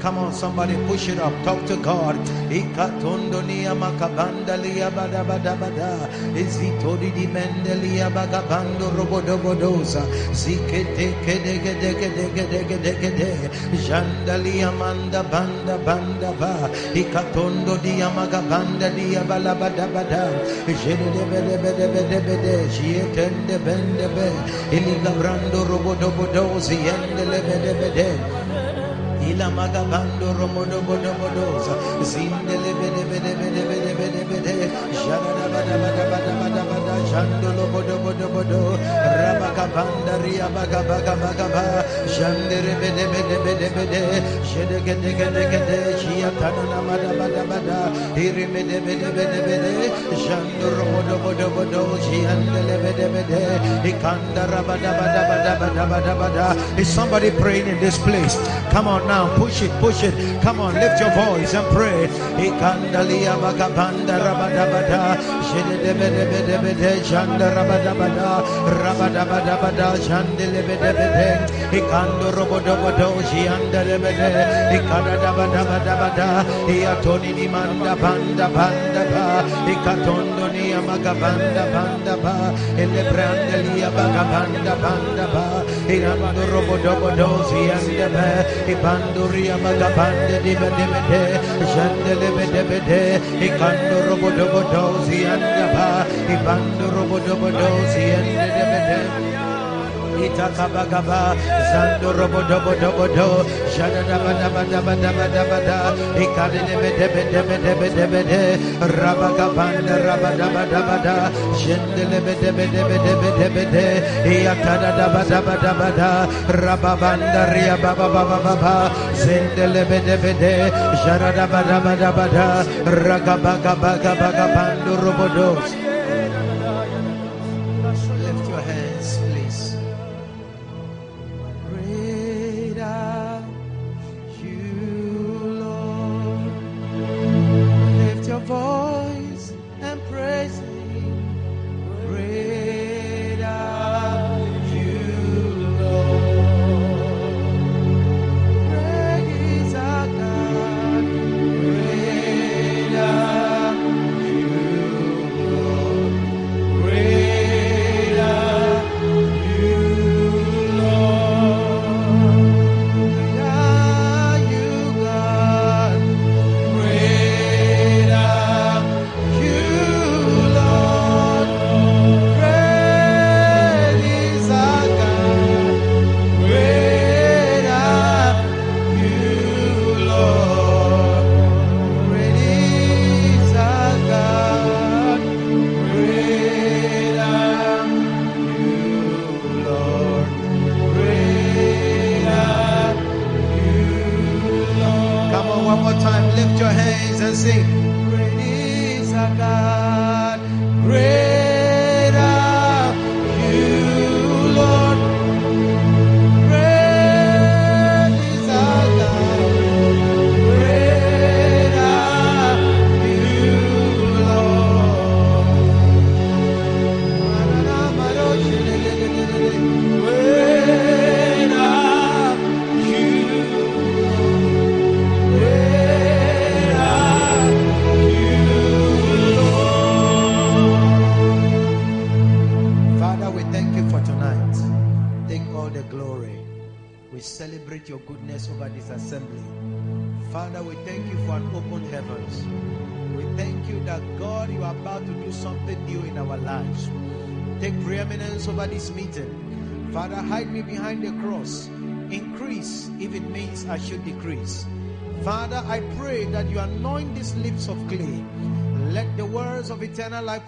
Come on, somebody push it up. Talk to God. Izitodi di mendelia bagabando robodobodosa. Zikete kede gede gede gede gede gede. Jandalia manda banda banda ba. Ikatondo dia magabanda dia bala bada bada. Jede bede bede bede bede. Jietende bende be. Iliga brando robodobodosi endele bede bede. Ila magabando romodo bodo bede bede bede bede bede bede jada bada bada bada bada bada jandolo bodo bodo bodo rabagabanda ria baga baga baga ba jandere bede bede bede bede jede gede gede gede jia tanana bada bada bada. Iri bede bede bede bede jandoro bodo bodo is somebody praying in this place? Come on now push it push it. Come on lift your voice and pray. Ikandalia bagabanda rabada bada bada bede bede ikando robodo bodo jiandele bede ikada bada bada bada iatoni ni manda banda banda ba ikatondo ni amagabanda banda ba ele brandelia bagabanda banda ba irando robodo bodo jiande be ibando ria magabande di bede bede jandele bede bede ikando robodo bodo jiande ba ibando robodo bodo jiande de bede itakabagaba zando robo dobo dobo do shada daba daba daba daba daba da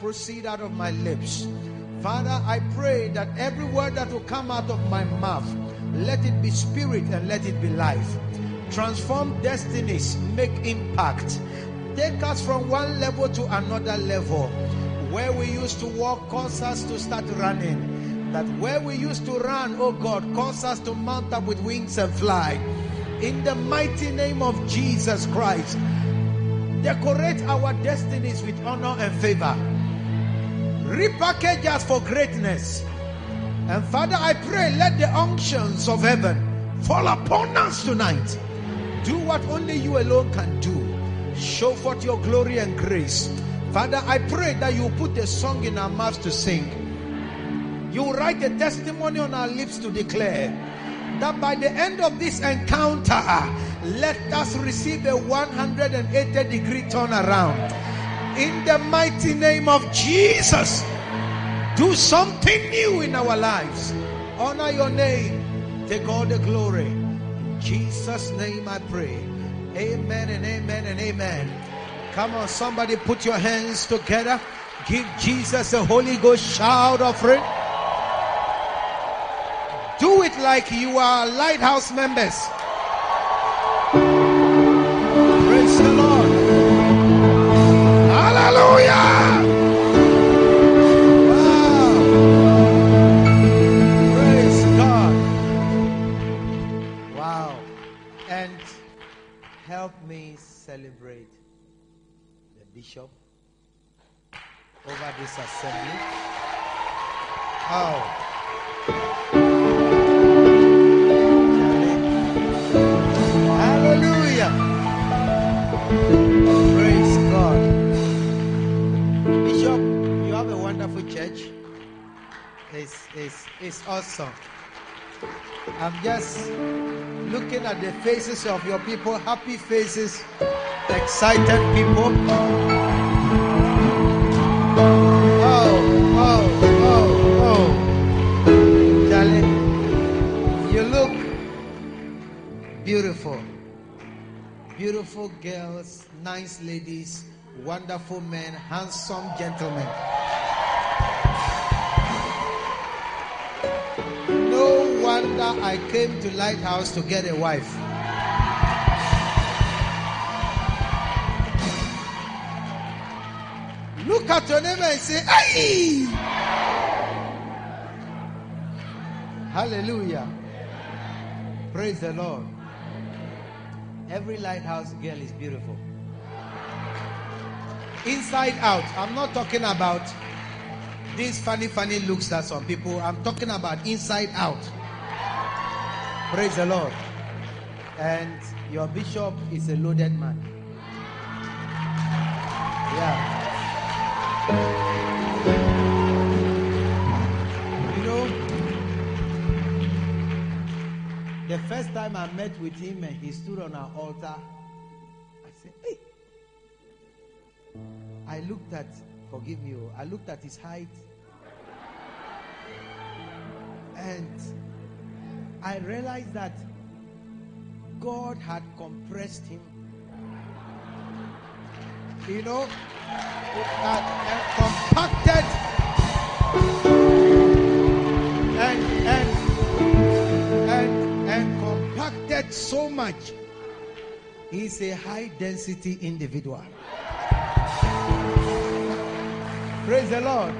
proceed out of my lips. Father, I pray that every word that will come out of my mouth, let it be spirit and let it be life. Transform destinies, make impact. Take us from one level to another level. Where we used to walk, cause us to start running. That where we used to run, oh God, cause us to mount up with wings and fly. In the mighty name of Jesus Christ, decorate our destinies with honor and favor. Repackage us for greatness. And Father, I pray, let the unctions of heaven fall upon us tonight. Do what only you alone can do. Show forth your glory and grace. Father, I pray that you put a song in our mouths to sing. You write a testimony on our lips to declare that by the end of this encounter, let us receive a 180 degree turnaround. In the mighty name of Jesus, do something new in our lives. Honor your name. Take all the glory. In Jesus' name I pray. Amen and amen and amen. Come on, somebody put your hands together. Give Jesus a Holy Ghost shout offering. Do it like you are lighthouse members. Celebrate the bishop over this assembly. Oh. Hallelujah. Praise God. Bishop, you have a wonderful church. It's, it's, it's awesome. I'm just looking at the faces of your people, happy faces, excited people. Oh, oh, oh, oh. Charlie, you look beautiful. Beautiful girls, nice ladies, wonderful men, handsome gentlemen. I came to Lighthouse to get a wife. Look at your neighbor and say, Hey! Hallelujah. Praise the Lord. Every lighthouse girl is beautiful. Inside out. I'm not talking about these funny, funny looks that some people, I'm talking about inside out. Praise the Lord. And your bishop is a loaded man. Yeah. You know, the first time I met with him and he stood on our altar, I said, Hey. I looked at, forgive me, oh, I looked at his height. And I realized that God had compressed him. You know, compacted and and and and compacted so much. He's a high density individual. Praise the Lord.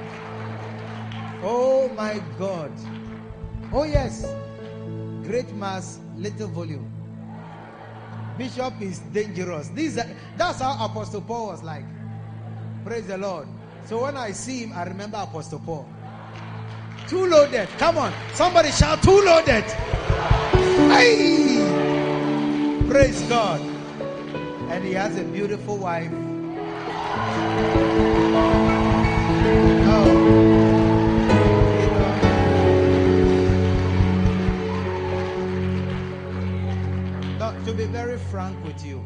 Oh my God. Oh yes. Great mass, little volume. Bishop is dangerous. This, that's how Apostle Paul was like. Praise the Lord. So when I see him, I remember Apostle Paul. Too loaded. Come on. Somebody shout, too loaded. Hey! Praise God. And he has a beautiful wife. To be very frank with you,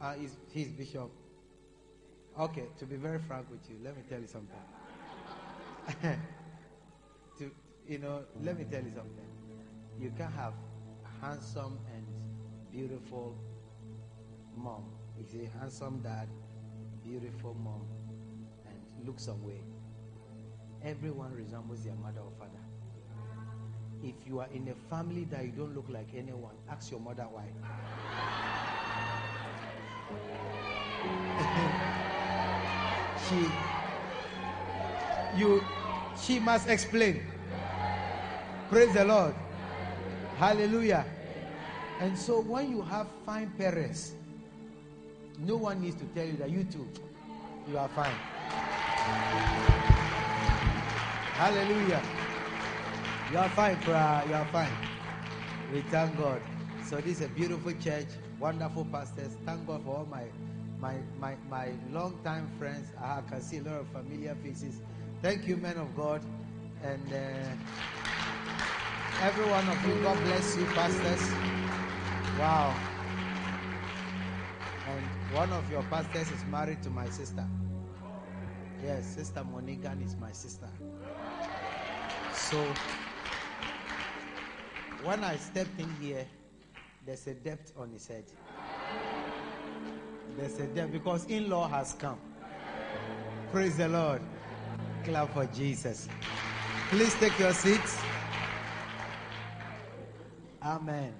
uh, he's, he's bishop. Okay, to be very frank with you, let me tell you something. to you know, let me tell you something. You can have handsome and beautiful mom. Is a handsome dad, beautiful mom, and look some way. Everyone resembles their mother or father. If you are in a family that you don't look like anyone, ask your mother why. she you she must explain praise the lord hallelujah and so when you have fine parents no one needs to tell you that you too you are fine Hallelujah. You are fine, prayer. You are fine. We thank God. So this is a beautiful church, wonderful pastors. Thank God for all my my my my long time friends. I can see a lot of familiar faces. Thank you, men of God, and uh, every one of you. God bless you, pastors. Wow. And one of your pastors is married to my sister. Yes, Sister Monigan is my sister. So when I stepped in here, there's a debt on his head. There's a debt because in law has come. Praise the Lord. Clap for Jesus. Please take your seats. Amen.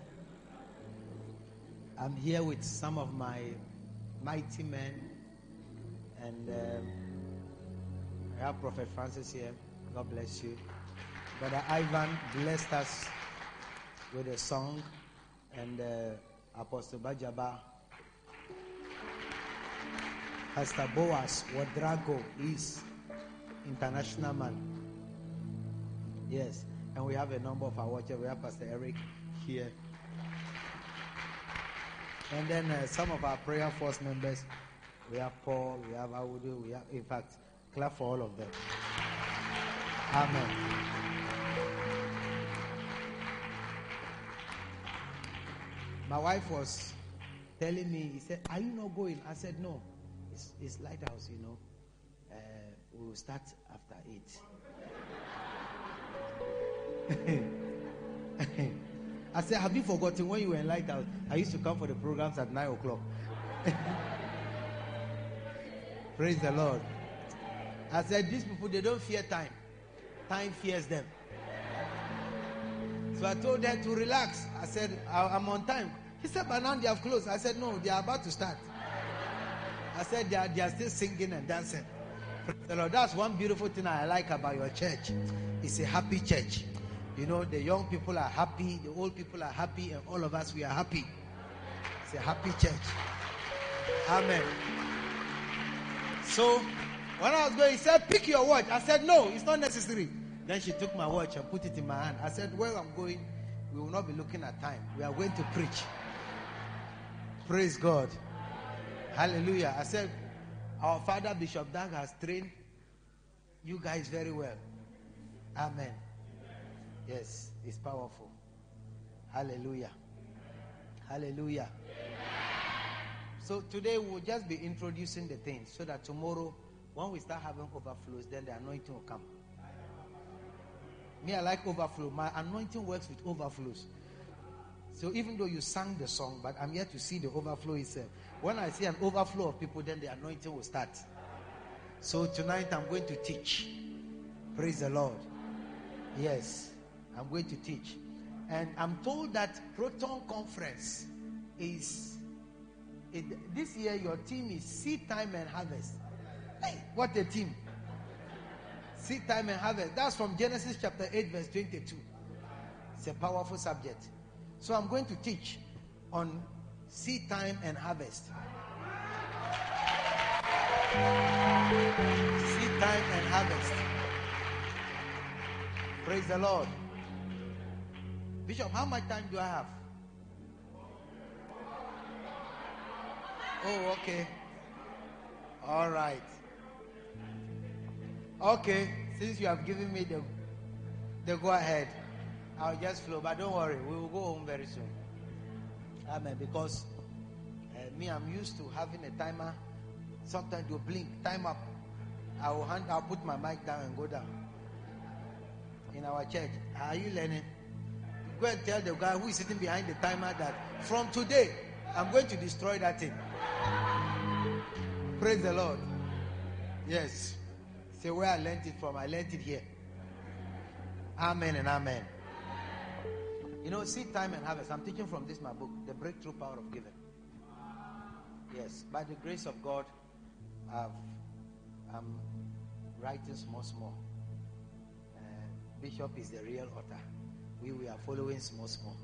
I'm here with some of my mighty men, and um, I have Prophet Francis here. God bless you. Brother Ivan blessed us with a song, and uh, Apostle Bajaba, Pastor Boaz Wadrago is international man. Yes, and we have a number of our watchers. We have Pastor Eric here. And then uh, some of our prayer force members, we have Paul, we have Awudu, we have, in fact, clap for all of them. Amen. My wife was telling me, he said, Are you not going? I said, No. It's, it's lighthouse, you know. Uh, we will start after 8. I said, Have you forgotten when you were in Lighthouse? I used to come for the programs at 9 o'clock. Praise the Lord. I said, These people, they don't fear time, time fears them. So I told her to relax. I said, I'm on time. He said, But now they have closed. I said, No, they are about to start. I said, They are, they are still singing and dancing. The Lord. That's one beautiful thing I like about your church. It's a happy church. You know, the young people are happy, the old people are happy, and all of us, we are happy. It's a happy church. Amen. So, when I was going, he said, Pick your watch. I said, No, it's not necessary. Then she took my watch and put it in my hand. I said, Where I'm going, we will not be looking at time. We are going to preach. Praise God. Hallelujah. I said, Our father, Bishop Dag, has trained you guys very well. Amen. Yes, it's powerful. Hallelujah. Hallelujah. So today we'll just be introducing the things so that tomorrow, when we start having overflows, then the anointing will come. Me, I like overflow. My anointing works with overflows. So even though you sang the song, but I'm here to see the overflow itself. When I see an overflow of people, then the anointing will start. So tonight I'm going to teach. Praise the Lord. Yes. I'm going to teach. And I'm told that Proton Conference is it, this year your team is seed time and harvest. Hey, what a team! Seed time and harvest. That's from Genesis chapter 8, verse 22. It's a powerful subject. So I'm going to teach on seed time and harvest. Seed time and harvest. Praise the Lord. Bishop, how much time do I have? Oh, okay. All right. Okay, since you have given me the, the go ahead, I'll just flow. But don't worry, we will go home very soon. Amen. Because uh, me, I'm used to having a timer. Sometimes you blink, time up. I will hand, I'll put my mic down and go down. In our church, are you learning? Go and tell the guy who is sitting behind the timer that from today, I'm going to destroy that thing. Praise the Lord. Yes. Say where I learned it from. I learned it here. Amen and amen. You know, seed time and harvest. I'm teaching from this my book, The Breakthrough Power of Giving. Yes, by the grace of God, I've, I'm writing small, small. Uh, Bishop is the real author we, we are following small, small.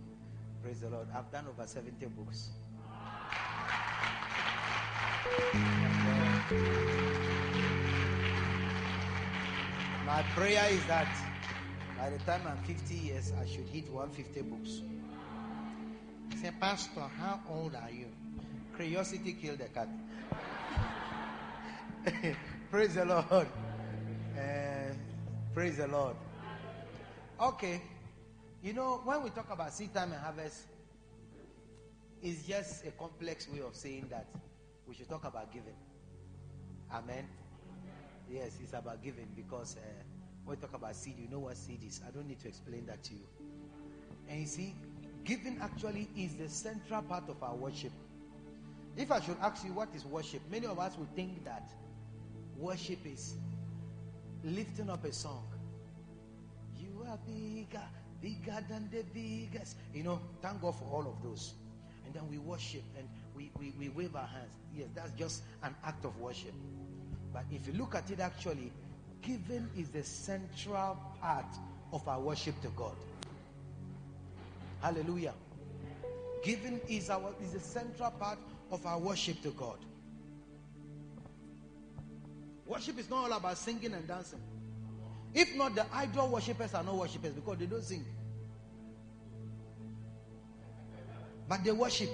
Praise the Lord. I've done over 70 books. My prayer is that by the time I'm 50 years, I should hit 150 books. Say, Pastor, how old are you? Curiosity killed the cat. praise the Lord. Uh, praise the Lord. Okay. You know, when we talk about seed time and harvest, it's just a complex way of saying that we should talk about giving. Amen. Yes, it's about giving because uh, when we talk about seed, you know what seed is. I don't need to explain that to you. And you see, giving actually is the central part of our worship. If I should ask you what is worship, many of us would think that worship is lifting up a song. You are bigger, bigger than the biggest. You know, thank God for all of those. And then we worship and we, we, we wave our hands. Yes, that's just an act of worship. But if you look at it actually, giving is the central part of our worship to God. Hallelujah. Giving is our is the central part of our worship to God. Worship is not all about singing and dancing. If not, the idol worshippers are not worshippers because they don't sing. But they worship.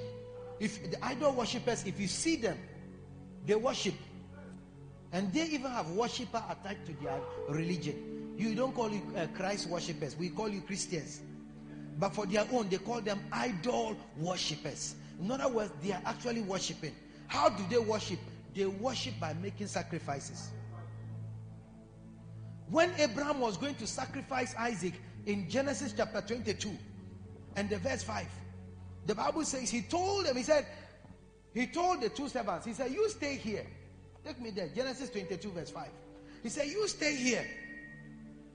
If the idol worshippers, if you see them, they worship. And they even have worshipper attached to their religion. You don't call you uh, Christ worshippers, we call you Christians. But for their own, they call them idol worshippers. In other words, they are actually worshiping. How do they worship? They worship by making sacrifices. When Abraham was going to sacrifice Isaac in Genesis chapter 22 and the verse 5, the Bible says he told them, he said, he told the two servants, he said, You stay here. Take me there. Genesis 22, verse 5. He said, You stay here.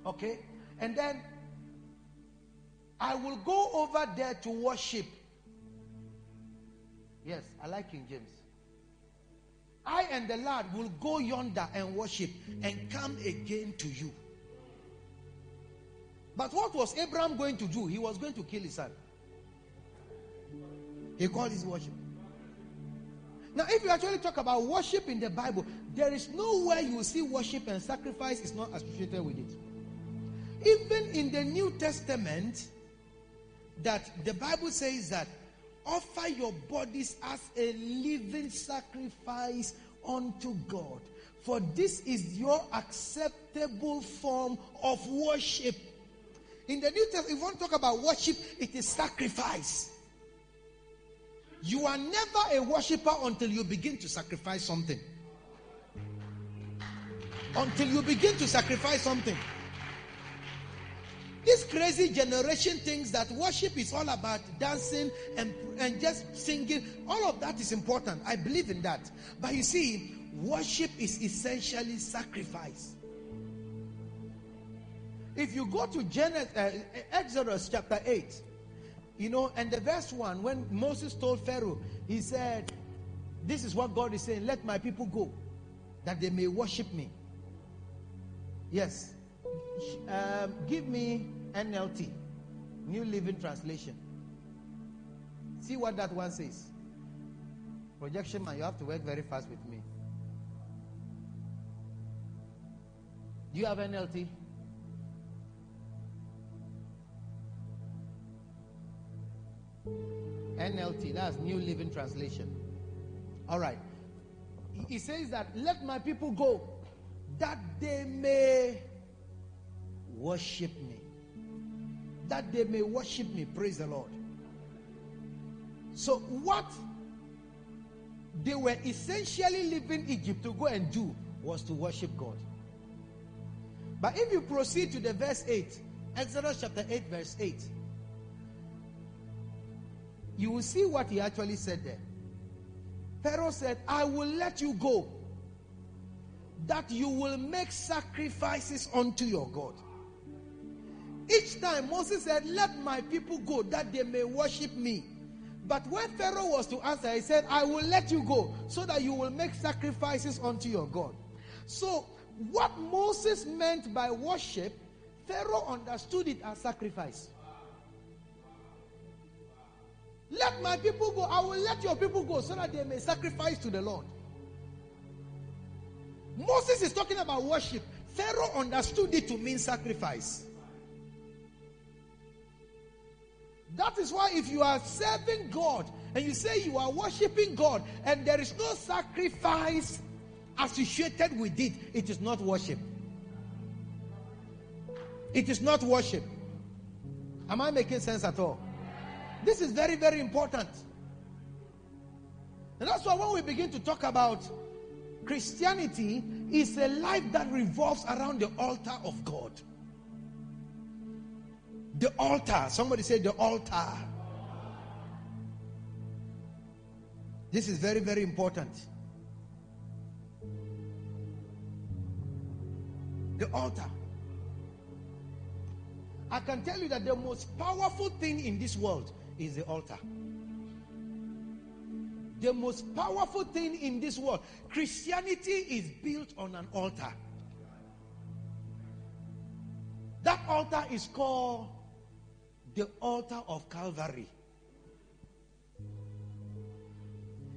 Okay? And then I will go over there to worship. Yes, I like King James. I and the Lord will go yonder and worship and come again to you. But what was Abraham going to do? He was going to kill his son. He called his worship. Now, if you actually talk about worship in the Bible, there is nowhere you see worship and sacrifice is not associated with it. Even in the New Testament, that the Bible says that offer your bodies as a living sacrifice unto God. For this is your acceptable form of worship. In the New Testament, if you want to talk about worship, it is sacrifice. You are never a worshiper until you begin to sacrifice something. Until you begin to sacrifice something. This crazy generation thinks that worship is all about dancing and, and just singing. All of that is important. I believe in that. But you see, worship is essentially sacrifice. If you go to Genesis, uh, Exodus chapter 8, you know, and the verse 1, when Moses told Pharaoh, he said, This is what God is saying, let my people go, that they may worship me. Yes. Um, give me NLT, New Living Translation. See what that one says. Projection man, you have to work very fast with me. Do you have NLT? NLT, that's New Living Translation. All right. He says that let my people go that they may worship me. That they may worship me. Praise the Lord. So, what they were essentially leaving Egypt to go and do was to worship God. But if you proceed to the verse 8, Exodus chapter 8, verse 8, you will see what he actually said there. Pharaoh said, I will let you go, that you will make sacrifices unto your God. Each time Moses said, Let my people go, that they may worship me. But when Pharaoh was to answer, he said, I will let you go, so that you will make sacrifices unto your God. So, what Moses meant by worship, Pharaoh understood it as sacrifice. Let my people go. I will let your people go so that they may sacrifice to the Lord. Moses is talking about worship. Pharaoh understood it to mean sacrifice. That is why if you are serving God and you say you are worshiping God and there is no sacrifice associated with it, it is not worship. It is not worship. Am I making sense at all? This is very, very important. And that's why when we begin to talk about Christianity, is a life that revolves around the altar of God. The altar. Somebody say the altar. This is very, very important. The altar. I can tell you that the most powerful thing in this world is the altar. The most powerful thing in this world, Christianity is built on an altar. That altar is called the altar of Calvary.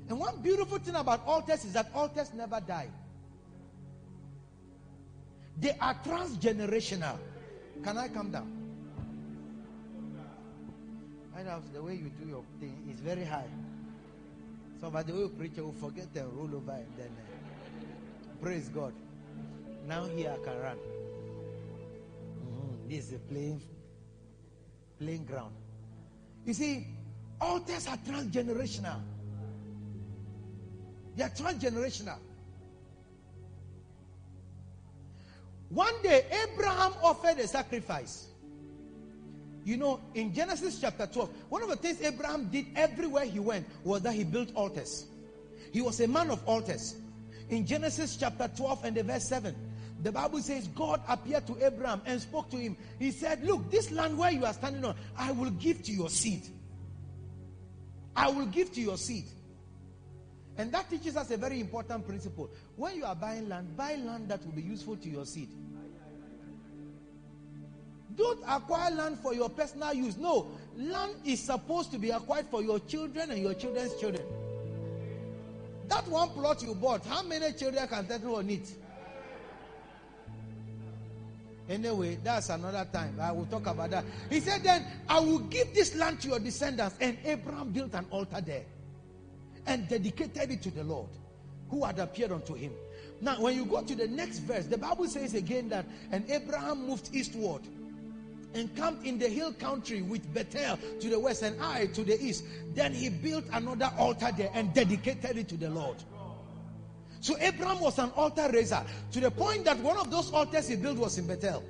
And one beautiful thing about altars is that altars never die. They are transgenerational. Can I come down? I know the way you do your thing is very high. So, by the way, preacher will forget and roll over and then uh, praise God. Now here I can run. Mm-hmm. This is a playing, playing ground. You see, altars are transgenerational. They are transgenerational. One day, Abraham offered a sacrifice. You know, in Genesis chapter 12, one of the things Abraham did everywhere he went was that he built altars. He was a man of altars. In Genesis chapter 12 and the verse 7, the Bible says God appeared to Abraham and spoke to him. He said, Look, this land where you are standing on, I will give to your seed. I will give to your seed. And that teaches us a very important principle. When you are buying land, buy land that will be useful to your seed. Don't acquire land for your personal use. No, land is supposed to be acquired for your children and your children's children. That one plot you bought, how many children can settle on it? Anyway, that's another time. I will talk about that. He said, Then I will give this land to your descendants. And Abraham built an altar there and dedicated it to the Lord who had appeared unto him. Now, when you go to the next verse, the Bible says again that, and Abraham moved eastward and camped in the hill country with Bethel to the west and Ai to the east. Then he built another altar there and dedicated it to the Lord. So Abraham was an altar raiser to the point that one of those altars he built was in Bethel.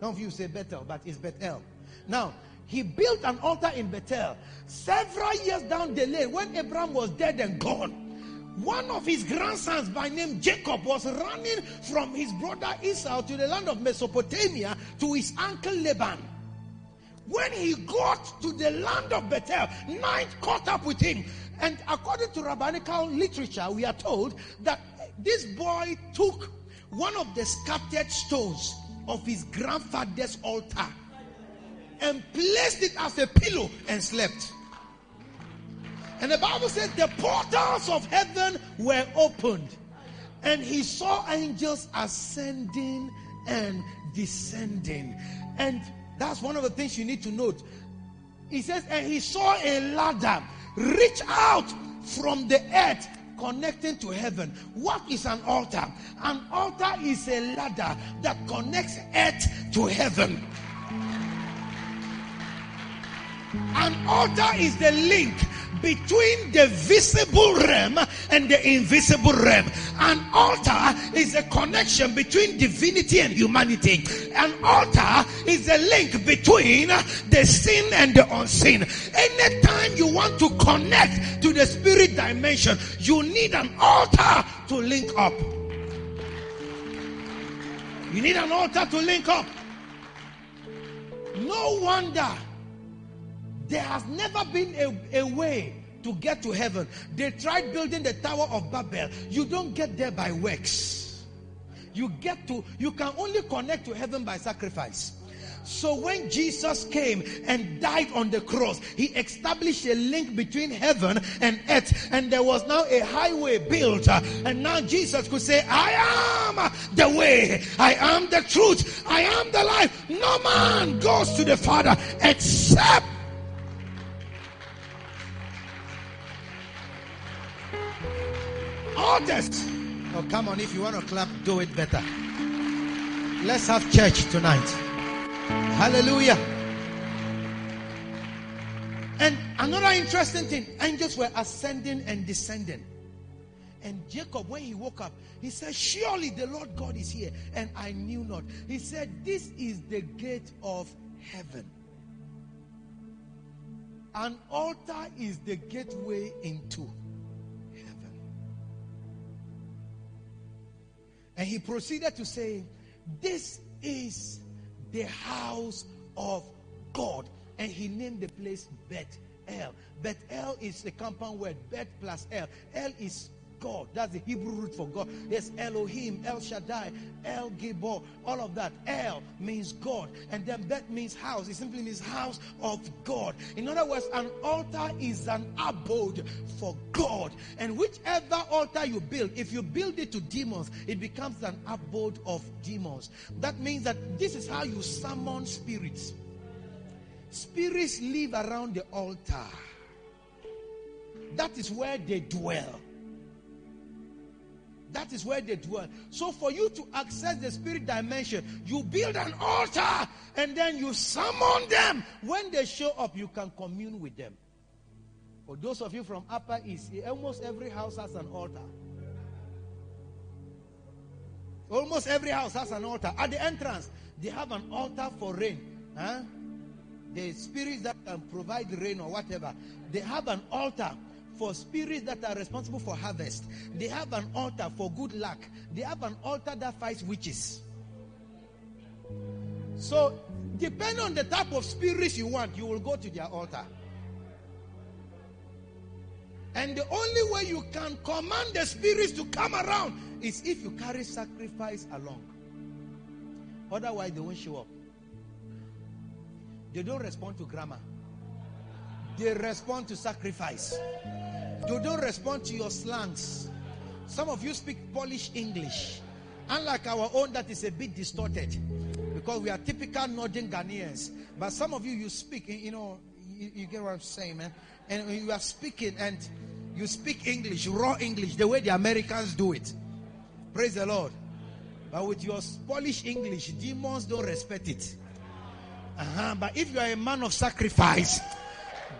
Some of you say Bethel, but it's Bethel. Now, he built an altar in Bethel. Several years down the lane, when Abraham was dead and gone, one of his grandsons by name Jacob was running from his brother Esau to the land of Mesopotamia to his uncle Laban. When he got to the land of Bethel, night caught up with him. And according to rabbinical literature, we are told that this boy took one of the scattered stones of his grandfather's altar and placed it as a pillow and slept. And the Bible says the portals of heaven were opened. And he saw angels ascending and descending. And that's one of the things you need to note. He says, and he saw a ladder reach out from the earth connecting to heaven. What is an altar? An altar is a ladder that connects earth to heaven. An altar is the link between the visible realm and the invisible realm. An altar is a connection between divinity and humanity. An altar is a link between the seen and the unseen. Anytime you want to connect to the spirit dimension, you need an altar to link up. You need an altar to link up. No wonder there has never been a, a way to get to heaven. They tried building the Tower of Babel. You don't get there by works. You get to, you can only connect to heaven by sacrifice. So when Jesus came and died on the cross, he established a link between heaven and earth, and there was now a highway built. And now Jesus could say, I am the way, I am the truth, I am the life. No man goes to the Father except others. Oh, come on, if you want to clap, do it better. Let's have church tonight. Hallelujah. And another interesting thing angels were ascending and descending. And Jacob, when he woke up, he said, Surely the Lord God is here. And I knew not. He said, This is the gate of heaven. An altar is the gateway into And he proceeded to say, This is the house of God. And he named the place Beth El. Beth El is a compound word, Beth plus El. El is God. That's the Hebrew root for God. Yes, Elohim, El Shaddai, El Gibor, all of that. El means God. And then Bet means house. It simply means house of God. In other words, an altar is an abode for God. And whichever altar you build, if you build it to demons, it becomes an abode of demons. That means that this is how you summon spirits. Spirits live around the altar. That is where they dwell. That is where they dwell. So, for you to access the spirit dimension, you build an altar and then you summon them. When they show up, you can commune with them. For those of you from Upper East, eh, almost every house has an altar. Almost every house has an altar. At the entrance, they have an altar for rain. Huh? The spirits that can provide rain or whatever, they have an altar for spirits that are responsible for harvest. They have an altar for good luck. They have an altar that fights witches. So, depending on the type of spirits you want, you will go to their altar. And the only way you can command the spirits to come around is if you carry sacrifice along. Otherwise, they won't show up. They don't respond to grammar, they respond to sacrifice. You don't respond to your slangs. Some of you speak Polish English. Unlike our own, that is a bit distorted because we are typical Northern Ghanaians. But some of you, you speak, you know, you, you get what I'm saying, man. And you are speaking and you speak English, raw English, the way the Americans do it. Praise the Lord. But with your Polish English, demons don't respect it. Uh-huh. But if you are a man of sacrifice,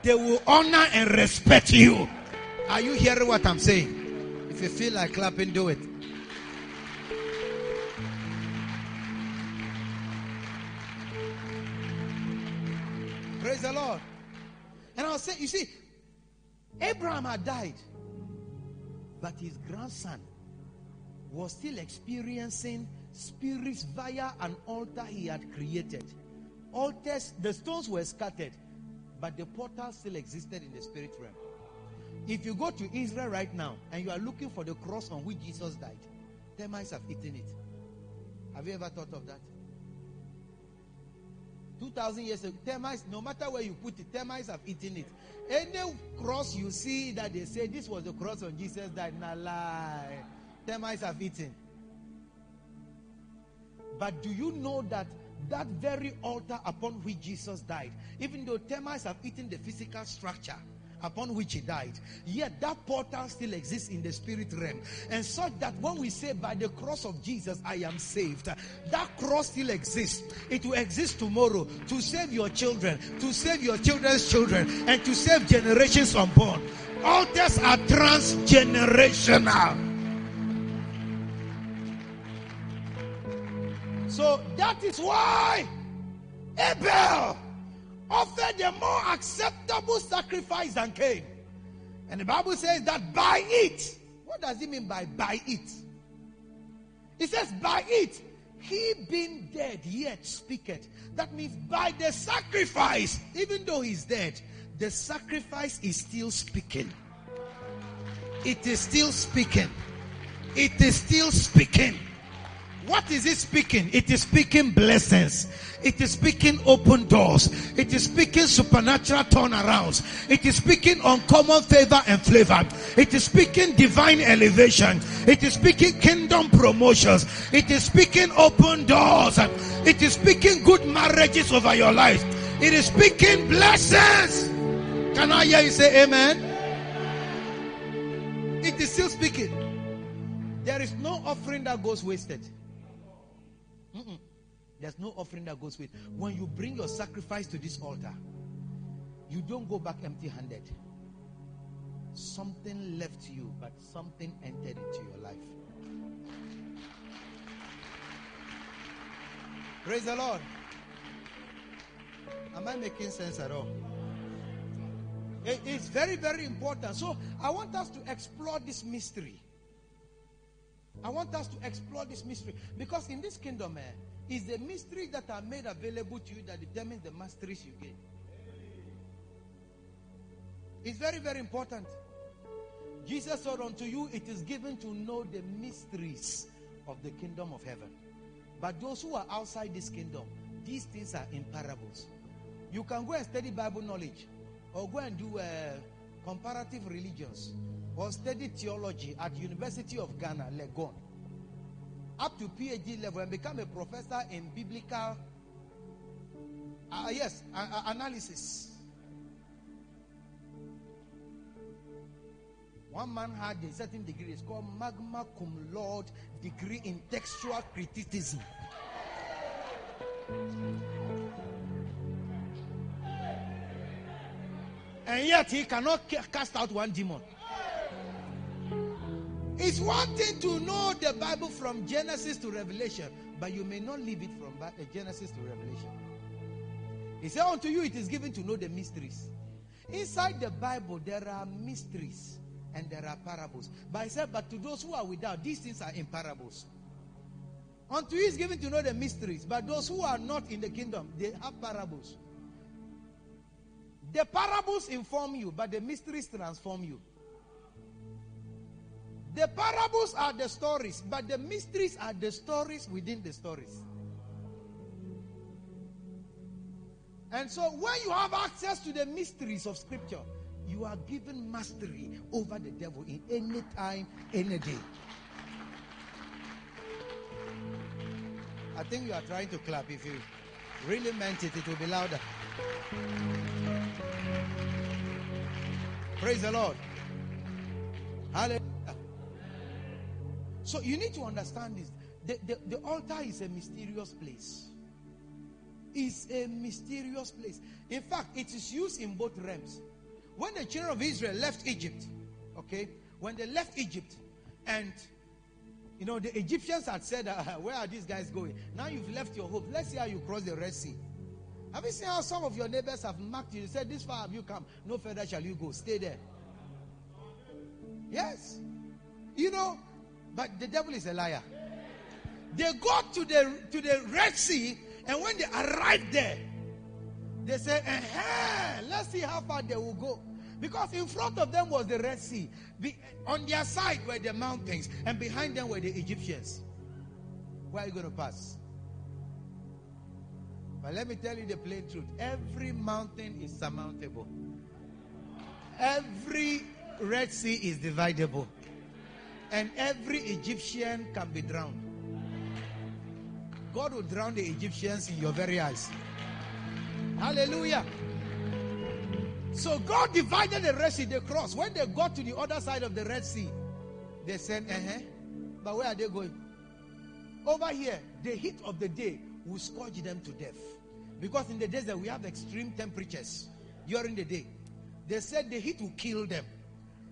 they will honor and respect you. Are you hearing what I'm saying? If you feel like clapping, do it. Praise the Lord. And I was saying, you see, Abraham had died, but his grandson was still experiencing spirits via an altar he had created. Altars, the stones were scattered, but the portal still existed in the spirit realm. If you go to Israel right now and you are looking for the cross on which Jesus died, termites have eaten it. Have you ever thought of that? 2,000 years ago, termites, no matter where you put it, termites have eaten it. Any cross you see that they say this was the cross on Jesus died, na lie. Termites have eaten. But do you know that that very altar upon which Jesus died, even though termites have eaten the physical structure, upon which he died. Yet that portal still exists in the spirit realm. And such that when we say by the cross of Jesus I am saved, that cross still exists. It will exist tomorrow to save your children, to save your children's children, and to save generations unborn. Altars are transgenerational. So that is why Abel offered a more acceptable sacrifice than Cain. And the Bible says that by it, what does it mean by by it? It says by it, he being dead yet speaketh. That means by the sacrifice, even though he's dead, the sacrifice is still speaking. It is still speaking. It is still speaking. What is it speaking? It is speaking blessings. It is speaking open doors. It is speaking supernatural turnarounds. It is speaking uncommon favor and flavor. It is speaking divine elevation. It is speaking kingdom promotions. It is speaking open doors. It is speaking good marriages over your life. It is speaking blessings. Can I hear you say amen? It is still speaking. There is no offering that goes wasted. Mm-mm. There's no offering that goes with. When you bring your sacrifice to this altar, you don't go back empty handed. Something left you, but something entered into your life. Praise the Lord. Am I making sense at all? It is very, very important. So I want us to explore this mystery. I want us to explore this mystery because in this kingdom, eh, is the mystery that are made available to you that determines the masteries you gain. It's very, very important. Jesus said unto you, it is given to know the mysteries of the kingdom of heaven. But those who are outside this kingdom, these things are in parables. You can go and study Bible knowledge or go and do uh, comparative religions study theology at University of Ghana, Legon up to PhD level and become a professor in biblical, uh, yes, uh, analysis. One man had a certain degree. It's called magna cum laude degree in textual criticism. And yet he cannot cast out one demon. It's one thing to know the Bible from Genesis to Revelation, but you may not leave it from uh, Genesis to Revelation. He said, Unto you it is given to know the mysteries. Inside the Bible, there are mysteries and there are parables. But he said, But to those who are without, these things are in parables. Unto you is given to know the mysteries, but those who are not in the kingdom, they have parables. The parables inform you, but the mysteries transform you. The parables are the stories, but the mysteries are the stories within the stories. And so, when you have access to the mysteries of Scripture, you are given mastery over the devil in any time, any day. I think you are trying to clap. If you really meant it, it will be louder. Praise the Lord. Hallelujah. So you need to understand this. The, the, the altar is a mysterious place. It's a mysterious place. In fact, it is used in both realms. When the children of Israel left Egypt, okay, when they left Egypt, and you know the Egyptians had said, uh, "Where are these guys going?" Now you've left your hope. Let's see how you cross the Red Sea. Have you seen how some of your neighbors have marked you? They said, "This far have you come? No further shall you go. Stay there." Yes, you know but the devil is a liar. They go to the to the Red Sea, and when they arrive there, they say, eh, let's see how far they will go. Because in front of them was the Red Sea. Be, on their side were the mountains, and behind them were the Egyptians. Where are you going to pass? But let me tell you the plain truth every mountain is surmountable, every Red Sea is dividable and every Egyptian can be drowned. God will drown the Egyptians in your very eyes. Hallelujah. So God divided the Red Sea, the cross. When they got to the other side of the Red Sea, they said, uh huh. But where are they going? Over here, the heat of the day will scorch them to death. Because in the desert, we have extreme temperatures during the day. They said the heat will kill them.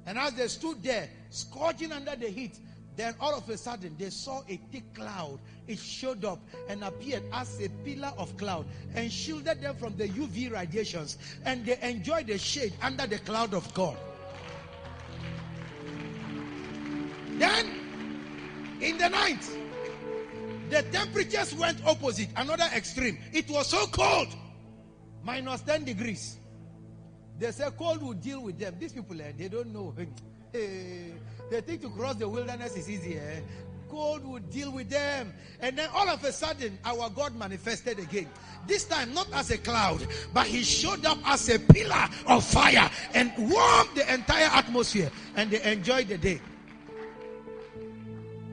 And as they stood there, scorching under the heat, then all of a sudden they saw a thick cloud. It showed up and appeared as a pillar of cloud and shielded them from the UV radiations. And they enjoyed the shade under the cloud of God. Then, in the night, the temperatures went opposite, another extreme. It was so cold, minus 10 degrees. They say cold will deal with them. These people, eh, they don't know. Hey, they think to cross the wilderness is easy. Eh? God would deal with them. And then all of a sudden, our God manifested again. This time, not as a cloud, but he showed up as a pillar of fire and warmed the entire atmosphere. And they enjoyed the day.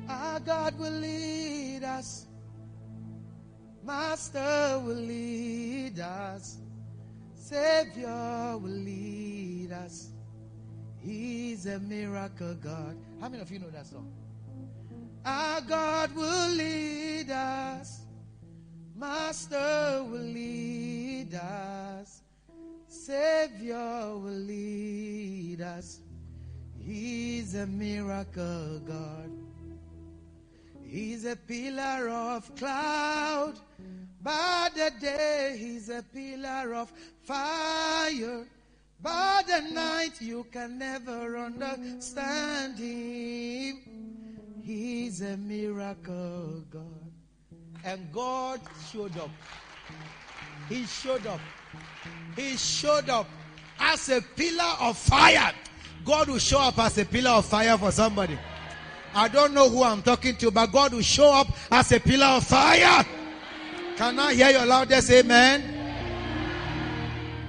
Our God will lead us. Master will lead us. Savior will lead us. He's a miracle God. How many of you know that song? Our God will lead us. Master will lead us. Savior will lead us. He's a miracle God. He's a pillar of cloud. By the day, he's a pillar of fire. By the night, you can never understand him. He's a miracle God. And God showed up. He showed up. He showed up as a pillar of fire. God will show up as a pillar of fire for somebody. I don't know who I'm talking to, but God will show up as a pillar of fire. Can I hear your loudest amen?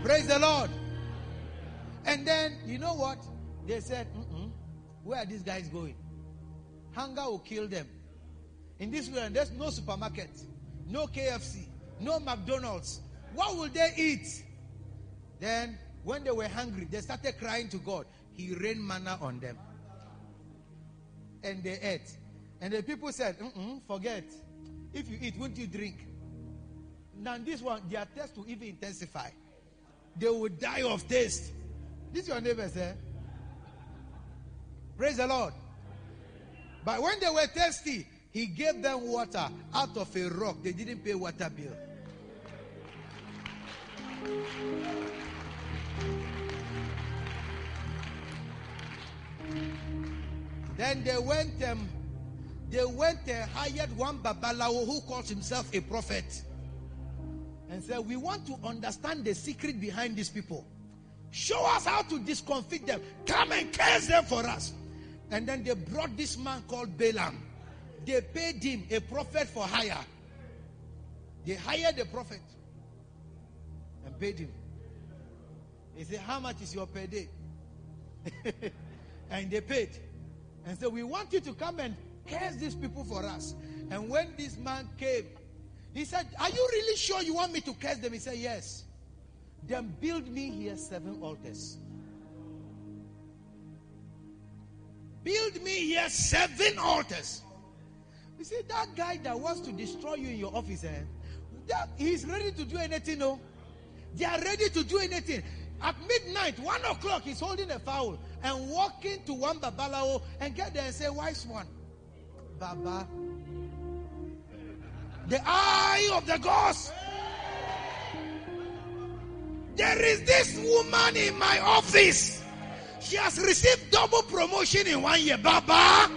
Praise the Lord. And then, you know what? They said, where are these guys going? Hunger will kill them. In this world, there's no supermarket, no KFC, no McDonald's. What will they eat? Then, when they were hungry, they started crying to God. He rained manna on them and they ate. And the people said, forget. If you eat, won't you drink? Now, this one, their thirst will even intensify. They will die of thirst. This your neighbor, sir. Praise the Lord. But when they were thirsty, he gave them water out of a rock. They didn't pay water bill. Then they went, um, they went and hired one babalawo who calls himself a prophet, and said, "We want to understand the secret behind these people. Show us how to discomfit them. Come and curse them for us." And then they brought this man called Balaam. They paid him a prophet for hire. They hired a prophet and paid him. He said, How much is your per day? and they paid. And so we want you to come and curse these people for us. And when this man came, he said, Are you really sure you want me to curse them? He said, Yes. Then build me here seven altars. Build me here seven altars. You see, that guy that wants to destroy you in your office, eh, that he's ready to do anything, no? They are ready to do anything. At midnight, one o'clock, he's holding a fowl and walking to one babalawo and get there and say, Wise one, Baba. The eye of the ghost. There is this woman in my office. She has received double promotion in one year. Baba,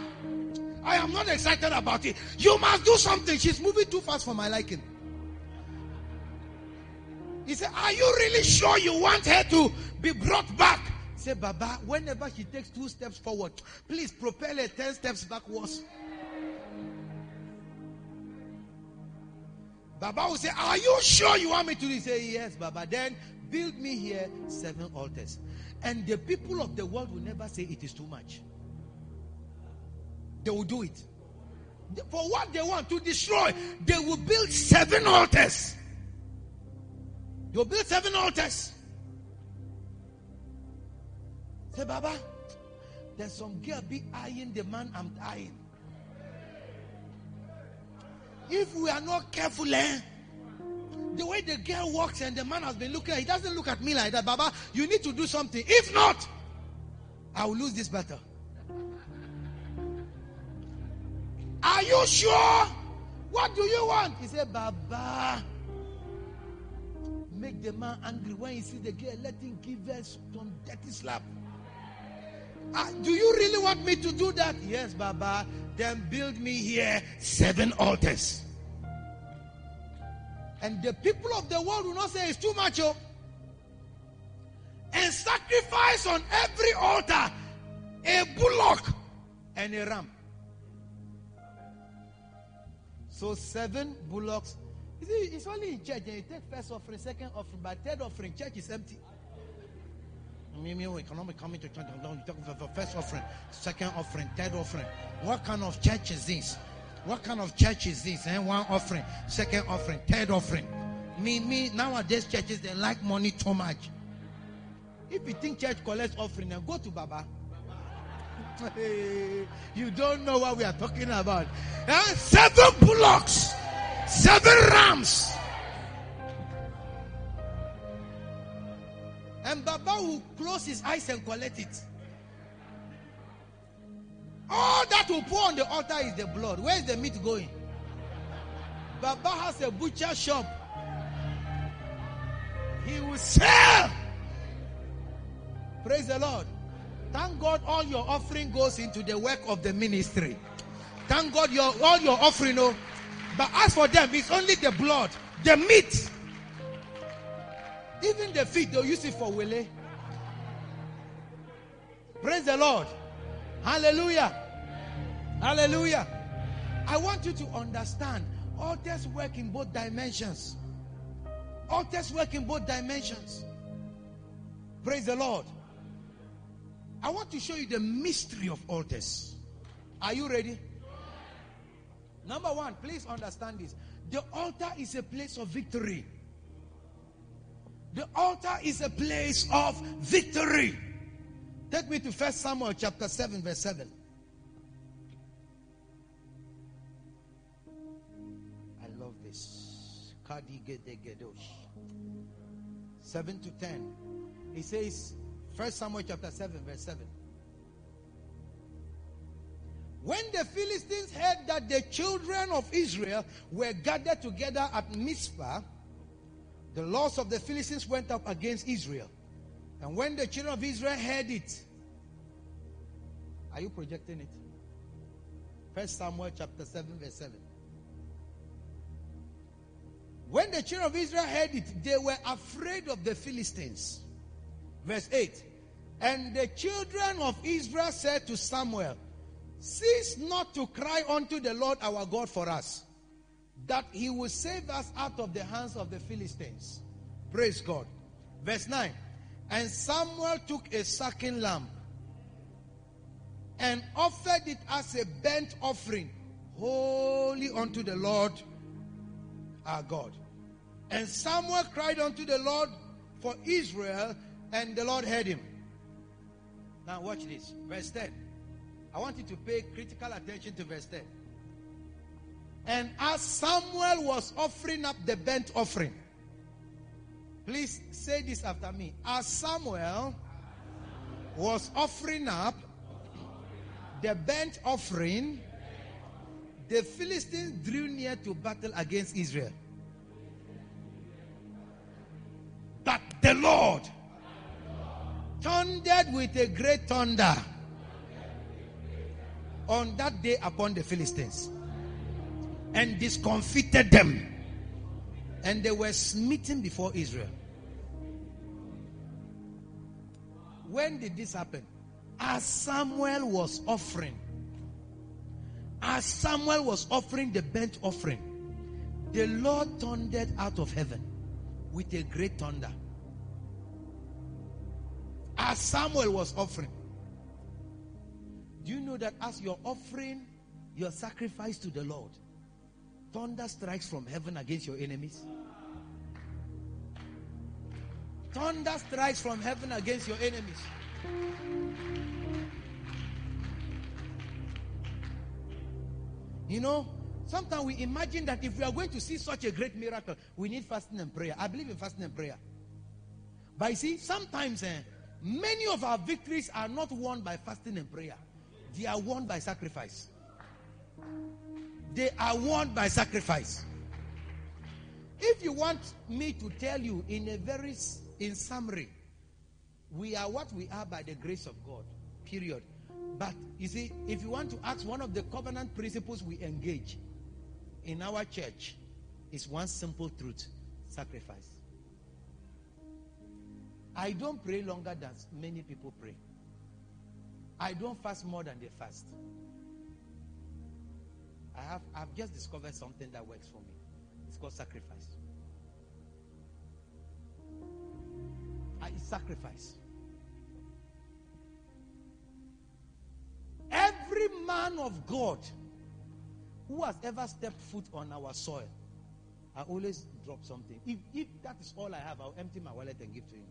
I am not excited about it. You must do something. She's moving too fast for my liking. He said, Are you really sure you want her to be brought back? Say, Baba, whenever she takes two steps forward, please propel her 10 steps backwards. Baba will say, Are you sure you want me to? Say, Yes, Baba. Then build me here seven altars. And the people of the world will never say it is too much. They will do it. For what they want to destroy, they will build seven altars. Will build seven altars. Say, Baba, there's some girl be eyeing the man I'm eyeing. If we are not careful, eh? The way the girl walks and the man has been looking, he doesn't look at me like that. Baba, you need to do something. If not, I will lose this battle. Are you sure? What do you want? He said, Baba, make the man angry when he sees the girl. Let him give her some dirty slap. Uh, do you really want me to do that? Yes, Baba. Then build me here seven altars. And the people of the world will not say it's too much. Oh. And sacrifice on every altar a bullock and a ram. So seven bullocks. You see, it's only in church. You take first offering, second offering, but third offering, church is empty. Cannot coming to church. You talk about first offering, second offering, third offering. What kind of church is this? What kind of church is this? And eh? one offering, second offering, third offering. Me, me, nowadays churches they like money too much. If you think church collects offering, then go to Baba. you don't know what we are talking about. Uh, seven bullocks, seven rams. Baba will close his eyes and collect it. All that will pour on the altar is the blood. Where is the meat going? Baba has a butcher shop. He will sell. Praise the Lord. Thank God all your offering goes into the work of the ministry. Thank God your all your offering, oh. But as for them, it's only the blood, the meat. Even the feet, they'll use it for wele. Praise the Lord. Hallelujah. Hallelujah. I want you to understand altars work in both dimensions. Altars work in both dimensions. Praise the Lord. I want to show you the mystery of altars. Are you ready? Number one, please understand this. The altar is a place of victory. The altar is a place of victory. Take me to First Samuel chapter 7, verse 7. I love this. 7 to 10. He says, First Samuel chapter 7, verse 7. When the Philistines heard that the children of Israel were gathered together at Mizpah, the loss of the Philistines went up against Israel. And when the children of Israel heard it, are you projecting it? First Samuel chapter 7, verse 7. When the children of Israel heard it, they were afraid of the Philistines. Verse 8. And the children of Israel said to Samuel, Cease not to cry unto the Lord our God for us, that he will save us out of the hands of the Philistines. Praise God. Verse 9. And Samuel took a sucking lamb and offered it as a burnt offering, holy unto the Lord our God. And Samuel cried unto the Lord for Israel, and the Lord heard him. Now, watch this. Verse 10. I want you to pay critical attention to verse 10. And as Samuel was offering up the burnt offering, please say this after me. As Samuel was offering up the burnt offering, the Philistines drew near to battle against Israel. But the Lord thundered with a great thunder on that day upon the Philistines and discomfited them. And they were smitten before Israel. When did this happen? As Samuel was offering, as Samuel was offering the burnt offering, the Lord thundered out of heaven with a great thunder. As Samuel was offering. Do you know that as you're offering your sacrifice to the Lord, thunder strikes from heaven against your enemies? Thunder strikes from heaven against your enemies. You know, sometimes we imagine that if we are going to see such a great miracle, we need fasting and prayer. I believe in fasting and prayer. But you see, sometimes eh, many of our victories are not won by fasting and prayer, they are won by sacrifice. They are won by sacrifice. If you want me to tell you in a very in summary, we are what we are by the grace of God. Period. But you see, if you want to ask one of the covenant principles we engage in our church is one simple truth sacrifice. I don't pray longer than many people pray. I don't fast more than they fast. I have I've just discovered something that works for me. It's called sacrifice. I sacrifice. Every man of God who has ever stepped foot on our soil, I always drop something. If, if that is all I have, I'll empty my wallet and give to him.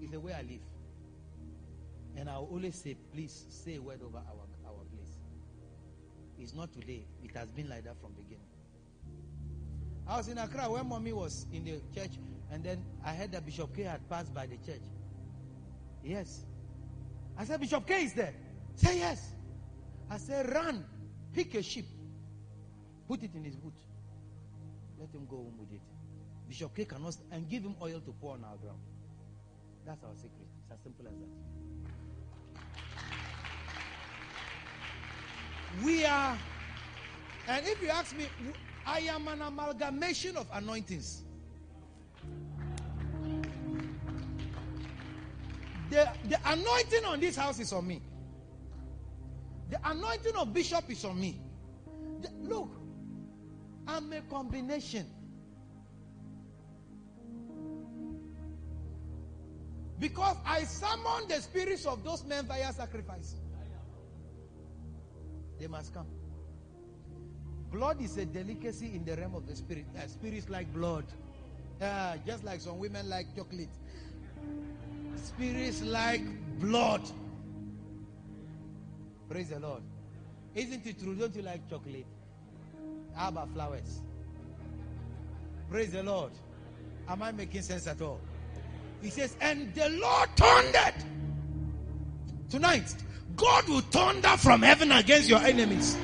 It's the way I live. And I'll always say, please say a word over our, our place. It's not today. It has been like that from beginning. I was in Accra when mommy was in the church, and then I heard that Bishop K had passed by the church. Yes. I said, Bishop K is there. Say yes. I said, run, pick a sheep, put it in his boot. Let him go home with it. Bishop K cannot, and give him oil to pour on our ground. That's our secret. It's as simple as that. We are, and if you ask me, I am an amalgamation of anointings. The, the anointing on this house is on me. The anointing of bishop is on me. The, look, I'm a combination. Because I summon the spirits of those men via sacrifice. They must come. Blood is a delicacy in the realm of the spirit. Uh, spirits like blood. Uh, just like some women like chocolate. Spirits like blood. Praise the Lord. Isn't it true? Don't you like chocolate? How about flowers? Praise the Lord. Am I making sense at all? He says, and the Lord thundered. Tonight, God will thunder from heaven against your enemies.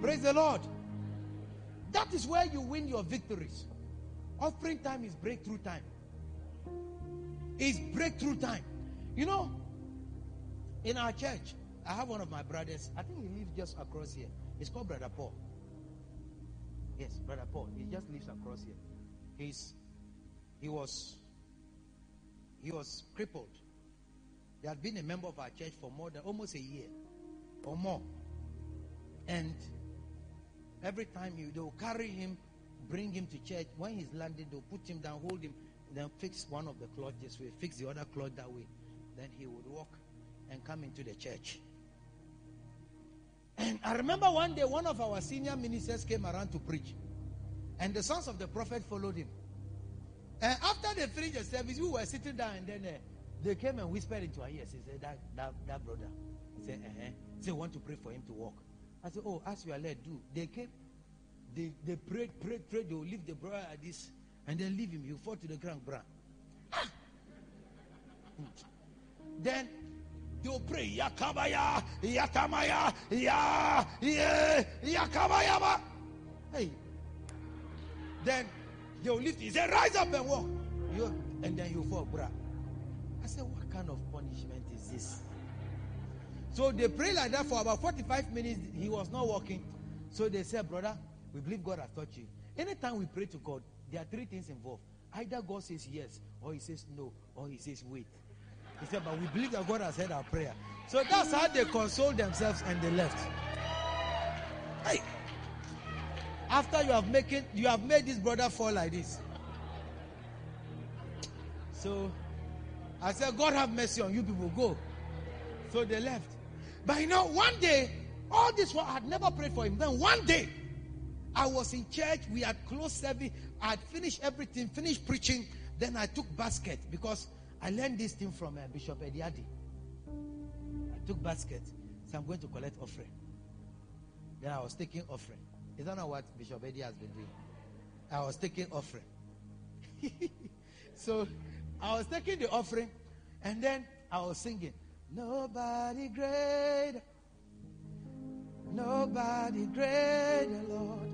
Praise the Lord. That is where you win your victories. Offering time is breakthrough time. It's breakthrough time. You know, in our church, I have one of my brothers. I think he lives just across here. He's called Brother Paul. Yes, Brother Paul. He just lives across here. He's he was he was crippled. He had been a member of our church for more than almost a year or more. And every time you they'll carry him, bring him to church. When he's landed, they'll put him down, hold him, then fix one of the cloth this way, fix the other cloth that way. Then he would walk and come into the church. And I remember one day one of our senior ministers came around to preach. And the sons of the prophet followed him. And after they finished the service, we were sitting down and then uh, they came and whispered into our ears. He said, That, that, that brother. He said, uh-huh. He said, want to pray for him to walk. I said, Oh, as you are led, do. They came, they, they prayed, prayed, prayed. They will leave the brother at this and then leave him. He'll fall to the ground. Bra. Ah. Then they'll pray. Yakabaya, Yakamaya, Ya, Ya, Yakabaya. Hey. Then they'll lift. He said, Rise up and walk. You, and then you fall, bra. I said, What kind of punishment is this? So they pray like that for about 45 minutes. He was not walking. So they said, Brother, we believe God has touched you. Anytime we pray to God, there are three things involved. Either God says yes, or he says no, or he says wait. He said, But we believe that God has heard our prayer. So that's how they consoled themselves and they left. Hey. After you have making you have made this brother fall like this. So I said, God have mercy on you people. Go. So they left. But you know, one day, all this one I had never prayed for him. Then one day, I was in church. We had closed service. I had finished everything, finished preaching. Then I took basket because I learned this thing from uh, Bishop Ediadi. I took basket. So I'm going to collect offering. Then I was taking offering. That not what Bishop Eddie has been doing? I was taking offering. so I was taking the offering and then I was singing, Nobody great, nobody greater, Lord,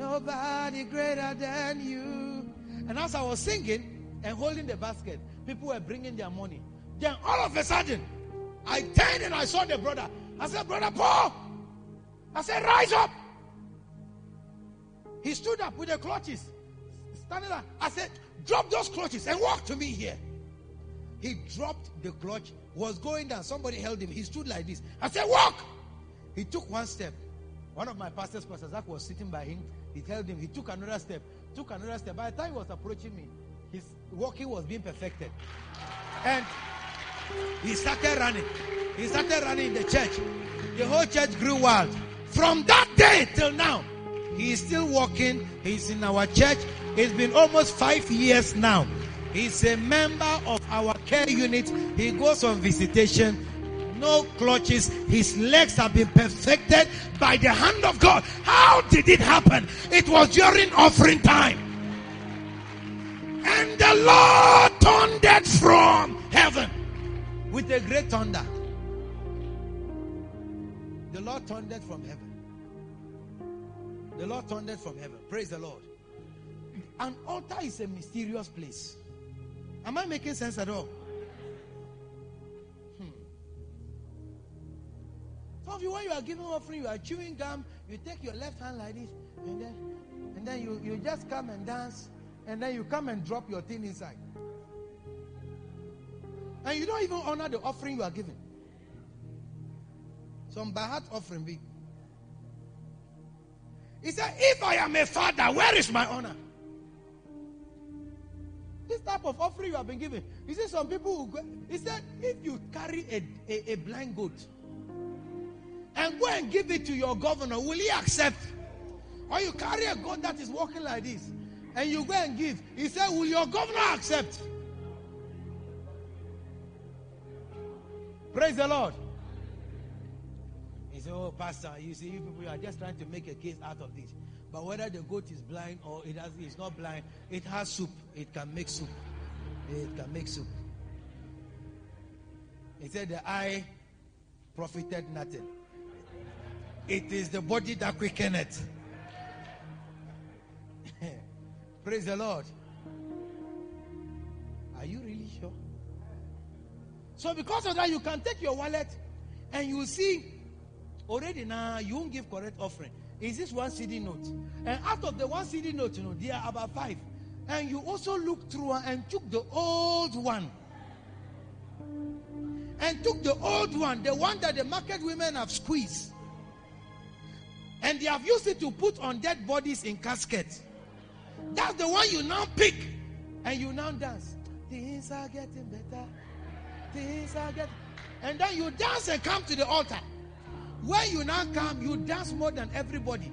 nobody greater than you. And as I was singing and holding the basket, people were bringing their money. Then all of a sudden, I turned and I saw the brother. I said, Brother Paul, I said, Rise up. He stood up with the clutches, standing up. I said, Drop those clutches and walk to me here. He dropped the clutch, was going down. Somebody held him. He stood like this. I said, Walk! He took one step. One of my pastors, Pastor Zach, was sitting by him. He told him. He took another step. Took another step. By the time he was approaching me, his walking was being perfected. And he started running. He started running in the church. The whole church grew wild. From that day till now, he is still walking. He's in our church. It's been almost five years now. He's a member of our care unit. He goes on visitation. No clutches. His legs have been perfected by the hand of God. How did it happen? It was during offering time. And the Lord thundered from heaven with a great thunder. The Lord thundered from heaven. The Lord thundered from heaven. Praise the Lord. An altar is a mysterious place. Am I making sense at all? Some of you, when you are giving offering, you are chewing gum, you take your left hand like this, and then and then you, you just come and dance, and then you come and drop your thing inside. And you don't even honor the offering you are giving. Some by heart offering be. He said, If I am a father, where is my honor? This type of offering you have been given. He said, Some people will go. He said, If you carry a, a, a blind goat and go and give it to your governor, will he accept? Or you carry a goat that is walking like this and you go and give. He said, Will your governor accept? Praise the Lord. He said, Oh, Pastor, you see, you people are just trying to make a case out of this. But whether the goat is blind or it has, it's not blind, it has soup. It can make soup. It can make soup. He said, The eye profited nothing. It is the body that quickeneth. Praise the Lord. Are you really sure? So, because of that, you can take your wallet and you see already now you won't give correct offering. Is this one cedi note? And out of the one cedi note, you know, there are about five. And you also look through and took the old one. And took the old one, the one that the market women have squeezed. And they have used it to put on dead bodies in caskets. That's the one you now pick. And you now dance. Things are getting better. Things are getting. And then you dance and come to the altar. When you now come, you dance more than everybody.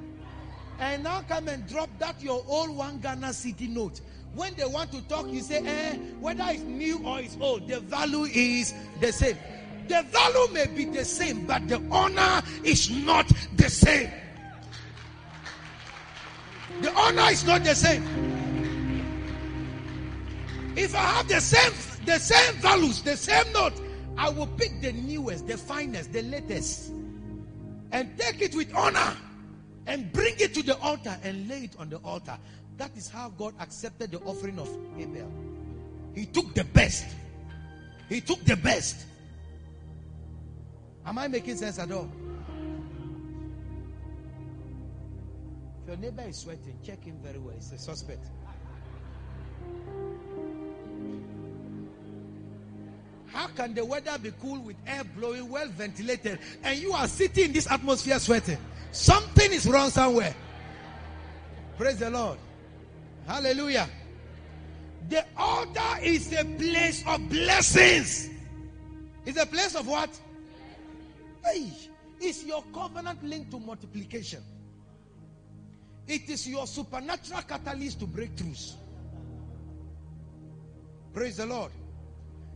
And now come and drop that your old one Ghana cedi note. When they want to talk, you say, eh, whether it's new or it's old, the value is the same. The value may be the same, but the honor is not the same. The honor is not the same. If I have the same the same values, the same note, I will pick the newest, the finest, the latest, and take it with honor and bring it to the altar and lay it on the altar. That is how God accepted the offering of Abel. He took the best. He took the best. Am I making sense at all? Your neighbor is sweating, check him very well. He's a suspect. How can the weather be cool with air blowing, well ventilated, and you are sitting in this atmosphere sweating? Something is wrong somewhere. Praise the Lord. Hallelujah. The altar is a place of blessings. It's a place of what? Hey, it's your covenant linked to multiplication. It is your supernatural catalyst to breakthroughs. Praise the Lord.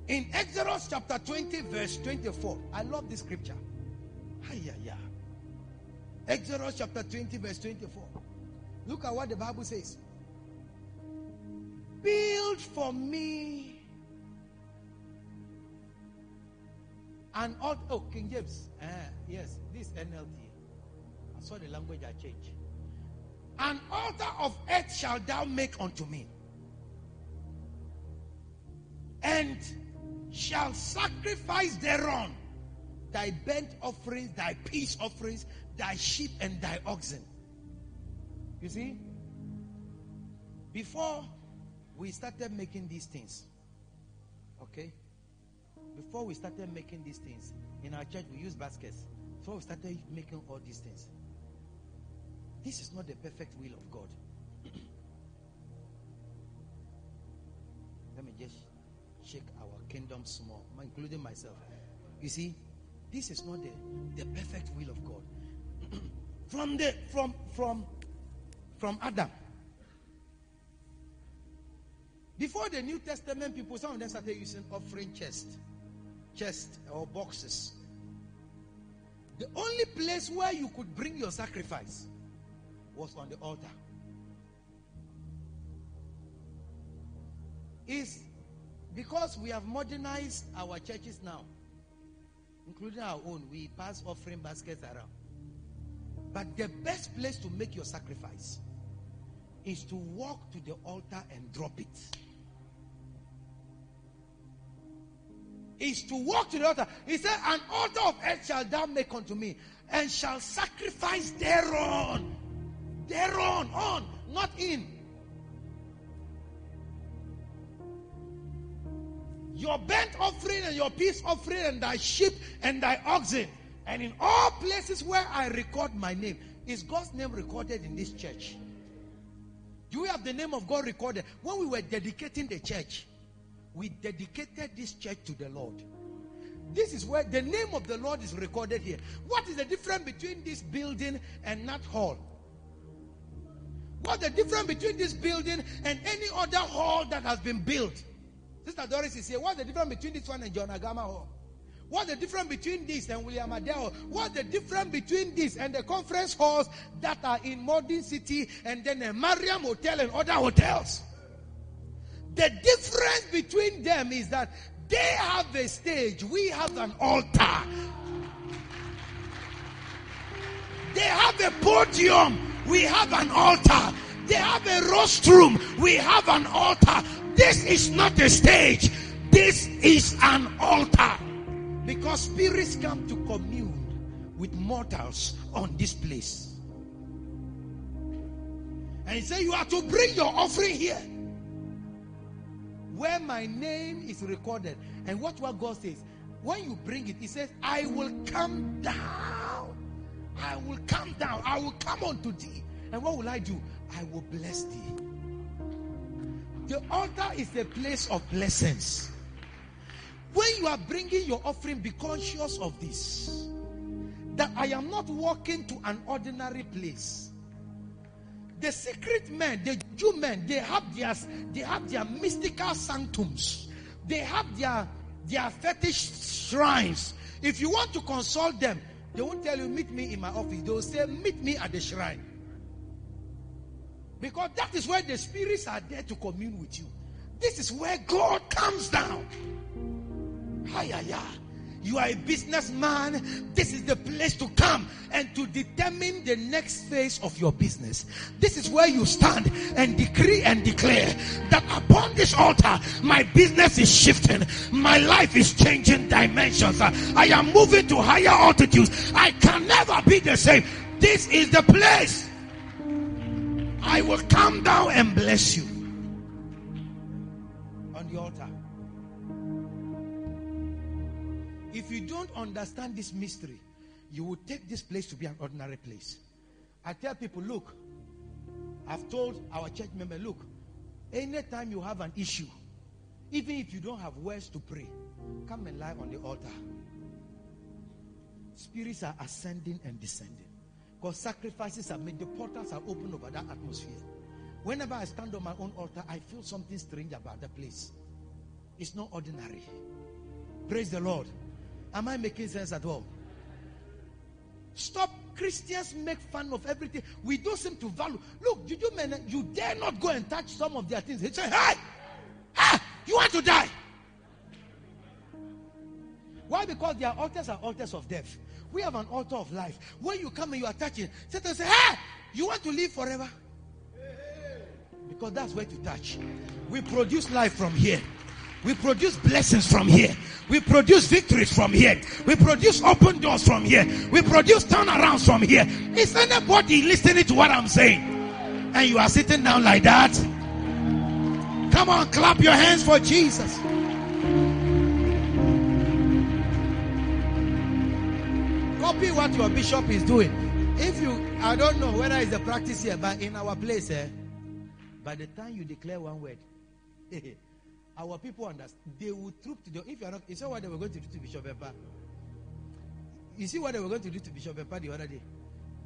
In Exodus chapter 20, verse 24, I love this scripture. Hiya, yeah. Exodus chapter 20, verse 24. Look at what the Bible says. Build for me an altar. Oh, King James. Uh, yes, this NLT. I saw the language I changed. An altar of earth shall thou make unto me. And shall sacrifice thereon thy burnt offerings, thy peace offerings, thy sheep, and thy oxen. You see, before we started making these things, okay, Before we started making these things, in our church we use baskets. Before we started making all these things. This is not the perfect will of God. Let me just shake our kingdom small, including myself. You see, this is not the, the perfect will of God. from the from from from Adam. Before the New Testament, people, some of them started using offering chest, chest or boxes. The only place where you could bring your sacrifice was on the altar. Is because we have modernized our churches now, including our own, we pass offering baskets around. But the best place to make your sacrifice is to walk to the altar and drop it. Is to walk to the altar. He said, An altar of earth shall thou make unto me, and shall sacrifice thereon. Thereon, on, not in. Your burnt offering and your peace offering and thy sheep and thy oxen. And in all places where I record my name, is God's name recorded in this church? Do we have the name of God recorded? When we were dedicating the church, we dedicated this church to the Lord. This is where the name of the Lord is recorded here. What is the difference between this building and that hall? What's the difference between this building and any other hall that has been built? Sister Doris is here. What's the difference between this one and John Agama Hall? What's the difference between this and William Adele? What's the difference between this and the conference halls that are in Modern City and then the Mariam Hotel and other hotels? The difference between them is that they have a stage, we have an altar. They have a podium, we have an altar. They have a rostrum, we have an altar. This is not a stage, this is an altar. Because spirits come to commune with mortals on this place. And he said, You are to bring your offering here. Where my name is recorded. And what what God says, when you bring it, He says, I will come down. I will come down. I will come unto thee. And what will I do? I will bless thee. The altar is the place of blessings. When you are bringing your offering, be conscious of this. That I am not walking to an ordinary place. The secret men, the Jew men, they have their they have their mystical sanctums. They have their their fetish shrines. If you want to consult them, they won't tell you meet me in my office. They will say meet me at the shrine. Because that is where the spirits are there to commune with you. This is where God comes down. Hayaya. You are a businessman. This is the place to come and to determine the next phase of your business. This is where you stand and decree and declare that upon this altar, my business is shifting. My life is changing dimensions. I am moving to higher altitudes. I can never be the same. This is the place. I will come down and bless you don't understand this mystery, you will take this place to be an ordinary place. I tell people, look, I've told our church member, look, anytime you have an issue, even if you don't have words to pray, come and lie on the altar. Spirits are ascending and descending. Because sacrifices are made, the portals are open over that atmosphere. Whenever I stand on my own altar, I feel something strange about the place. It's not ordinary. Praise the Lord. Am I making sense at all? Stop. Christians make fun of everything. We don't seem to value. Look, did you men, you dare not go and touch some of their things. They say, hey, hey, you want to die. Why? Because their altars are altars of death. We have an altar of life. When you come and you are touching, Satan say, Hey, you want to live forever? Because that's where to touch. We produce life from here. We produce blessings from here. We produce victories from here. We produce open doors from here. We produce turnarounds from here. Is anybody listening to what I'm saying? And you are sitting down like that? Come on, clap your hands for Jesus. Copy what your bishop is doing. If you, I don't know whether it's a practice here, but in our place, eh, by the time you declare one word, our people understand. They will troop to the. If you are not, you saw what they were going to do to Bishop Epa. You see what they were going to do to Bishop Epa the other day.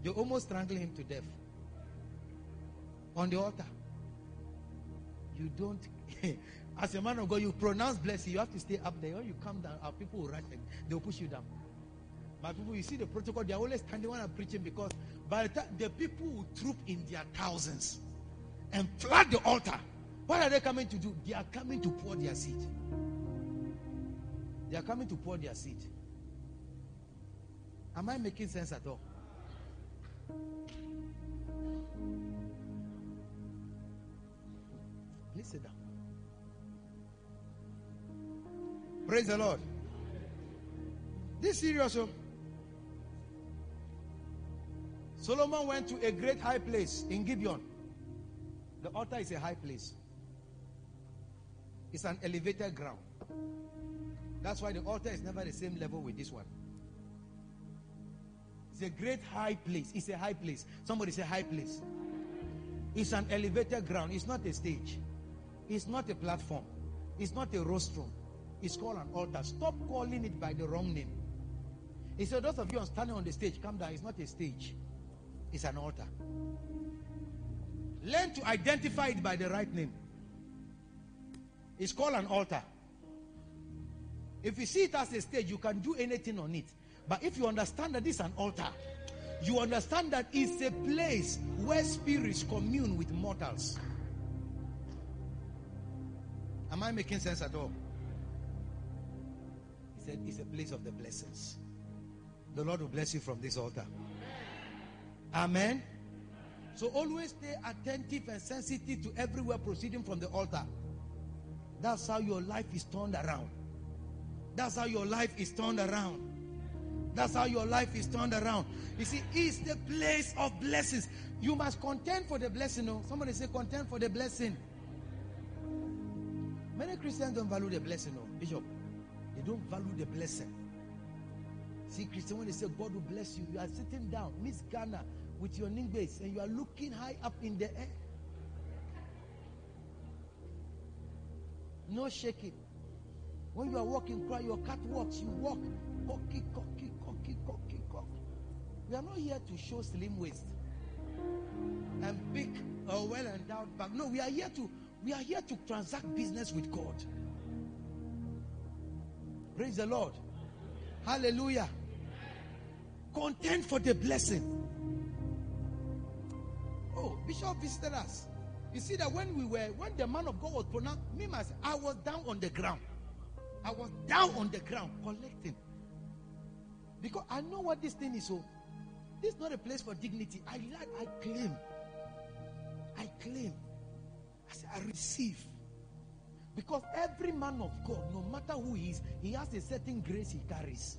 They almost strangled him to death on the altar. You don't. As a man of God, you pronounce blessing. You have to stay up there. When you come down, our people will rush and they will push you down. My people, you see the protocol, they are always standing when I'm preaching because by the time the people will troop in their thousands and flood the altar. What are they coming to do? They are coming to pour their seed. They are coming to pour their seed. Am I making sense at all? Please sit down. Praise the Lord. This is serious. Oh. Solomon went to a great high place in Gibeon. The altar is a high place. It's an elevated ground. That's why the altar is never the same level with this one. It's a great high place. It's a high place. Somebody say high place. It's an elevated ground. It's not a stage. It's not a platform. It's not a rostrum. It's called an altar. Stop calling it by the wrong name. He said, Those of you standing on the stage, come down. It's not a stage, it's an altar. Learn to identify it by the right name. It's called an altar. If you see it as a stage, you can do anything on it. But if you understand that this is an altar, you understand that it's a place where spirits commune with mortals. Am I making sense at all? He said it's a place of the blessings. The Lord will bless you from this altar. Amen. So always stay attentive and sensitive to everywhere proceeding from the altar. That's how your life is turned around. That's how your life is turned around. That's how your life is turned around. You see, it's the place of blessings. You must contend for the blessing. No? Somebody say, contend for the blessing. Many Christians don't value the blessing, no, Bishop. They don't value the blessing. See, Christian, when they say God will bless you, you are sitting down, Miss Ghana, with your base, and you are looking high up in the air. No shaking. When you are walking, cry, your cat walks, you walk. Cocky, cocky, cocky, cocky, cocky. We are not here to show slim waist and big or well endowed back. No, we are here to we are here to transact business with God. Praise the Lord. Hallelujah. Contend for the blessing. Oh, Bishop visited us. You see that when we were, when the man of God was pronounced, me myself, I was down on the ground. I was down on the ground collecting. Because I know what this thing is. So, this is not a place for dignity. I like, I claim. I claim. I say, I receive. Because every man of God, no matter who he is, he has a certain grace he carries.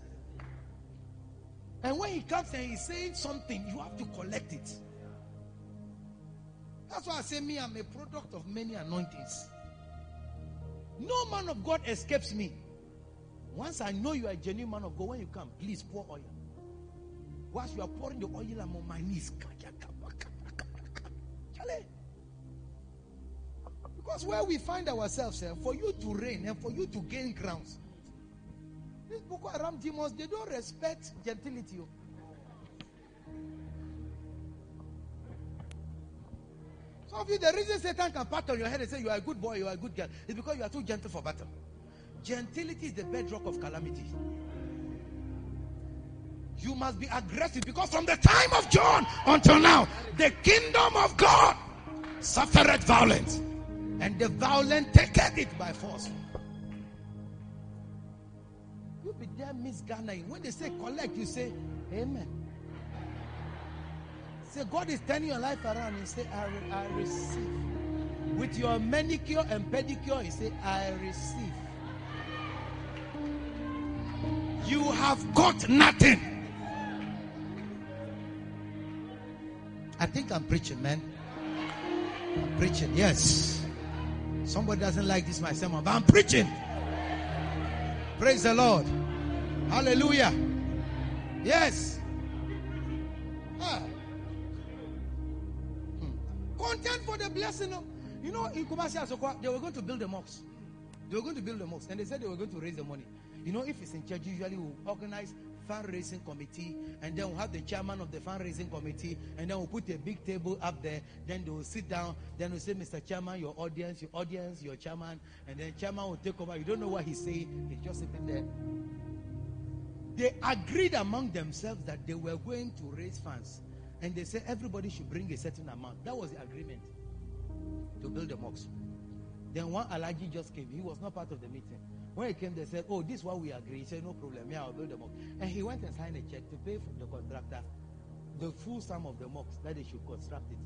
And when he comes and he's saying something, you have to collect it. That's why I say, me, I'm a product of many anointings. No man of God escapes me. Once I know you are a genuine man of God, when you come, please pour oil. Whilst you are pouring the oil, I'm on my knees. Because where we find ourselves, eh, for you to reign and for you to gain crowns, these Boko Haram demons, they don't respect gentility. Some of you, the reason Satan can pat on your head and say you are a good boy, you are a good girl, is because you are too gentle for battle. Gentility is the bedrock of calamity. You must be aggressive because from the time of John until now, the kingdom of God suffered violence and the violent taketh it by force. You be there, Miss Ghana. When they say collect, you say, Amen. Say, God is turning your life around. You say, I, I receive. With your manicure and pedicure, you say, I receive. You have got nothing. I think I'm preaching, man. I'm preaching, yes. Somebody doesn't like this my sermon, but I'm preaching. Praise the Lord. Hallelujah. Yes. Ah. Content for the blessing. Of, you know, in Kumasi Asokwa, they were going to build a mosque. They were going to build a mosque, and they said they were going to raise the money. You know, if it's in church, usually we'll organize fundraising committee, and then we'll have the chairman of the fundraising committee, and then we'll put a big table up there. Then they will sit down. Then we'll say, Mr. Chairman, your audience, your audience, your chairman, and then chairman will take over. You don't know what he's saying. He's just sitting there. They agreed among themselves that they were going to raise funds, and they said everybody should bring a certain amount. That was the agreement to build the mosque. Then one Alhaji just came. He was not part of the meeting. When he came, they said, Oh, this is what we agree. He said, No problem. Yeah, I'll build the mosque. And he went and signed a check to pay for the contractor the full sum of the mosque that they should construct it.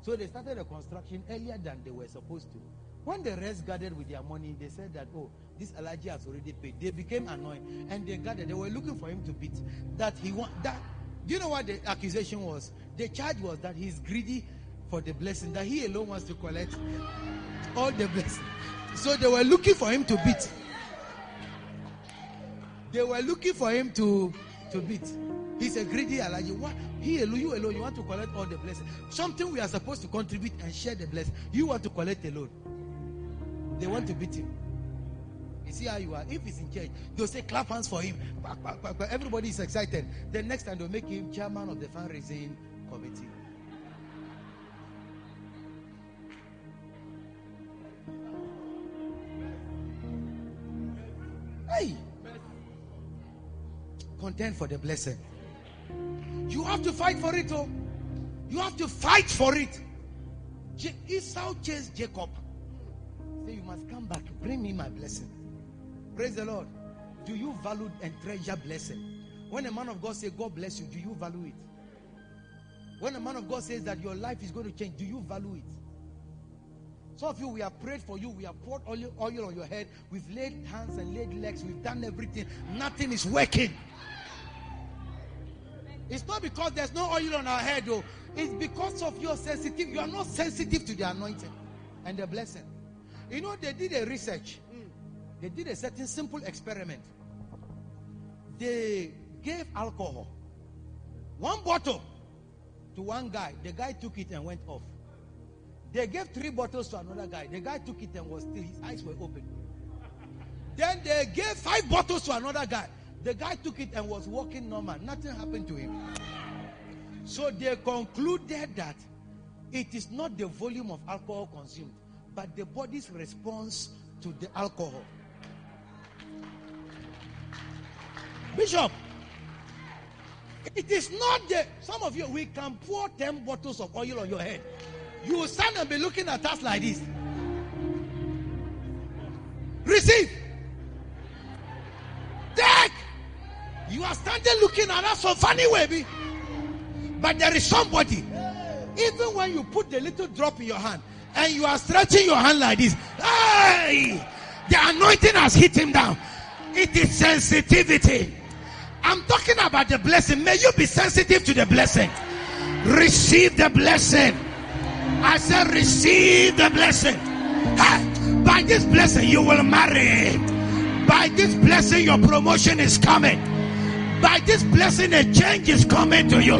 So they started the construction earlier than they were supposed to. When the rest gathered with their money, they said that, oh, this Alhaji has already paid. They became annoyed and they gathered. They were looking for him to beat. That he want that. Do you know what the accusation was? The charge was that he's greedy for the blessing, that he alone wants to collect all the blessing. So they were looking for him to beat. They were looking for him to, to beat. He's a greedy Elijah. What? He alone, you alone, you want to collect all the blessing. Something we are supposed to contribute and share the blessing. You want to collect alone. They want to beat him. You see how you are. If he's in church, they'll say clap hands for him. Everybody is excited. Then next time they'll make him chairman of the fundraising committee. Hey! Contend for the blessing. You have to fight for it, oh. You have to fight for it. Esau chased Jacob. Say, You must come back. Bring me my blessing. Praise the Lord. Do you value and treasure blessing? When a man of God says, God bless you, do you value it? When a man of God says that your life is going to change, do you value it? Some of you, we have prayed for you. We have poured oil, oil on your head. We've laid hands and laid legs. We've done everything. Nothing is working. It's not because there's no oil on our head, though. It's because of your sensitive. You are not sensitive to the anointing and the blessing. You know, they did a research. They did a certain simple experiment. They gave alcohol, one bottle, to one guy. The guy took it and went off. They gave three bottles to another guy. The guy took it and was still, his eyes were open. Then they gave five bottles to another guy. The guy took it and was walking normal. Nothing happened to him. So they concluded that it is not the volume of alcohol consumed, but the body's response to the alcohol. Bishop, it is not the some of you we can pour 10 bottles of oil on your head. You will stand and be looking at us like this. Receive. Take. You are standing looking at us so funny, baby. But there is somebody. Even when you put the little drop in your hand and you are stretching your hand like this, hey, the anointing has hit him down. It is sensitivity. I'm talking about the blessing. May you be sensitive to the blessing. Receive the blessing. I said, receive the blessing. By this blessing, you will marry. By this blessing, your promotion is coming. By this blessing, a change is coming to you.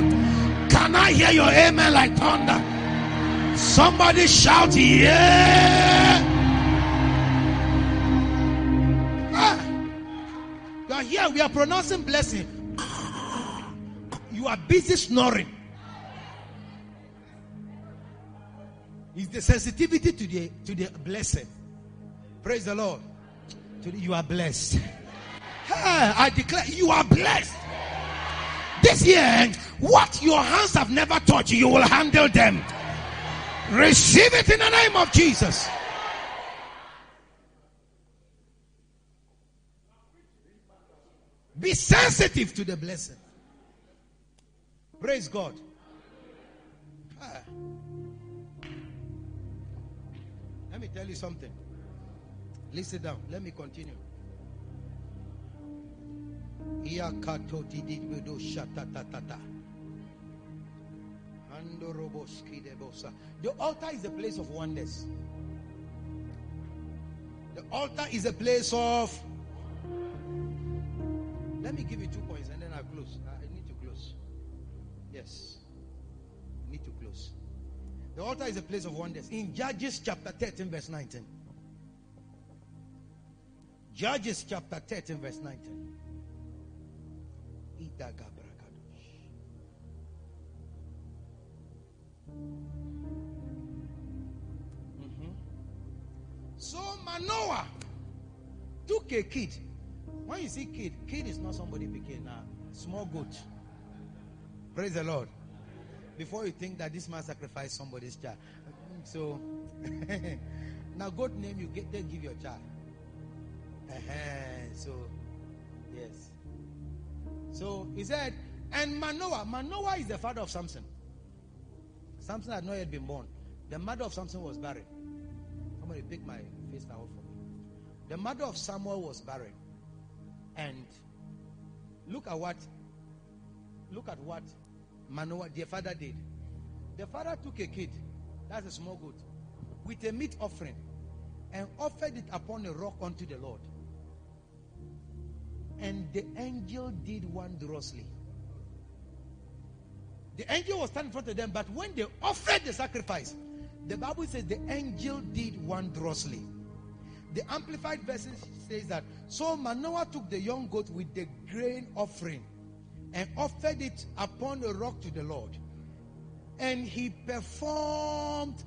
Can I hear your amen like thunder? Somebody shout, yeah. Here, we are pronouncing blessing. You are busy snoring. It's the sensitivity to the to the blessing. Praise the Lord. You are blessed. Hey, I declare you are blessed. This year, what your hands have never touched, you will handle them. Receive it in the name of Jesus. Be sensitive to the blessing. Praise God. Ah. Let me tell you something. Listen down. Let me continue. The altar is a place of wonders. The altar is a place of. Let me give you two points and then I'll close. I need to close. Yes. I need to close. The altar is a place of wonders. In Judges chapter 13, verse 19. Judges chapter 13, verse 19. Mm-hmm. So Manoah took a kid. When you see kid, kid is not somebody became a small goat. Praise the Lord. Before you think that this man sacrificed somebody's child. So now goat name you get they give your child. Uh-huh. So yes. So he said, and Manoah, Manoah is the father of Samson. Samson had not yet been born. The mother of Samson was barren. Somebody pick my face towel for me. The mother of Samuel was barren. And look at what look at what Manoah, their father did. The father took a kid, that's a small goat, with a meat offering, and offered it upon a rock unto the Lord. And the angel did wondrously. The angel was standing in front of them, but when they offered the sacrifice, the Bible says the angel did wondrously. The Amplified Version says that so Manoah took the young goat with the grain offering and offered it upon a rock to the Lord. And he performed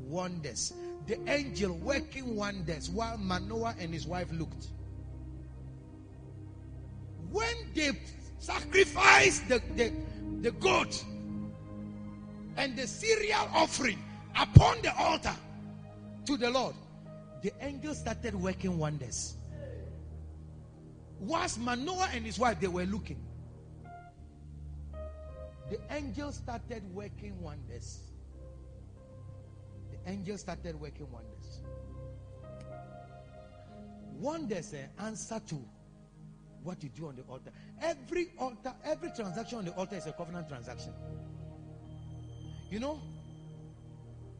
wonders. The angel working wonders while Manoah and his wife looked. When they sacrificed the, the, the goat and the cereal offering upon the altar to the Lord, the angel started working wonders. Whilst Manoah and his wife they were looking, the angel started working wonders. The angel started working wonders. Wonders an eh, answer to what you do on the altar. Every altar, every transaction on the altar is a covenant transaction. You know,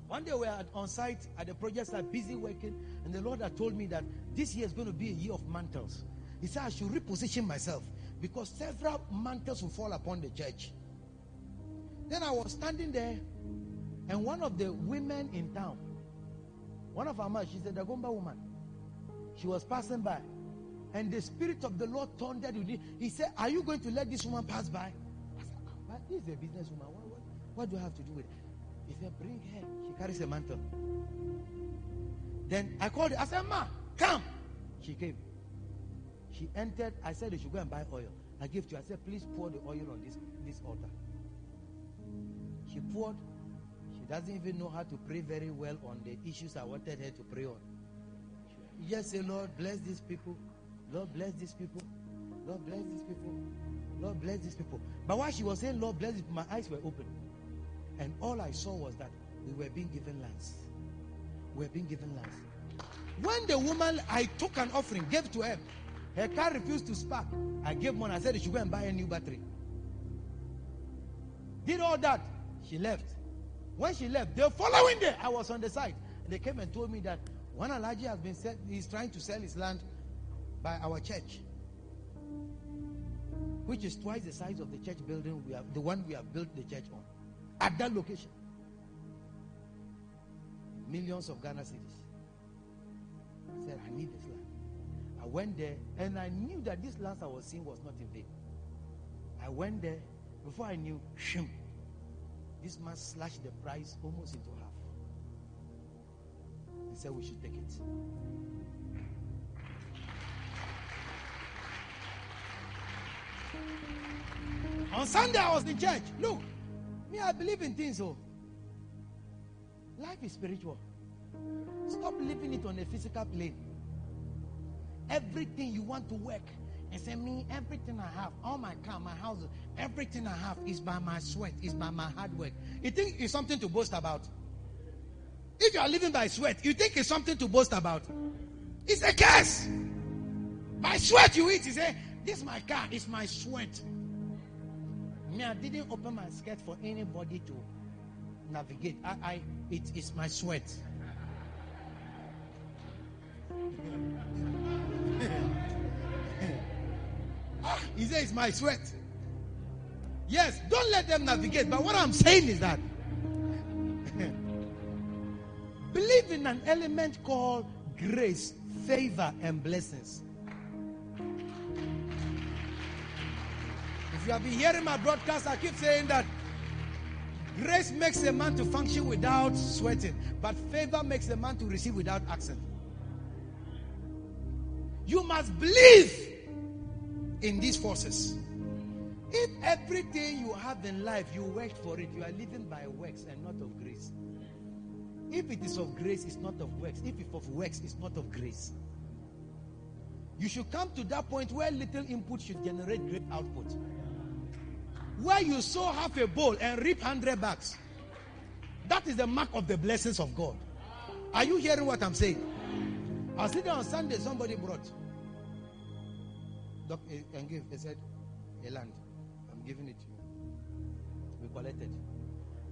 one day we were on site at the project site, busy working, and the Lord had told me that this year is going to be a year of mantles. He said I should reposition myself because several mantles will fall upon the church. Then I was standing there, and one of the women in town, one of our mothers, she's a Dagomba woman. She was passing by, and the spirit of the Lord thundered with it. He said, Are you going to let this woman pass by? I said, ah, But this is a businesswoman. What, what, what do I have to do with it? He said, Bring her. She carries a mantle. Then I called her. I said, Ma, come. She came. She entered. I said, You should go and buy oil. I gave to her. I said, Please pour the oil on this, this altar. She poured. She doesn't even know how to pray very well on the issues I wanted her to pray on. Just say, Lord, bless these people. Lord, bless these people. Lord, bless these people. Lord, bless these people. But while she was saying, Lord, bless people, my eyes were open. And all I saw was that we were being given lands. We were being given lands. When the woman I took an offering, gave to her, her car refused to spark. I gave money. I said she should go and buy a new battery. Did all that. She left. When she left, the following day, I was on the site. They came and told me that one Alhaji has been said he's trying to sell his land by our church, which is twice the size of the church building we have, the one we have built the church on, at that location. Millions of Ghana cedis. I said, I need this land. I went there and I knew that this land I was seeing was not in vain. I went there before I knew, shim, this man slashed the price almost into half. He said we should take it. On Sunday, I was in church. Look, me, I believe in things. Oh, life is spiritual. Stop living it on a physical plane. Everything you want to work, and say, Me, everything I have, all my car, my house, everything I have is by my sweat, is by my hard work. You think it's something to boast about? If you are living by sweat, you think it's something to boast about? It's a curse. By sweat you eat. You say, This my car, it's my sweat. Me, I didn't open my skirt for anybody to navigate. I, I it is my sweat. He says, It's my sweat. Yes, don't let them navigate. But what I'm saying is that believe in an element called grace, favor, and blessings. You have been hearing my broadcast, I keep saying that grace makes a man to function without sweating, but favor makes a man to receive without accent. You must believe in these forces. If everything you have in life you worked for it, you are living by works and not of grace. If it is of grace, it's not of works. If it's of works, it's not of grace. You should come to that point where little input should generate great output. Where you sow half a bowl and reap hundred bags. That is the mark of the blessings of God. Are you hearing what I'm saying? I was sitting on Sunday, somebody brought. Doc, eh, and give. They said, a land. I'm giving it to you. We collected.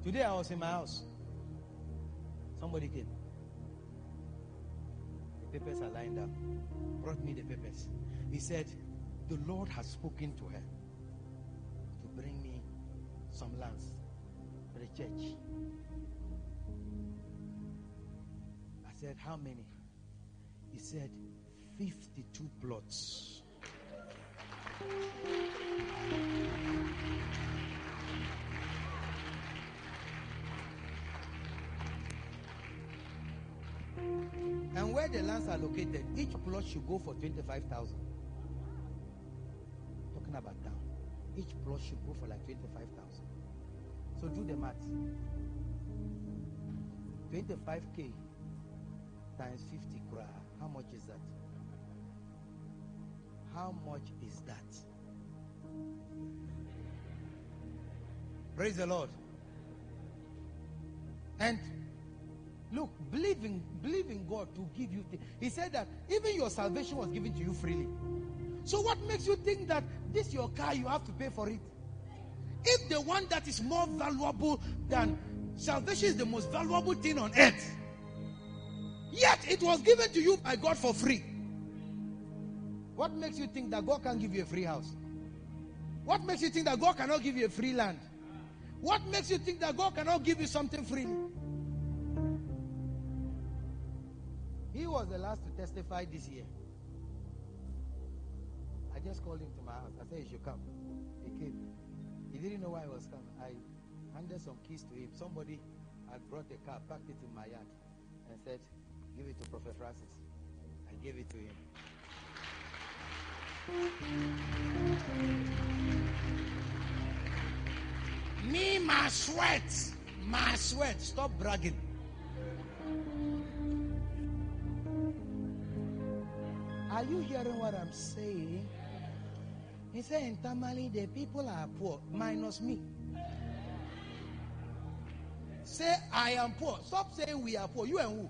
Today I was in my house. Somebody came. The papers are lined up. Brought me the papers. He said, The Lord has spoken to her some lands for the church. I said, How many? He said, 52 plots. And where the lands are located, each plot should go for 25,000. Talking about town. Each plot should go for like 25,000. So do the math. 25k times 50 kra. How much is that? How much is that? Praise the Lord. And look, believe in, God to give you. Th- he said that even your salvation was given to you freely. So what makes you think that this your car you have to pay for it? If the one that is more valuable than salvation is the most valuable thing on earth, yet it was given to you by God for free. What makes you think that God can give you a free house? What makes you think that God cannot give you a free land? What makes you think that God cannot give you something free? He was the last to testify this year. I just called him to my house. I said You should come. He came. He didn't know why I was coming. I handed some keys to him. Somebody had brought a car, packed it in my yard, and said, Give it to Prophet Francis. I gave it to him. Me, my sweat. My sweat. Stop bragging. Are you hearing what I'm saying? He said in Tamale, the people are poor, minus me. Say, I am poor. Stop saying we are poor. You and who?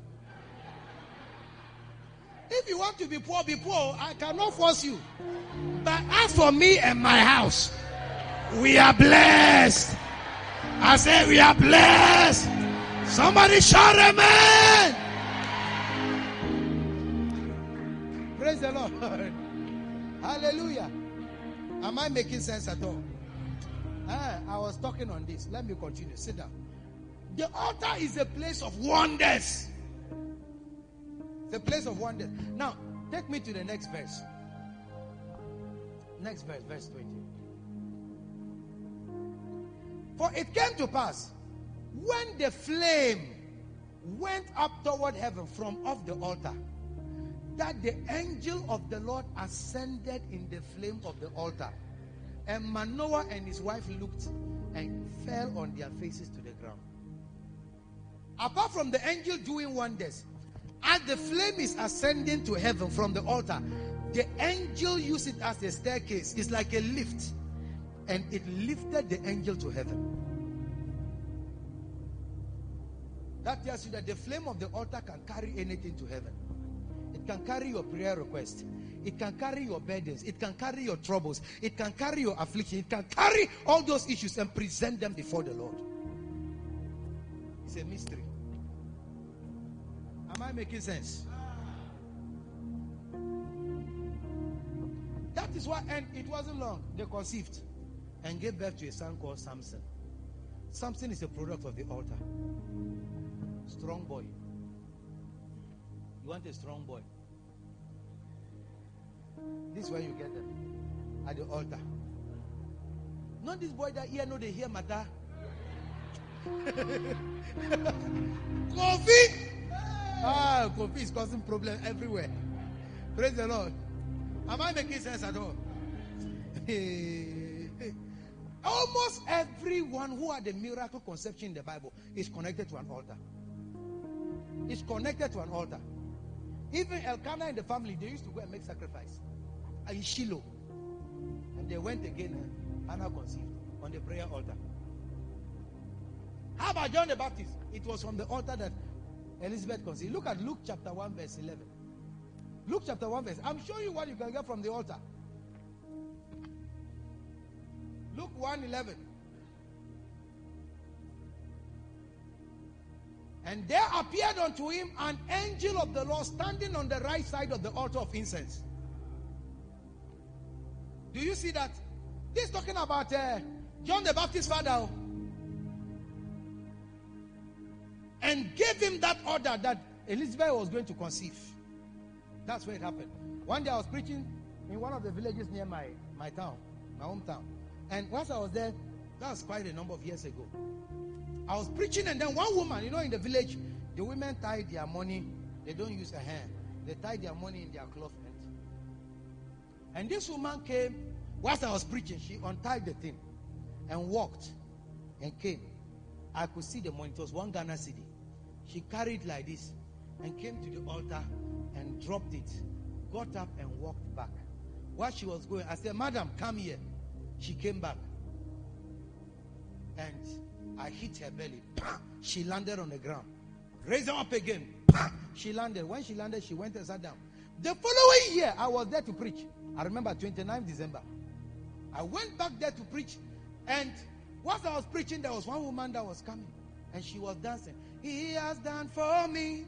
If you want to be poor, be poor. I cannot force you. But as for me and my house, we are blessed. I say we are blessed. Somebody shout amen. Praise the Lord. Hallelujah. Am I making sense at all? Ah, I was talking on this. Let me continue. Sit down. The altar is a place of wonders. The place of wonders. Now, take me to the next verse. Next verse, verse 20. For it came to pass when the flame went up toward heaven from off the altar that the angel of the Lord ascended in the flame of the altar. And Manoah and his wife looked and fell on their faces to the ground. Apart from the angel doing wonders, as the flame is ascending to heaven from the altar, the angel used it as a staircase. It's like a lift. And it lifted the angel to heaven. That tells you that the flame of the altar can carry anything to heaven. It can carry your prayer request. It can carry your burdens. It can carry your troubles. It can carry your affliction. It can carry all those issues and present them before the Lord. It's a mystery. Am I making sense? That is why, and it wasn't long. They conceived and gave birth to a son called Samson. Samson is a product of the altar. Strong boy. You want a strong boy? This is where you get them at the altar. Not this boy that here know they hear matter. Coffee. Ah, coffee is causing problem everywhere. Praise the Lord. Am I making sense at all? Almost everyone who had a miracle conception in the Bible is connected to an altar. Is connected to an altar. Even Elkanah and the family, they used to go and make sacrifice. In Shiloh. And they went again and Hannah conceived on the prayer altar. How about John the Baptist? It was from the altar that Elizabeth conceived. Look at Luke chapter 1, verse 11. Luke chapter 1, verse. I'm showing you what you can get from the altar. Luke 1 11. And there appeared unto him an angel of the Lord standing on the right side of the altar of incense. Do you see that? This talking about uh, John the Baptist's father. Oh. And gave him that order that Elizabeth was going to conceive. That's where it happened. One day I was preaching in one of the villages near my, my town, my hometown. And once I was there, that was quite a number of years ago. I was preaching, and then one woman, you know, in the village, the women tie their money, they don't use a hand, they tie their money in their cloth. And this woman came, whilst I was preaching, she untied the thing and walked and came. I could see the money, it was one Ghana cedi. She carried like this and came to the altar and dropped it, got up and walked back. While she was going, I said, Madam, come here. She came back. And I hit her belly. She landed on the ground. Raise her up again. She landed. When she landed, she went and sat down. The following year, I was there to preach. I remember 29 December. I went back there to preach. And whilst I was preaching, there was one woman that was coming. And she was dancing. He has done for me.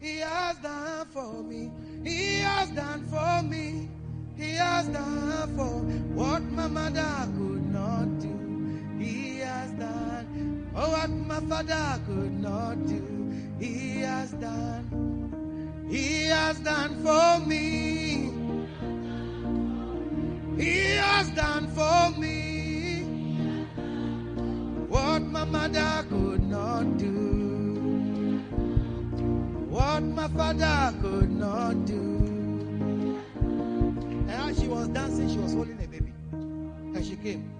He has done for me. He has done for me. He has done for what my mother could not do. He has done oh, what my father could not do. He has done. He has done for me. He has done for me what my mother could not do. What my father could not do. And as she was dancing, she was holding a baby. And she came.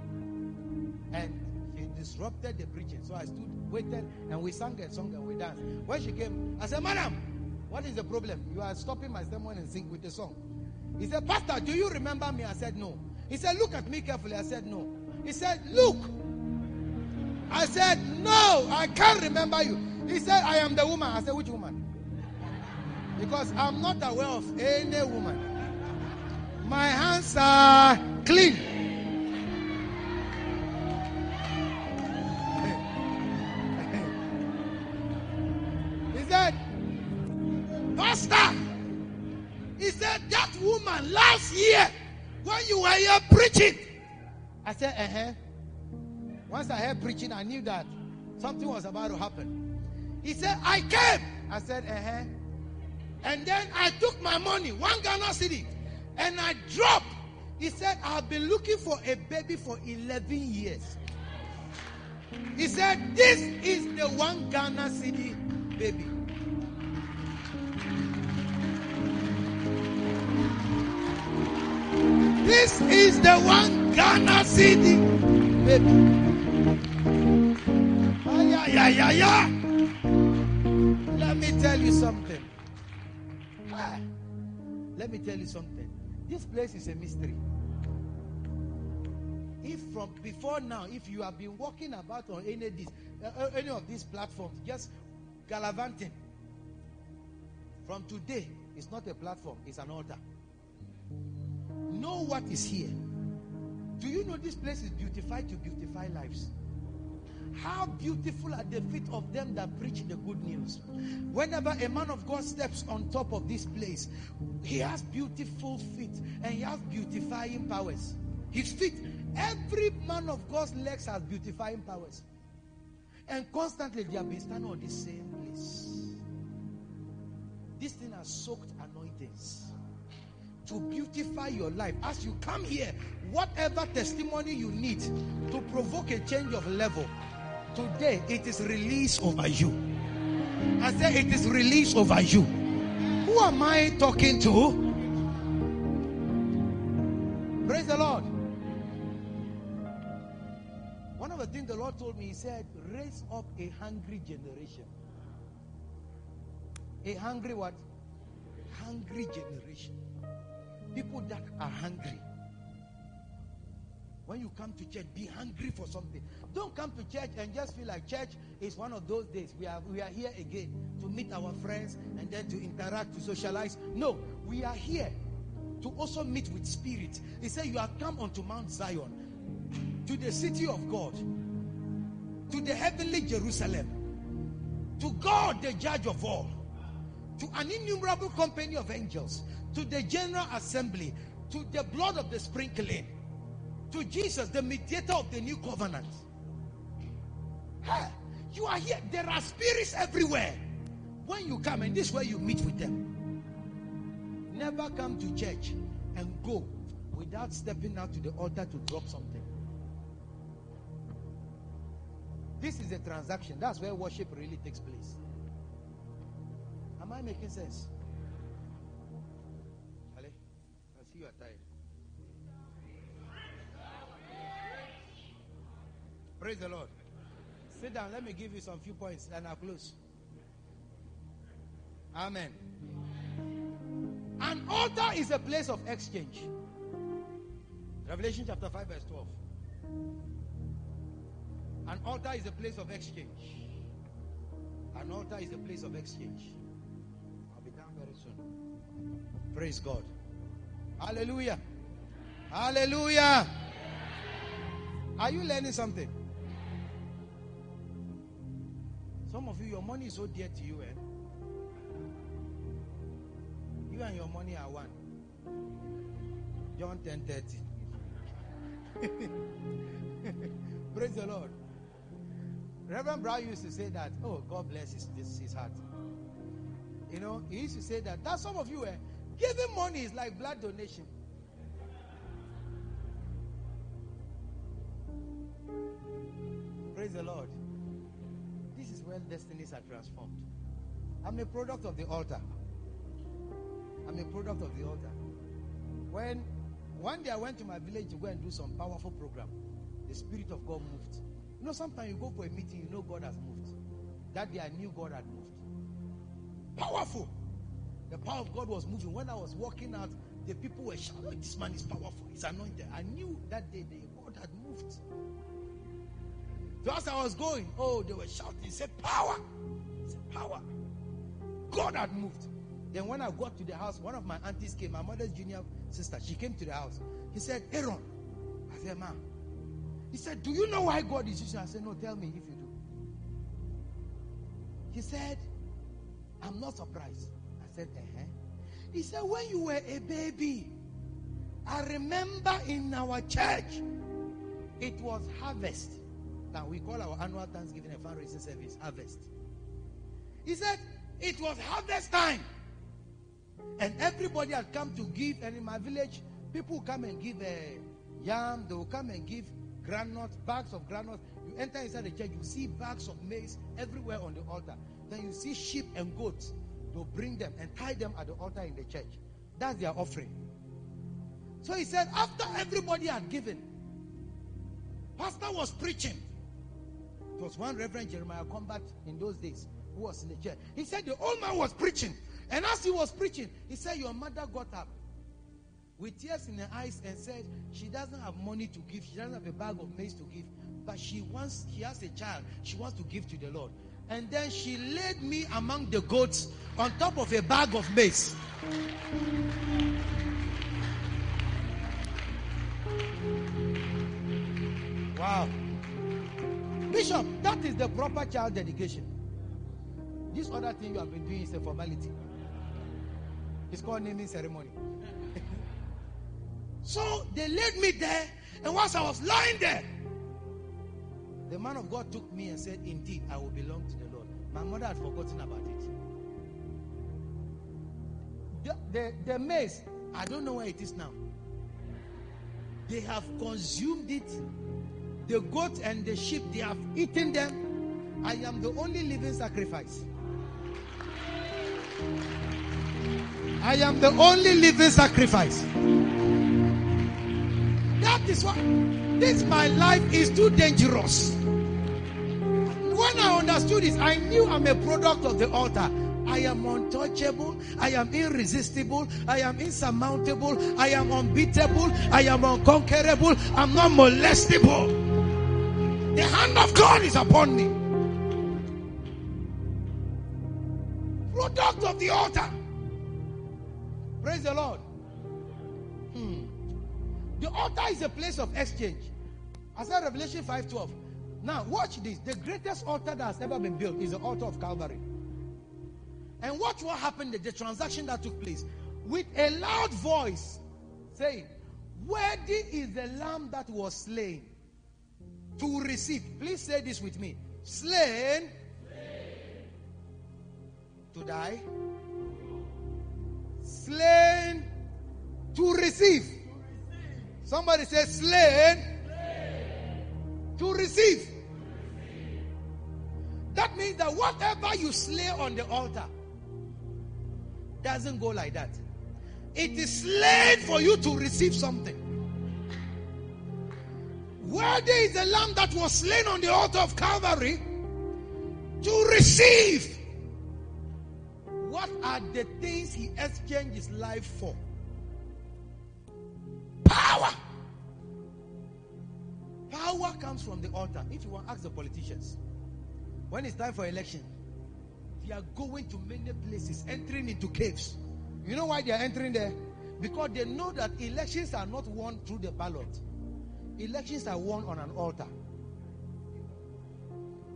Disrupted the preaching. So I stood, waited, and we sang a song and we danced. When she came, I said, Madam, what is the problem? You are stopping my sermon and sing with the song. He said, Pastor, do you remember me? I said, No. He said, Look at me carefully. I said, No. He said, Look. I said, No, I can't remember you. He said, I am the woman. I said, Which woman? Because I'm not aware of any woman. My hands are clean. Pastor, he said, that woman last year when you were here preaching. I said, uh huh. Once I heard preaching, I knew that something was about to happen. He said, I came. I said, uh huh. And then I took my money, one Ghana cedi, And I dropped. He said, I've been looking for a baby for 11 years. He said, This is the one Ghana cedi baby. This is the one Ghana cedi baby. Yeah, yeah, yeah. Let me tell you something. Ah, let me tell you something. This place is a mystery. If from before now, if you have been walking about on any of these, uh, uh, any of these platforms, just gallivanting, from today, it's not a platform, it's an altar. Know what is here. Do you know this place is beautified to beautify lives? How beautiful are the feet of them that preach the good news. Whenever a man of God steps on top of this place, he has beautiful feet and he has beautifying powers. His feet. Every man of God's legs has beautifying powers. And constantly they have been standing on the same place. This thing has soaked anointings to beautify your life. As you come here, whatever testimony you need to provoke a change of level, today it is released over you. I say it is released over you. Who am I talking to? Praise the Lord. One of the things the Lord told me, He said, raise up a hungry generation. A hungry what? Hungry generation. People that are hungry. When you come to church, be hungry for something. Don't come to church and just feel like church is one of those days. We are, we are here again to meet our friends and then to interact, to socialize. No, we are here to also meet with spirit. He said, You have come unto Mount Zion, to the city of God, to the heavenly Jerusalem, to God, the judge of all, to an innumerable company of angels, to the general assembly, to the blood of the sprinkling, to Jesus, the mediator of the new covenant. Hey, you are here. There are spirits everywhere. When you come, and this is where you meet with them. Never come to church and go without stepping out to the altar to drop something. This is a transaction. That's where worship really takes place. Am I making sense? Praise the Lord. Sit down. Let me give you some few points and I'll close. Amen. An altar is a place of exchange. Revelation chapter 5, verse 12. An altar is a place of exchange. An altar is a place of exchange. I'll be done very soon. Praise God. Hallelujah. Hallelujah. Are you learning something? Some of you, your money is so dear to you, eh? You and your money are one. John 10 30. Praise the Lord. Reverend Brown used to say that, oh, God bless his, his, his heart. You know, he used to say that. That some of you, eh, giving money is like blood donation. Praise the Lord. Where destinies are transformed. I'm a product of the altar. I'm a product of the altar. When one day I went to my village to go and do some powerful program, the Spirit of God moved. You know, sometimes you go for a meeting, you know God has moved. That day I knew God had moved. Powerful. The power of God was moving. When I was walking out, the people were shouting, This man is powerful. He's anointed. I knew that day the God had moved. As I was going, oh, they were shouting, say power. Say power. God had moved. Then when I got to the house, one of my aunties came, my mother's junior sister. She came to the house. He said, Aaron. I said, Ma. He said, Do you know why God is using? I said, No, tell me if you do. He said, I'm not surprised. I said, uh-huh. He said, When you were a baby, I remember in our church, it was harvest. We call our annual Thanksgiving and fundraising service harvest. He said, It was harvest time. And everybody had come to give. And in my village, people come and give a uh, yam. They will come and give granite, bags of granite. You enter inside the church, you see bags of maize everywhere on the altar. Then you see sheep and goats. They'll bring them and tie them at the altar in the church. That's their offering. So he said, after everybody had given, Pastor was preaching. It was one Reverend Jeremiah Combat in those days who was in the church. He said the old man was preaching. And as he was preaching, he said, Your mother got up with tears in her eyes and said, She doesn't have money to give, she doesn't have a bag of maize to give, but she wants, she has a child, she wants to give to the Lord. And then she laid me among the goats on top of a bag of maize. Wow. Bishop, that is the proper child dedication. This other thing you have been doing is a formality. It's called naming ceremony. So they laid me there, and once I was lying there, the man of God took me and said, Indeed, I will belong to the Lord. My mother had forgotten about it. The, the, the maize, I don't know where it is now. They have consumed it. The goat and the sheep, they have eaten them. I am the only living sacrifice. I am the only living sacrifice. That is why this my life is too dangerous. When I understood this, I knew I'm a product of the altar. I am untouchable. I am irresistible. I am insurmountable. I am unbeatable. I am unconquerable. I'm not molestable. The hand of God is upon me. Product of the altar. Praise the Lord. Hmm. The altar is a place of exchange. I said Revelation 5:12. Now watch this. The greatest altar that has ever been built is the altar of Calvary. And watch what happened, the transaction that took place. With a loud voice saying, Worthy is the lamb that was slain to receive. Please say this with me. Slain, slain. to die, slain to receive. Somebody says slain, slain. to receive. That means that whatever you slay on the altar doesn't go like that. It is slain for you to receive something. Worthy is the lamb that was slain on the altar of Calvary to receive. What are the things he exchanged his life for? Power. Power comes from the altar. If you want, ask the politicians. When it's time for election, they are going to many places, entering into caves. You know why they are entering there? Because they know that elections are not won through the ballot. Elections are won on an altar.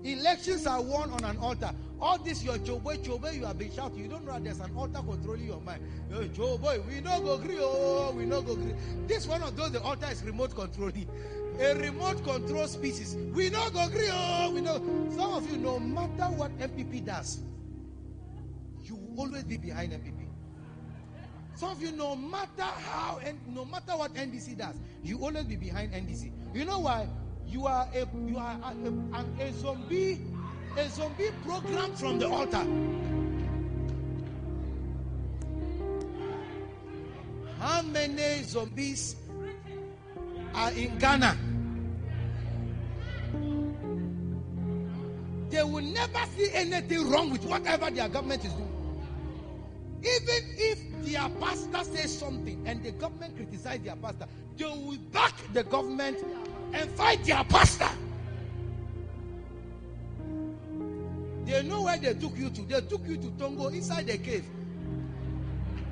Elections are won on an altar. All this your choboy choboy you have been shouting. You don't know that there's an altar controlling your mind. Hey, choboy, we no go agree. Oh, oh, we no go agree. This one of those the altar is remote controlling. A remote control species. We no go agree. Oh, oh, we know. Some of you, no matter what NPP does, you will always be behind NPP. Some of you, no matter how and no matter what NDC does, you always be behind NDC. You know why? You are a you are a, a, a zombie, a zombie program from the altar. How many zombies are in Ghana? They will never see anything wrong with whatever their government is doing. Even if their pastor says something and the government criticize their pastor, they will back the government and fight their pastor. They know where they took you to. They took you to Tongo inside the cave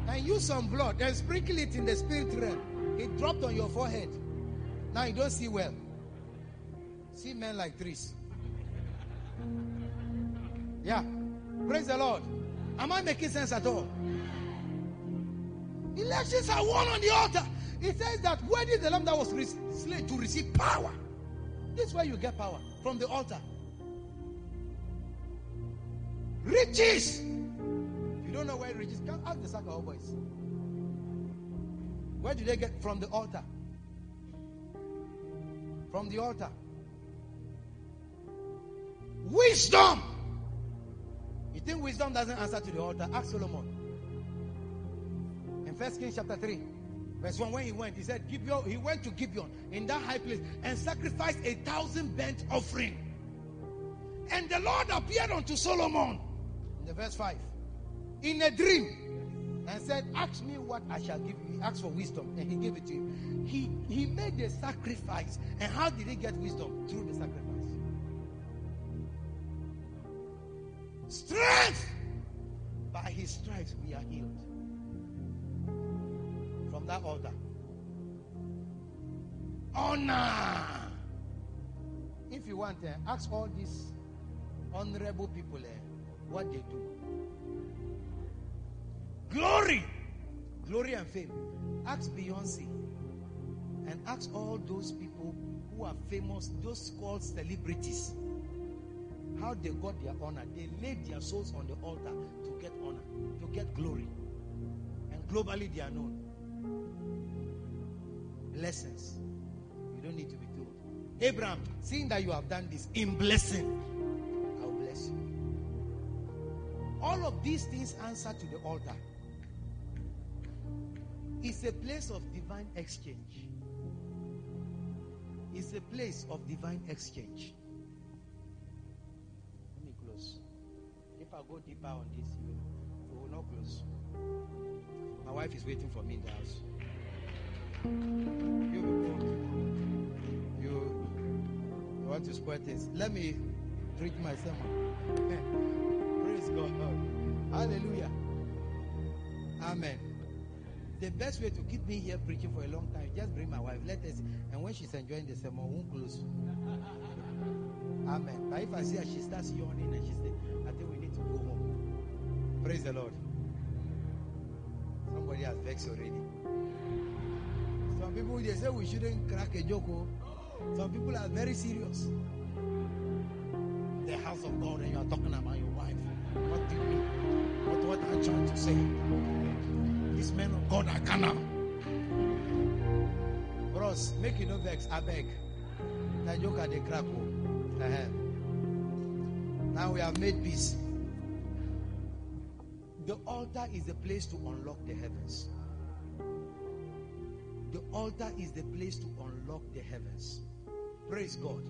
and use some blood and sprinkle it in the spirit realm. It dropped on your forehead. Now you don't see well. See men like trees. Yeah. Praise the Lord. Am I making sense at all? Elections are won on the altar. It says that where did the lamb that was slain to receive power? This is where you get power from the altar. Riches. You don't know where riches come. Ask the Sakawa boys. Where do they get from the altar? From the altar. Wisdom. You think wisdom doesn't answer to the altar? Ask Solomon. First Kings chapter 3, verse 1, when he went, he said, Gibeon, he went to Gibeon in that high place and sacrificed a thousand burnt offering. And the Lord appeared unto Solomon in the verse 5 in a dream and said, Ask me what I shall give you. He asked for wisdom and he gave it to him. He, he made the sacrifice. And how did he get wisdom? Through the sacrifice. Strength. By his stripes we are healed. That altar. Honor. If you want, uh, ask all these honorable people uh, what they do. Glory. Glory and fame. Ask Beyonce. and ask all those people who are famous, those called celebrities, how they got their honor. They laid their souls on the altar to get honor, to get glory. And globally they are known. Lessons. You don't need to be told. Abraham, seeing that you have done this in blessing, I will bless you. All of these things answer to the altar. It's a place of divine exchange. It's a place of divine exchange. Let me close. If I go deeper on this, you will not close. My wife is waiting for me in the house. You you, you want to spoil things. Let me preach my sermon. Praise God. Hallelujah. Amen. The best way to keep me here preaching for a long time, just bring my wife. Let us, and when she's enjoying the sermon, won't close. Amen. But if I see her, she starts yawning and she says, I think we need to go home. Praise the Lord. Somebody has vexed already. People they say we shouldn't crack a joke. Oh. Some people are very serious. The house of God, and you are talking about your wife. What do you mean? What what are you trying to say? These men of God are carnal. Bros, make you no vex. I beg. That joke at the crack. oh. Uh-huh. Now we have made peace. The altar is the place to unlock the heavens. The altar is the place to unlock the heavens. Praise God.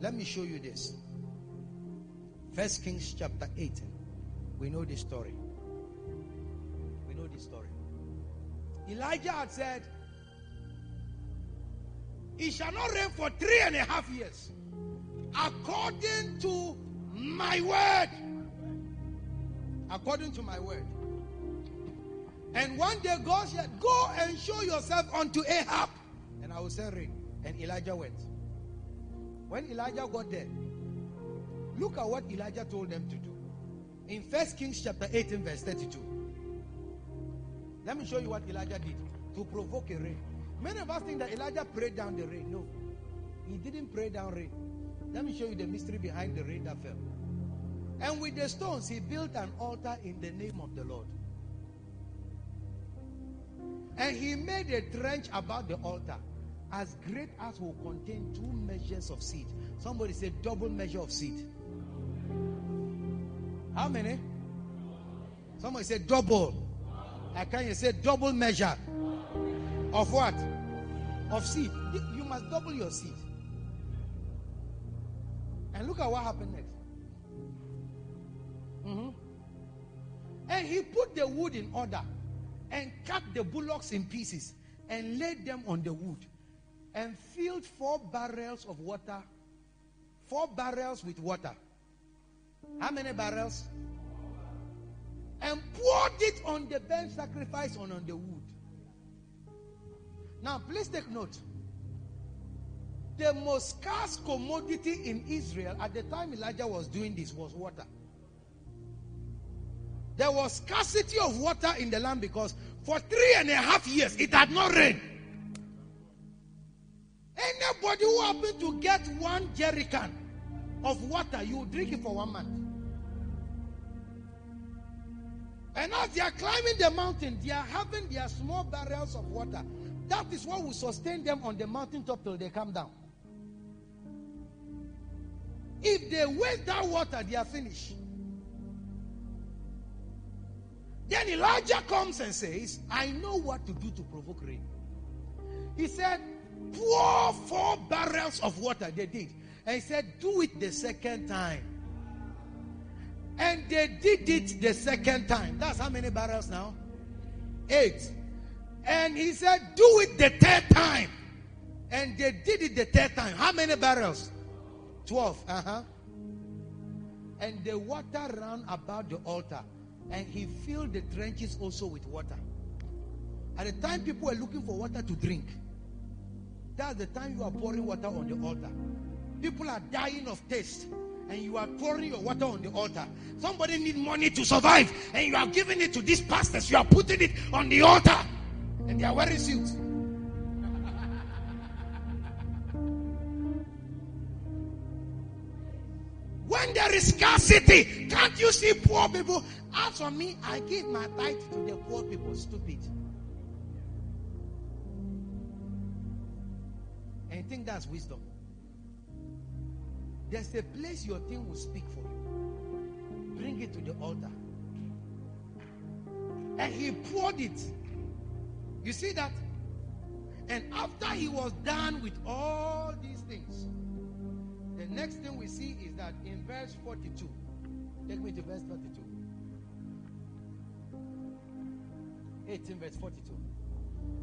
Let me show you this. First Kings chapter 18. We know this story. We know this story. Elijah had said, It shall not rain for three and a half years, according to my word. According to my word. And one day God said, Go and show yourself unto Ahab, and I will send rain. And Elijah went. When Elijah got there, look at what Elijah told them to do. In First Kings chapter 18, verse 32. Let me show you what Elijah did to provoke a rain. Many of us think that Elijah prayed down the rain. No, he didn't pray down rain. Let me show you the mystery behind the rain that fell. And with the stones, he built an altar in the name of the Lord. And he made a trench about the altar as great as will contain two measures of seed. Somebody said double measure of seed. How many? Somebody said double. I can you say double measure of what? Of seed. You must double your seed. And look at what happened next. Mhm. And he put the wood in order and cut the bullocks in pieces and laid them on the wood and filled four barrels of water, four barrels with water. How many barrels? And poured it on the burnt sacrifice and on the wood. Now, please take note. The most scarce commodity in Israel at the time Elijah was doing this was water. There was scarcity of water in the land because for three and a half years it had not rained. Anybody who happened to get one jerrycan of water, you drink it for one month. And as they are climbing the mountain, they are having their small barrels of water. That is what will sustain them on the mountaintop till they come down. If they waste that water, they are finished. Then Elijah comes and says, I know what to do to provoke rain. He said, Pour four barrels of water. They did. And he said, Do it the second time. And they did it the second time. That's how many barrels now? Eight. And he said, Do it the third time. And they did it the third time. How many barrels? Twelve. Uh huh. And the water ran about the altar and he filled the trenches also with water. At the time people were looking for water to drink, that's the time you are pouring water on the altar. People are dying of thirst, and you are pouring your water on the altar. Somebody need money to survive, and you are giving it to these pastors. You are putting it on the altar, and they are wearing suits. when there is scarcity, can't you see poor people as for me, I give my tithe to the poor people. Stupid. And you think that's wisdom? There's a place your thing will speak for you. Bring it to the altar. And he poured it. You see that? And after he was done with all these things, the next thing we see is that in verse 42, take me to verse 42. 18 verse 42.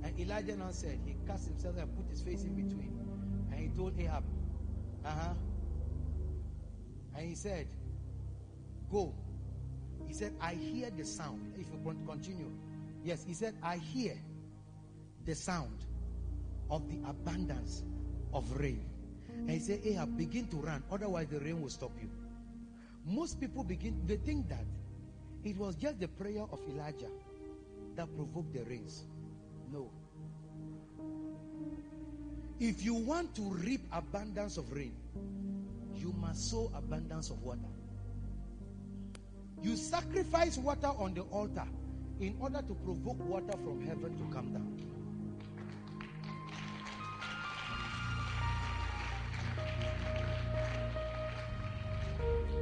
And Elijah now said, he cast himself and put his face in between. And he told Ahab, uh huh. And he said, Go. He said, I hear the sound. If you continue. Yes, he said, I hear the sound of the abundance of rain. And he said, Ahab, begin to run, otherwise the rain will stop you. Most people begin, they think that it was just the prayer of Elijah that provoke the rains. No. If you want to reap abundance of rain, you must sow abundance of water. You sacrifice water on the altar in order to provoke water from heaven to come down.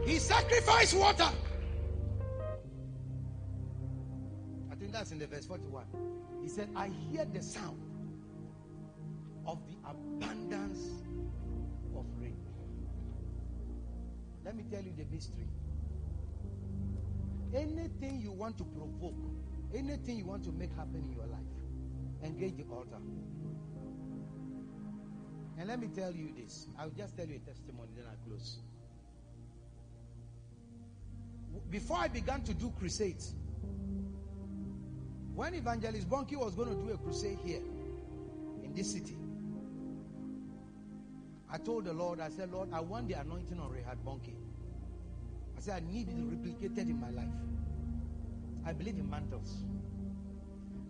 He sacrificed water. That's in the verse 41. He said, I hear the sound of the abundance of rain. Let me tell you the mystery. Anything you want to provoke, anything you want to make happen in your life, engage the altar. And let me tell you this. I'll just tell you a testimony, then I close. Before I began to do crusades, when Evangelist Bonnke was going to do a crusade here in this city, I told the Lord, I said, Lord, I want the anointing on Reinhard Bonnke. I said, I need it replicated in my life. I believe in mantles.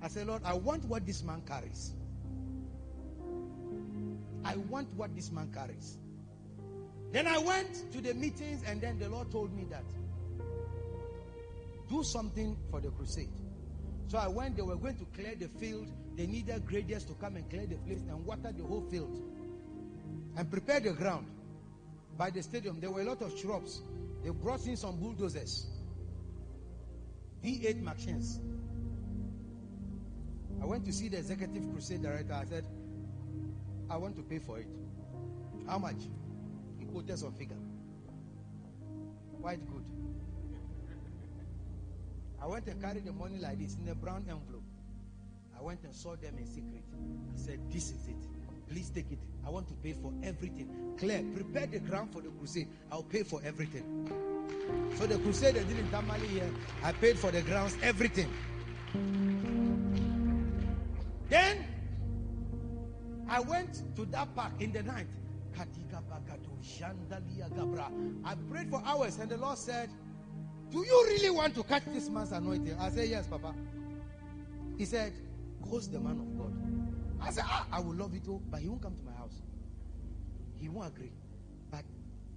I said, Lord, I want what this man carries. I want what this man carries. Then I went to the meetings, and then the Lord told me that do something for the crusade. So uh, I went, they were going to clear the field. They needed graders to come and clear the place and water the whole field and prepare the ground. By the stadium, there were a lot of shrubs. They brought in some bulldozers, V8 machines. I went to see the executive crusade director. I said, I want to pay for it. How much? He quoted some figure. Quite good. I went and carried the money like this in a brown envelope. I went and saw them in secret. I said, This is it. Please take it. I want to pay for everything. Claire, prepare the ground for the crusade. I'll pay for everything. So the crusade they did in Tamale here, I paid for the grounds, everything. Then I went to that park in the night. I prayed for hours, and the Lord said, Do you really want to catch this man's anointing? I said, Yes, Papa. He said, Host the man of God. I said, ah, I will love it too, but he won't come to my house. He won't agree. But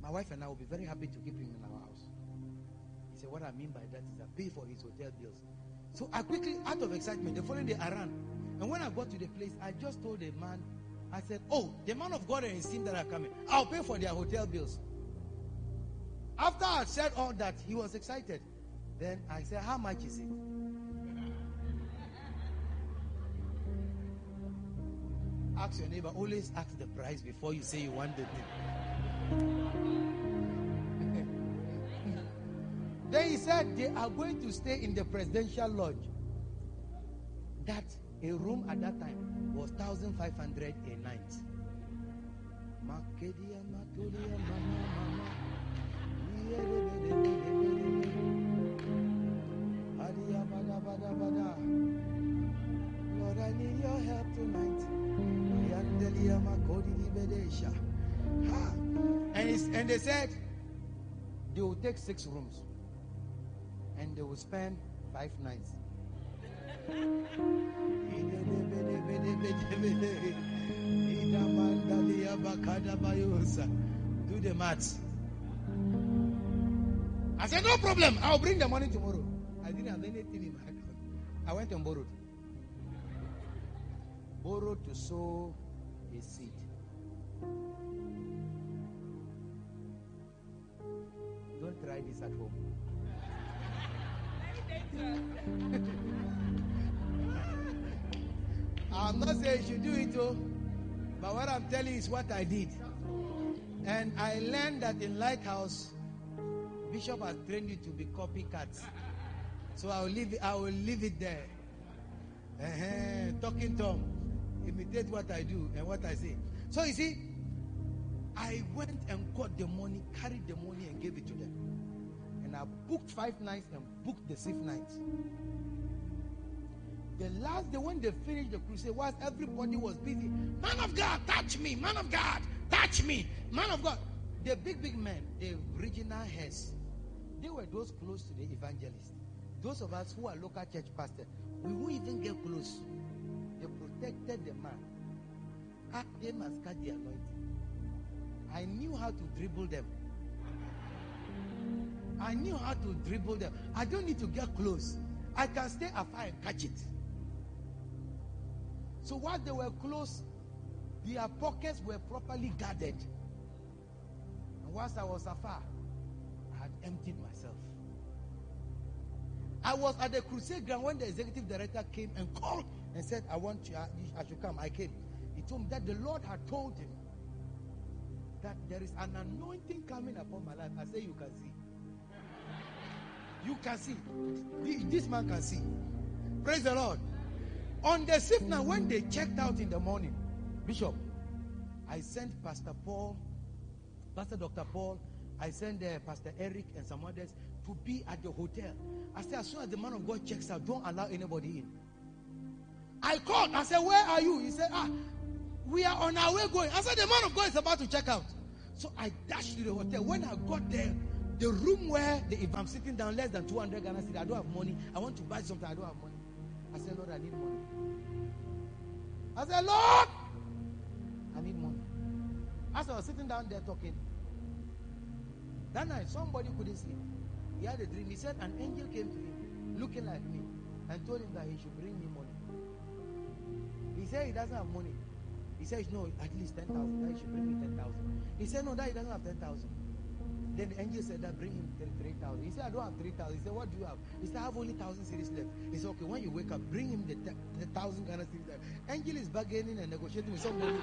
my wife and I will be very happy to keep him in our house. He said, What I mean by that is I pay for his hotel bills. So I quickly, out of excitement, the following day I ran. And when I got to the place, I just told the man, I said, Oh, the man of God and his team that are coming, I'll pay for their hotel bills. After I said all that, he was excited. Then I said, How much is it? Ask your neighbor, always ask the price before you say you want the thing. then he said they are going to stay in the presidential lodge. That a room at that time was 1500 a night. And, and they said they will take six rooms and they will spend five nights. Do the maths. I said, no problem. I'll bring the money tomorrow. I didn't have anything in my account. I went and borrowed. Borrowed to sow a seed. Don't try this at home. I'm not saying you should do it, though, but what I'm telling you is what I did. And I learned that in Lighthouse, Bishop has trained you to be copycats. So I will leave it, I will leave it there. Uh-huh. Talking Tom. Imitate what I do and what I say. So you see, I went and got the money, carried the money and gave it to them. And I booked five nights and booked the sixth night. The last day when they finished the crusade, was everybody was busy. Man of God, touch me. Man of God, touch me. Man of God. The big, big men, the regional heads, they were those close to the evangelist. Those of us who are local church pastors, we won't even get close. They protected the man. Ah, they must catch the anointing. I knew how to dribble them. I knew how to dribble them. I don't need to get close. I can stay afar and catch it. So while they were close, their pockets were properly guarded. And whilst I was afar, had emptied myself. I was at the crusade ground when the executive director came and called and said, I want you, I should come. I came. He told me that the Lord had told him that there is an anointing coming upon my life. I say, You can see. You can see. This man can see. Praise the Lord. On the sixth night, when they checked out in the morning, Bishop, I sent Pastor Paul, Pastor Dr. Paul, I sent uh, Pastor Eric and some others to be at the hotel. I said, as soon as the man of God checks out, don't allow anybody in. I called. I said, Where are you? He said, Ah, we are on our way going. I said, The man of God is about to check out. So I dashed to the hotel. When I got there, the room where the, if I'm sitting down less than 200 Ghana cedis, I don't have money. I want to buy something, I don't have money. I said, Lord, I need money. I said, Lord, I need money. As I was sitting down there talking, that night somebody couldn't sleep. He had a dream. He said an angel came to him, looking like me, and told him that he should bring me money. He said he doesn't have money. He said, no, at least 10,000. That he should bring me 10,000. He said, no, that he doesn't have 10,000. Then the angel said that bring him 3,000. He said, I don't have 3,000. He said, what do you have? He said, I have only 1,000 cedis left. He said, okay, when you wake up, bring him the, the 1,000 Ghana cedis left. Angel is bargaining and negotiating with somebody.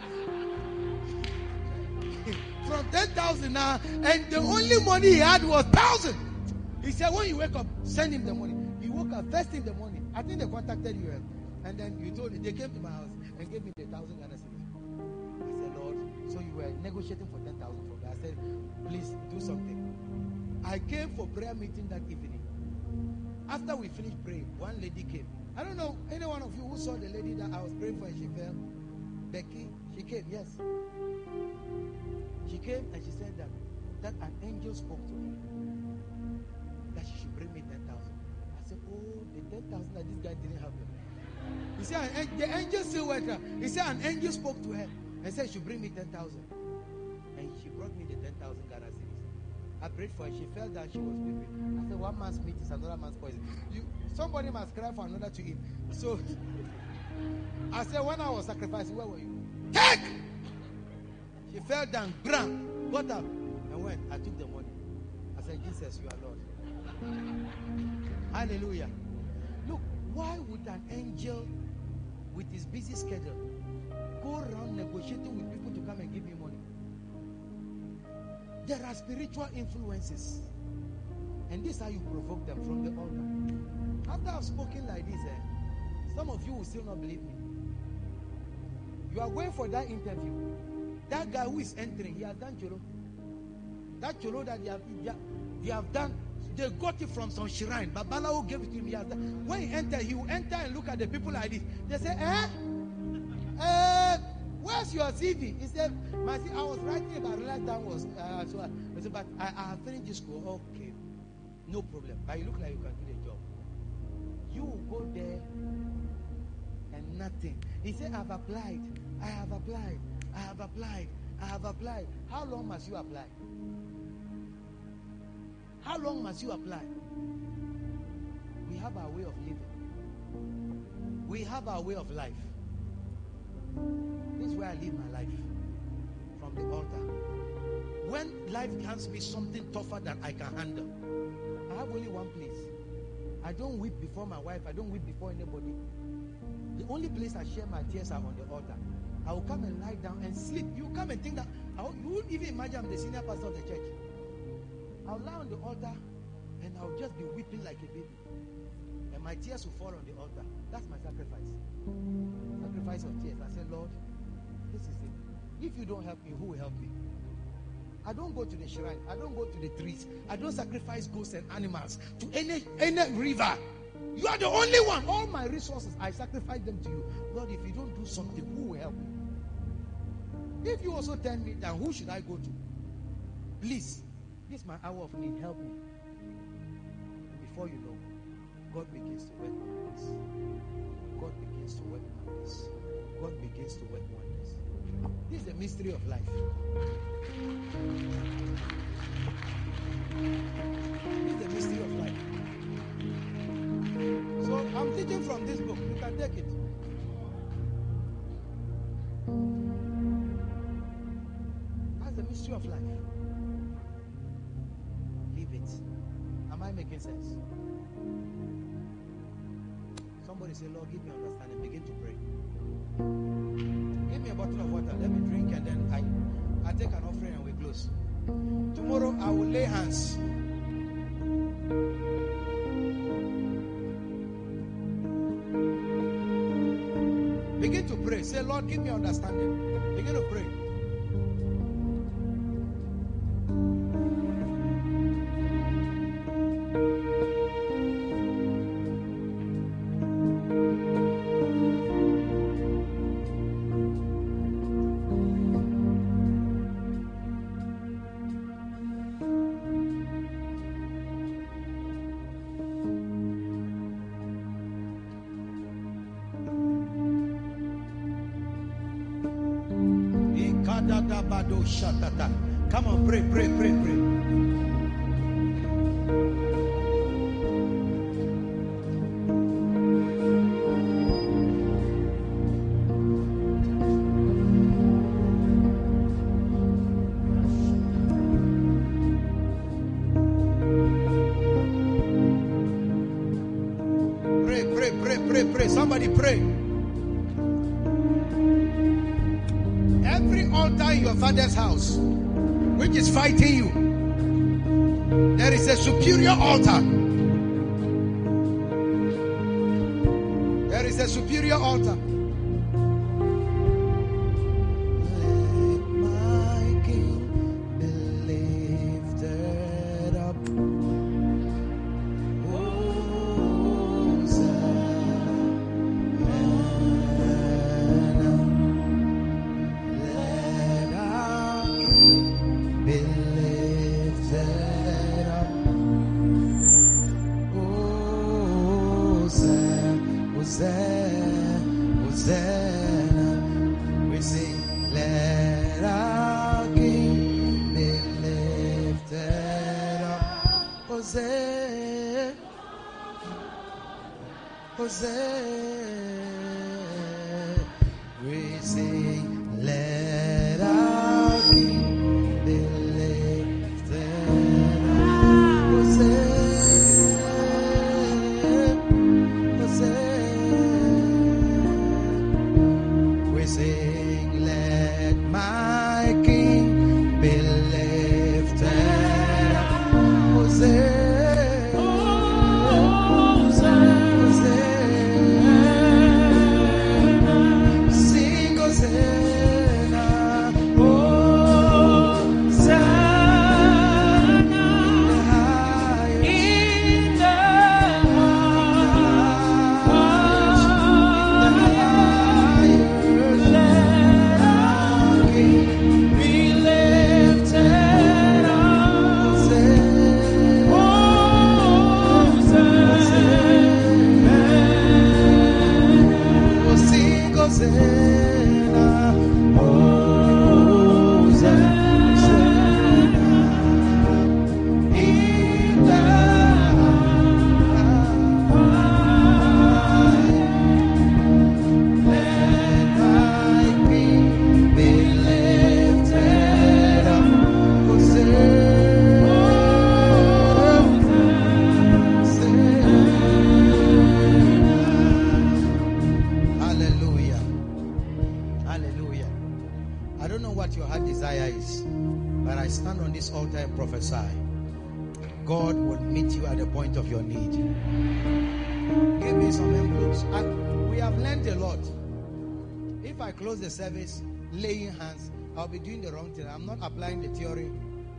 From 10,000 now, and the only money he had was 1,000. He said, when you wake up, send him the money. He woke up, first thing the morning. I think they contacted you. Um, and then you told me, they came to my house and gave me the 1,000 Ghana. I said, Lord, so you were negotiating for 10,000 for me. I said, please do something. I came for prayer meeting that evening. After we finished praying, one lady came. I don't know any one of you who saw the lady that I was praying for and she fell. Becky, she came, yes. She came and she said that that an angel spoke to her that she should bring me 10,000. I said, Oh, the 10,000 that this guy didn't have. He said, the angel still went her. He said, an angel spoke to her and said, she should bring me 10,000. And she brought me the 10,000 Ghana cedis. I prayed for her. She felt that she was weeping. I said, one man's meat is another man's poison. You, somebody must cry for another to eat. So I said, when I was sacrificing, where were you? Take! She fell down, bram, got up, and went. I took the money. I said, Jesus, you are Lord. Hallelujah. Look, why would an angel with his busy schedule go around negotiating with people to come and give you money? There are spiritual influences. And this is how you provoke them from the altar. After I've spoken like this, eh, some of you will still not believe me. You are going for that interview. That guy who is entering, he has done cholo. That cholo that they have, they have done, they got it from some shrine. But Babalawo gave it to him. He has done. When he enter, he will enter and look at the people like this. They say, eh? Uh, where's your CV? He said, my CV, I was writing about realized that was, uh, so I said, but I, I have finished school. Okay, no problem. But you look like you can do the job. You go there and nothing. He said, I've applied. I have applied. I have applied. I have applied. How long must you apply? How long must you apply? We have our way of living. We have our way of life. This is where I live my life. From the altar. When life hands me something tougher than I can handle, I have only one place. I don't weep before my wife. I don't weep before anybody. The only place I share my tears are on the altar. I will come and lie down and sleep. You come and think that you wouldn't even imagine I'm the senior pastor of the church. I'll lie on the altar and I'll just be weeping like a baby. And my tears will fall on the altar. That's my sacrifice. Sacrifice of tears. I said, Lord, this is it. If you don't help me, who will help me? I don't go to the shrine. I don't go to the trees. I don't sacrifice ghosts and animals to any any river. You are the only one. All my resources, I sacrifice them to you. Lord, if you don't do something, who will help me? If you also tell me down, who should I go to? Please, this is my hour of need. Help me. Before you know, God begins to work wonders. God begins to work wonders. God begins to work wonders. This is the mystery of life. This is the mystery of life. I'm teaching from this book. You can take it. That's the mystery of life. Leave it. Am I making sense? Somebody say, Lord, give me understanding. Begin to pray. Give me a bottle of water. Let me drink and then I, I take an offering and we close. Tomorrow I will lay hands. Pray. Say, Lord, give me understanding. Begin to pray.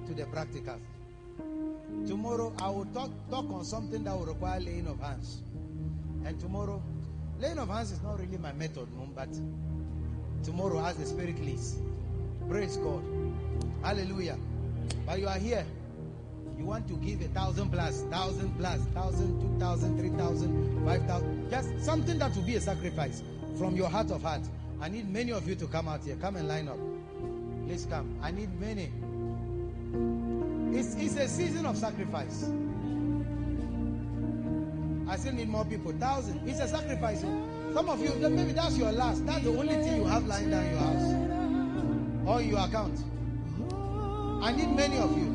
To the practical. Tomorrow I will talk talk on something that will require laying of hands. And tomorrow, laying of hands is not really my method, but tomorrow as the Spirit leads. Praise God. Hallelujah. But you are here. You want to give a thousand plus, thousand plus, thousand, two thousand, three thousand, five thousand. Just something that will be a sacrifice from your heart of heart. I need many of you to come out here. Come and line up. Please come. I need many. It's, it's a season of sacrifice. I still need more people. Thousand. It's a sacrifice. Some of you, maybe that's your last. That's the only thing you have lying down your house or your account. I need many of you.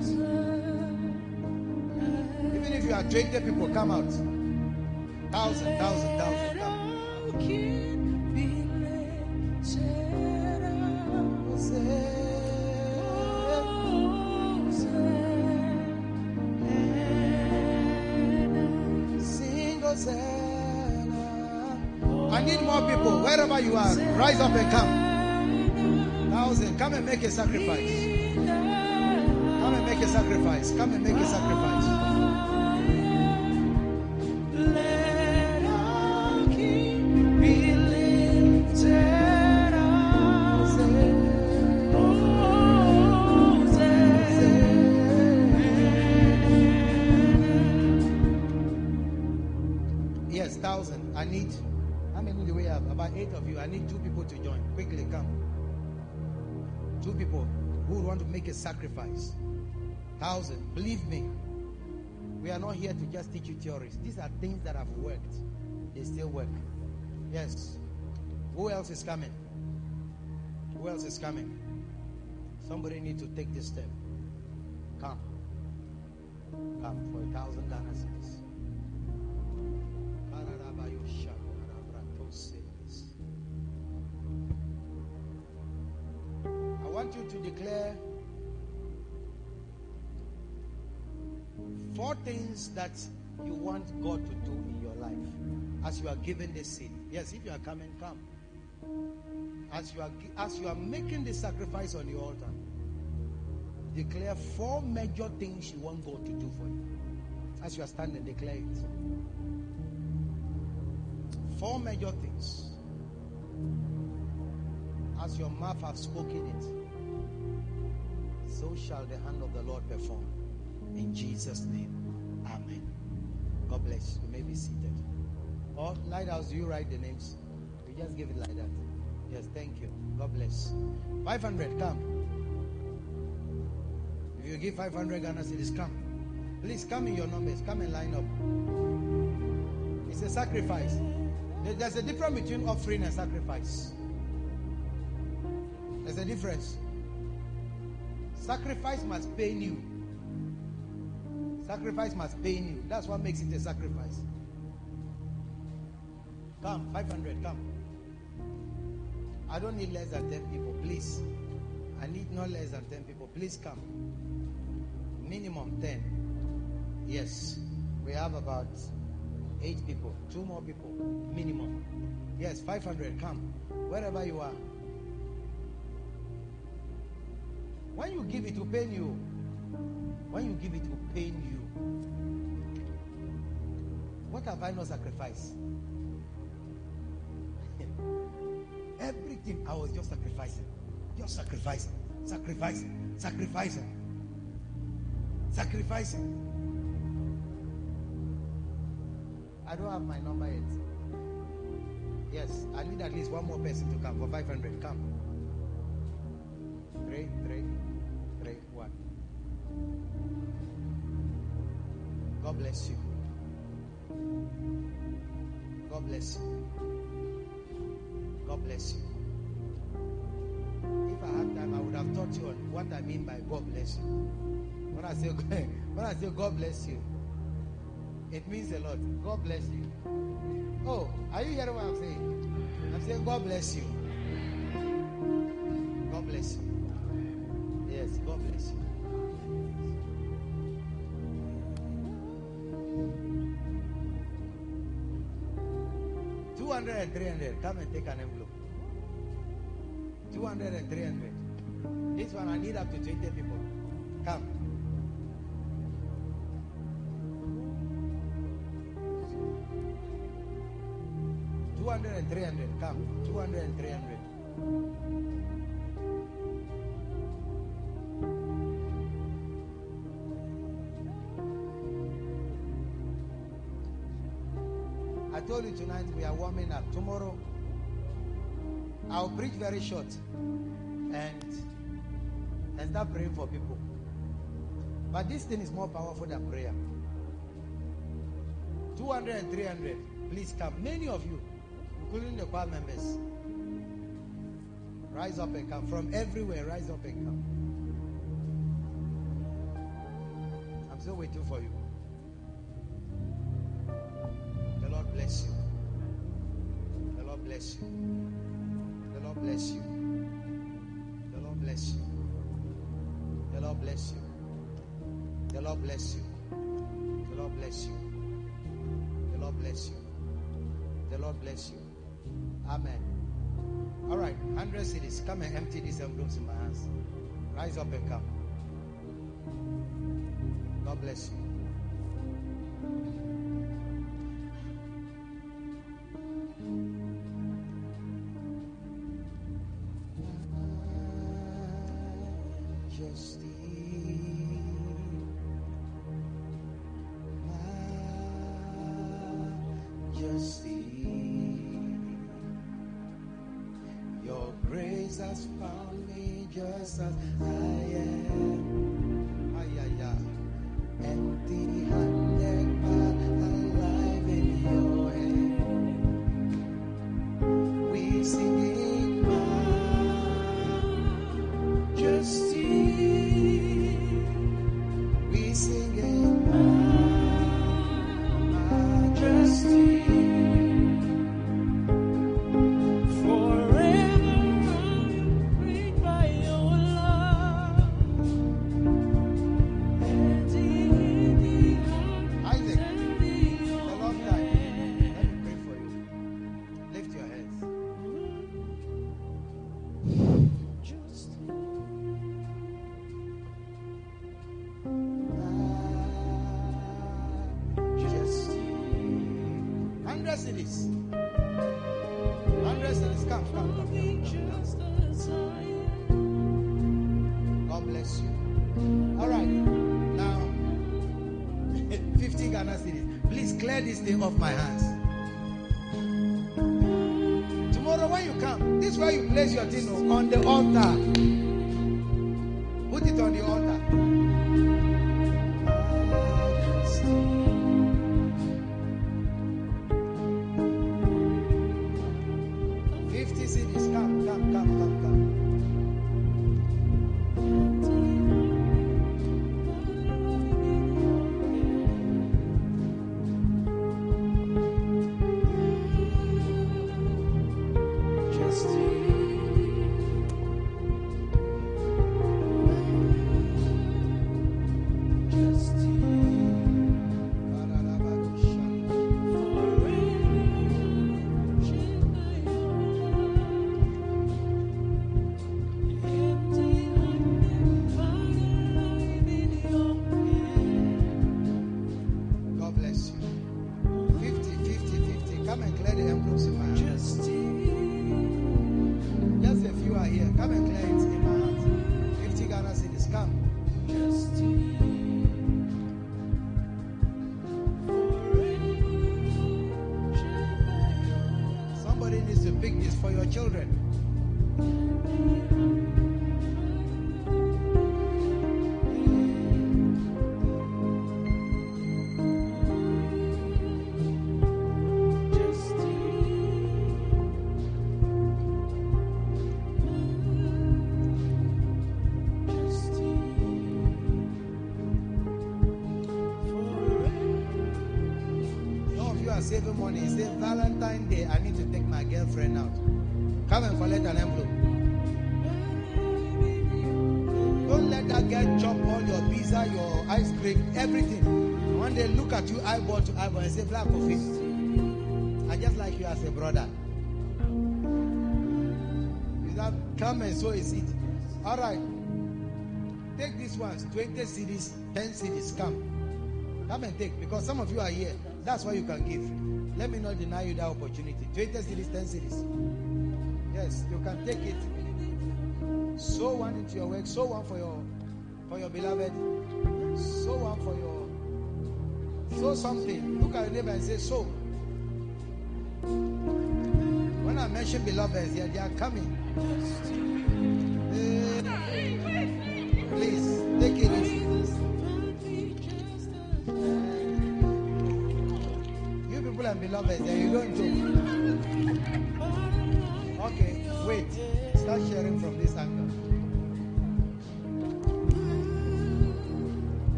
Even if you are 20 people, come out. Thousand, thousand, thousand. Come. I need more people. Wherever you are, rise up and come. Thousand, come and make a sacrifice. Come and make a sacrifice. Come and make a sacrifice. Eight of you. I need two people to join. Quickly come. Two people who want to make a sacrifice. Thousand. Believe me. We are not here to just teach you theories. These are things that have worked. They still work. Yes. Who else is coming? Who else is coming? Somebody need to take this step. Come. Come for a thousand Ghana I want you to declare four things that you want God to do in your life as you are giving this seed. Yes, if you are coming, come. As you are as you are making the sacrifice on the altar, declare four major things you want God to do for you. As you are standing, declare it. Four major things. As your mouth have spoken it, so shall the hand of the Lord perform. In Jesus' name. Amen. God bless. You may be seated. Or Lighthouse, do you write the names? You just give it like that. Yes, thank you. God bless. 500, come. If you give 500 Ghana cedis, come. Please come in your numbers. Come and line up. It's a sacrifice. There's a difference between offering and sacrifice. There's a difference. Sacrifice must pain you. Sacrifice must pain you. That's what makes it a sacrifice. Come, 500, come. I don't need less than 10 people, please. I need no less than 10 people. Please come. Minimum 10. Yes. We have about eight people, two more people, minimum. Yes, 500, come. Wherever you are. When you give, it will pain you. When you give, it will pain you. What have I not sacrificed? Everything I was just sacrificing. Just sacrificing. Sacrificing. Sacrificing. Sacrificing. I don't have my number yet. Yes, I need at least one more person to come for 500. Come. Bless you. God bless you. God bless you. If I had time, I would have taught you on what I mean by God bless you. When I say when I say God bless you, it means a lot. God bless you. Oh, are you hearing what I'm saying? I'm saying God bless you. 200 and 300. Come and take an envelope. 200 and 300. This one I need up to 20 people. Come. Two hundred and three hundred. Come. Two hundred and three hundred. Told you tonight we are warming up. Tomorrow I'll preach very short and and start praying for people. But this thing is more powerful than prayer. 200 and 300. Please come. Many of you, including the choir members, rise up and come. From everywhere, rise up and come. I'm still waiting for you. Lord bless you. The Lord bless you. The Lord bless you. The Lord bless you. Amen. All right, 100 cedis. Come and empty these envelopes in my hands. Rise up and come. God bless you. Off my hands. Tomorrow when you come, this is where you place your oh, on the altar. Put it on the altar. You eyeball to eyeball and say, Black coffee. I just like you as a brother. You come and sow a seed. All right. Take these ones, 20 cedis, 10 cedis. Come. Come and take. Because some of you are here. That's why you can give. Let me not deny you that opportunity. 20 cedis, 10 cedis. Yes, you can take it. Sow one into your work. Sow one for your for your beloved. Sow one for your sow something. Look at your neighbor and say, sow. When I mention beloveds here, they are coming. Eh, please take it easy. You people are beloveds, and you don't joke. Okay, wait. Start sharing from this angle.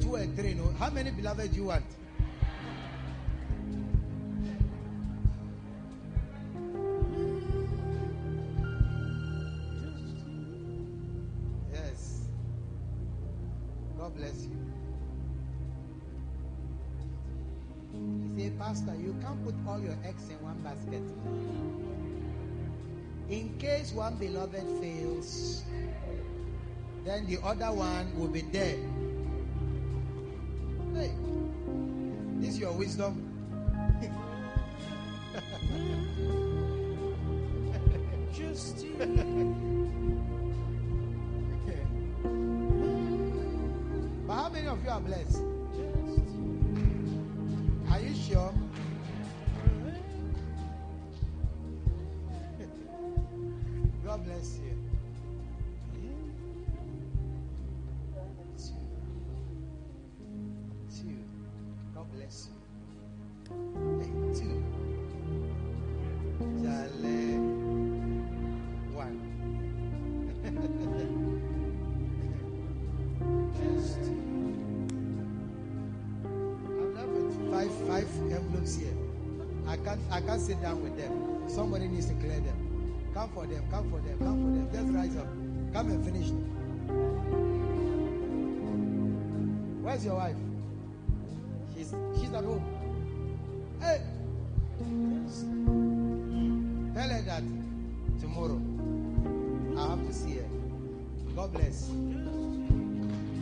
Two and three, no, how many beloved do you want? Yes. God bless you. He say, Pastor, you can't put all your eggs in one basket. In case one beloved fails, then the other one will be dead. Hey, this is your wisdom. just But how many of you are blessed? Are you sure? God bless you. God bless you. Hey. Jale. One. With five five envelopes here. I can't I can't sit down with them. Somebody needs to clear them. Come for them, come for them, come for them. Just rise up. Come and finish them. Where's your wife? At home. Hey! Tell her that tomorrow I have to see her. God bless.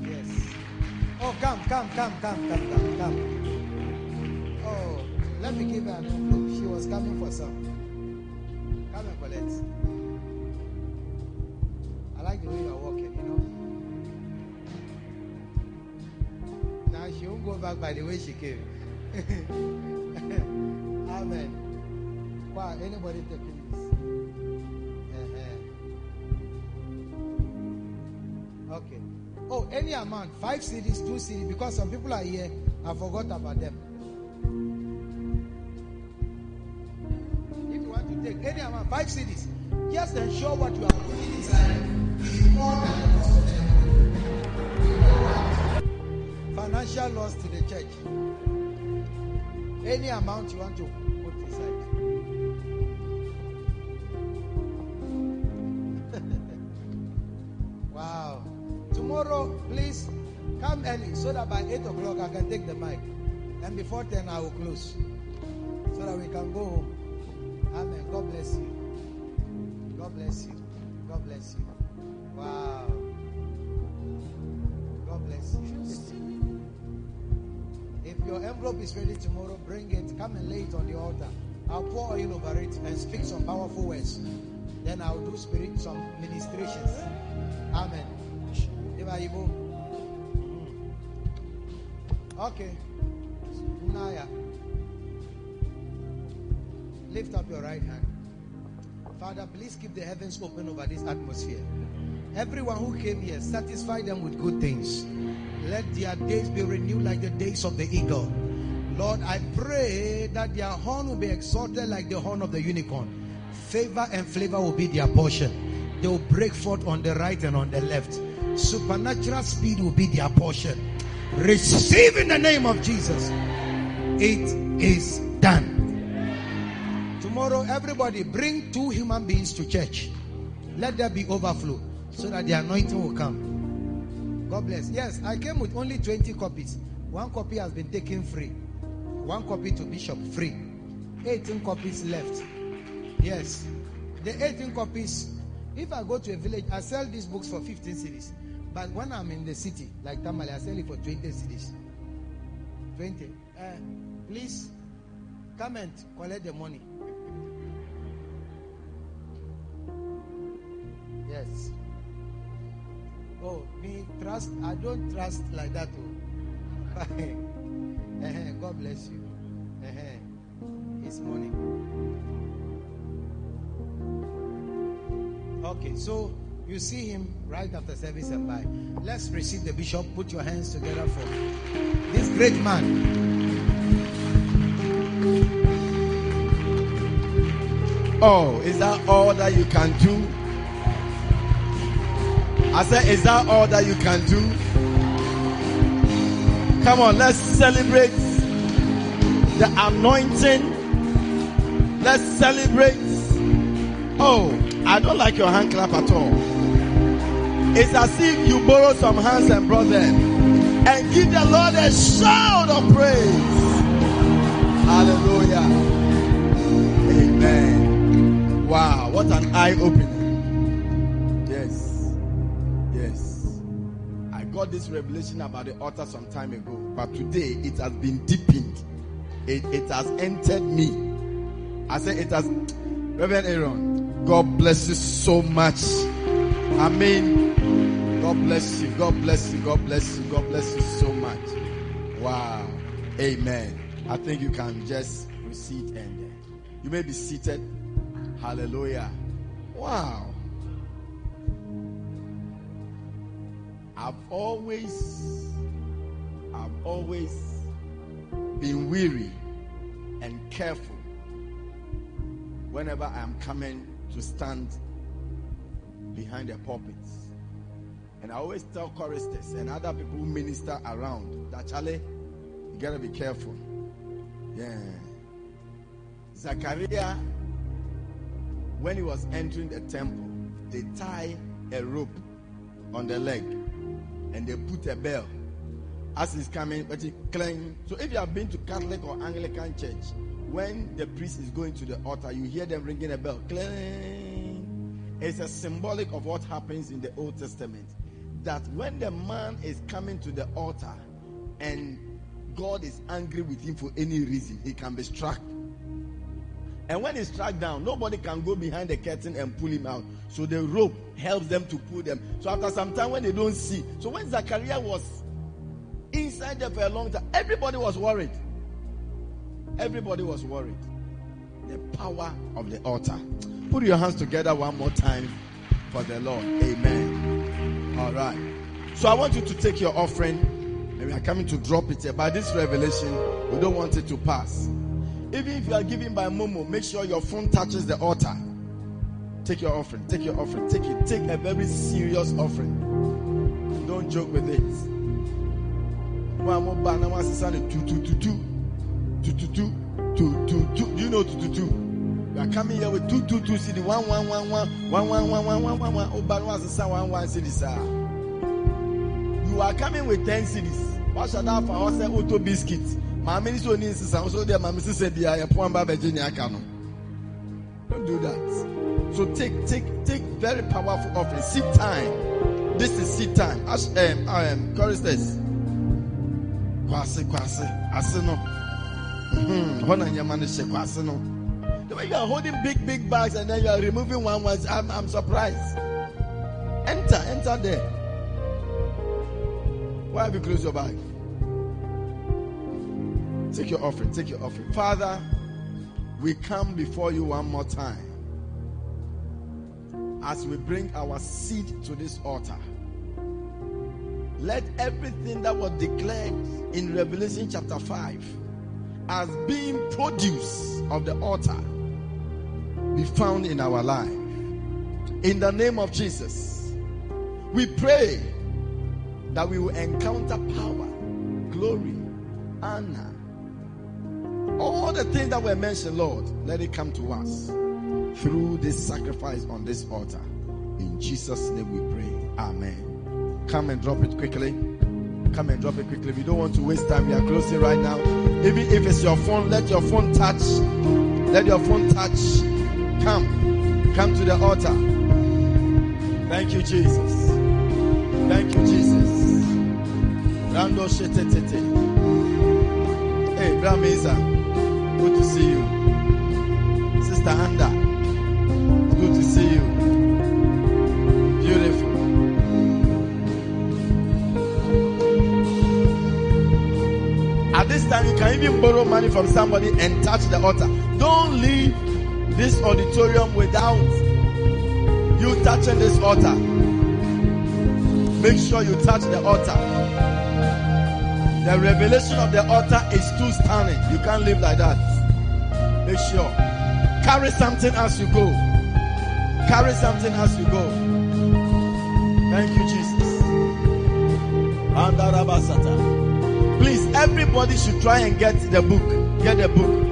Yes. Oh, come, come, come, come, come, come, come. Oh, let me give her an envelope. She was coming for some. Come and collect. I like the way you're walking, you know. Now she won't go back by the way she came. Amen. Wow, anybody taking this? Uh-huh. Okay. Oh, any amount, five cedis, two cedis, because some people are here. I forgot about them. If you want to take any amount, five cedis, just ensure what you are putting inside is more than. Financial loss to the church. Any amount you want to put inside. wow. Tomorrow, please come early so that by 8 o'clock I can take the mic. And before 10, I will close. So that we can go home. Amen. God bless you. God bless you. God bless you. Wow. Envelope is ready tomorrow, bring it. Come and lay it on the altar. I'll pour oil over it and speak some powerful words. Then I'll do spirit some ministrations. Amen. Eba Ibo. Mm. Okay. Naya. Lift up your right hand. Father, please keep the heavens open over this atmosphere. Everyone who came here, satisfy them with good things. Let their days be renewed like the days of the eagle. Lord, I pray that their horn will be exalted like the horn of the unicorn. Favor and flavor will be their portion. They will break forth on the right and on the left. Supernatural speed will be their portion. Receive in the name of Jesus. It is done. Tomorrow, everybody bring two human beings to church. Let there be overflow so that the anointing will come. God bless. Yes, I came with only 20 copies. One copy has been taken free. One copy to Bishop free. 18 copies left. Yes. The 18 copies, if I go to a village, I sell these books for 15 cedis. But when I'm in the city, like Tamale, I sell it for 20 cedis. 20. Uh, please come and collect the money. Yes. Oh, me trust. I don't trust like that. Oh. Eh, God bless you. Eh, It's money. Okay, so you see him right after service and by. Let's receive the bishop. Put your hands together for this great man. Oh, is that all that you can do? I said, is that all that you can do? Come on, let's celebrate the anointing. Let's celebrate. Oh, I don't like your hand clap at all. It's as if you borrow some hands and brought them and give the Lord a shout of praise. Hallelujah. Amen. Wow, what an eye opening. Got this revelation about the altar some time ago, but today it has been deepened. It, it has entered me. I said it has. Reverend Aaron, God bless you so much. I mean, God bless you. God bless you. God bless you. God bless you so much. Wow. Amen. I think you can just receive and uh, you may be seated. Hallelujah. Wow. I've always, I've always been weary and careful whenever I'm coming to stand behind the pulpits. And I always tell choristers and other people who minister around that Charlie, you gotta be careful. Yeah. Zachariah, when he was entering the temple, they tie a rope on the leg and they put a bell as he's coming, but he clang. So if you have been to Catholic or Anglican church, when the priest is going to the altar, you hear them ringing a bell. Clang. It's a symbolic of what happens in the Old Testament. That when the man is coming to the altar and God is angry with him for any reason, he can be struck. And when he's struck down, nobody can go behind the curtain and pull him out. So the rope helps them to pull them. So after some time, when they don't see, so when Zachariah was inside there for a long time, everybody was worried. Everybody was worried. The power of the altar. Put your hands together one more time for the Lord. Amen. All right. So I want you to take your offering, and we are coming to drop it here. By this revelation, we don't want it to pass. Even if you are giving by Momo, make sure your phone touches the altar. Take your offering. Take your offering. Take it. Take a very serious offering. Don't joke with it. You know? We are coming here with two, two, two cedi, one, one, one, one, one, one, one, one, one, one, one. Oh, one sister, one, one cedi, sir. You are coming with ten cedis. What shall I for us? Auto biscuits. Maame ni sɛ oni nsesa nso deɛ maame sisa bia yɛpo amba bɛgye ne aka no. Don't do that. So take take take very powerful offering seed time. This is seed time. As um um choristers. Kwase kwase ase no. Mhm hɔ na nyɛma no hyɛ kwase no. The way you are holding big big bags and then you are removing one one i'm i'm surprised. Enter enter there. Why have you closed your bag. Take your offering. Take your offering. Father, we come before you one more time as we bring our seed to this altar. Let everything that was declared in Revelation chapter 5 as being produce of the altar be found in our life. In the name of Jesus, we pray that we will encounter power, glory, honor. All the things that were mentioned, Lord, let it come to us through this sacrifice on this altar. In Jesus' name we pray. Amen. Come and drop it quickly. Come and drop it quickly. We don't want to waste time. We are closing right now. Even if it's your phone, let your phone touch. Let your phone touch. Come. Come to the altar. Thank you, Jesus. Thank you, Jesus. Rando. Hey, Bramisa. Good to see you. Sister Anda. Good to see you. Beautiful. At this time, you can even borrow money from somebody and touch the altar. Don't leave this auditorium without you touching this altar. Make sure you touch the altar. The revelation of the altar is too stunning. You can't live like that. Make sure. Carry something as you go. Carry something as you go. Thank you, Jesus. Andarabasata. Please, everybody should try and get the book. Get the book.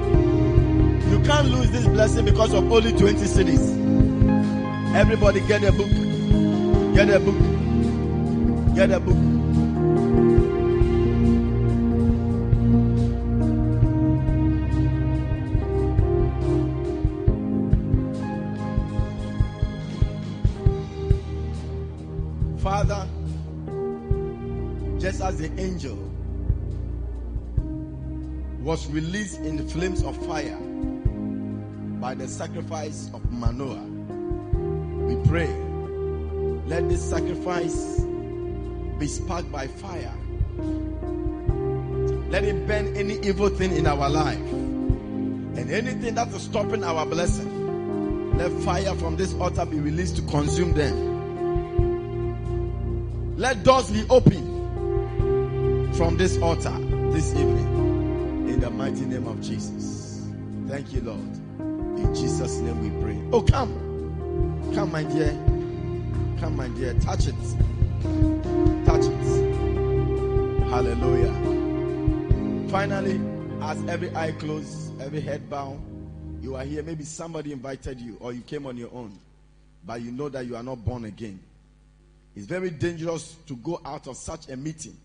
You can't lose this blessing because of only 20 cedis. Everybody get a book. Get a book. Get a book. Angel was released in the flames of fire by the sacrifice of Manoah, we pray, let this sacrifice be sparked by fire. Let it burn any evil thing in our life and anything that is stopping our blessing. Let fire from this altar be released to consume them. Let doors be open from this altar this evening in the mighty name of Jesus. Thank you, Lord. In Jesus' name we pray. Oh, come. Come, my dear. Come, my dear. Touch it. Touch it. Hallelujah. Finally, as every eye closed, every head bowed, you are here. Maybe somebody invited you or you came on your own, but you know that you are not born again. It's very dangerous to go out of such a meeting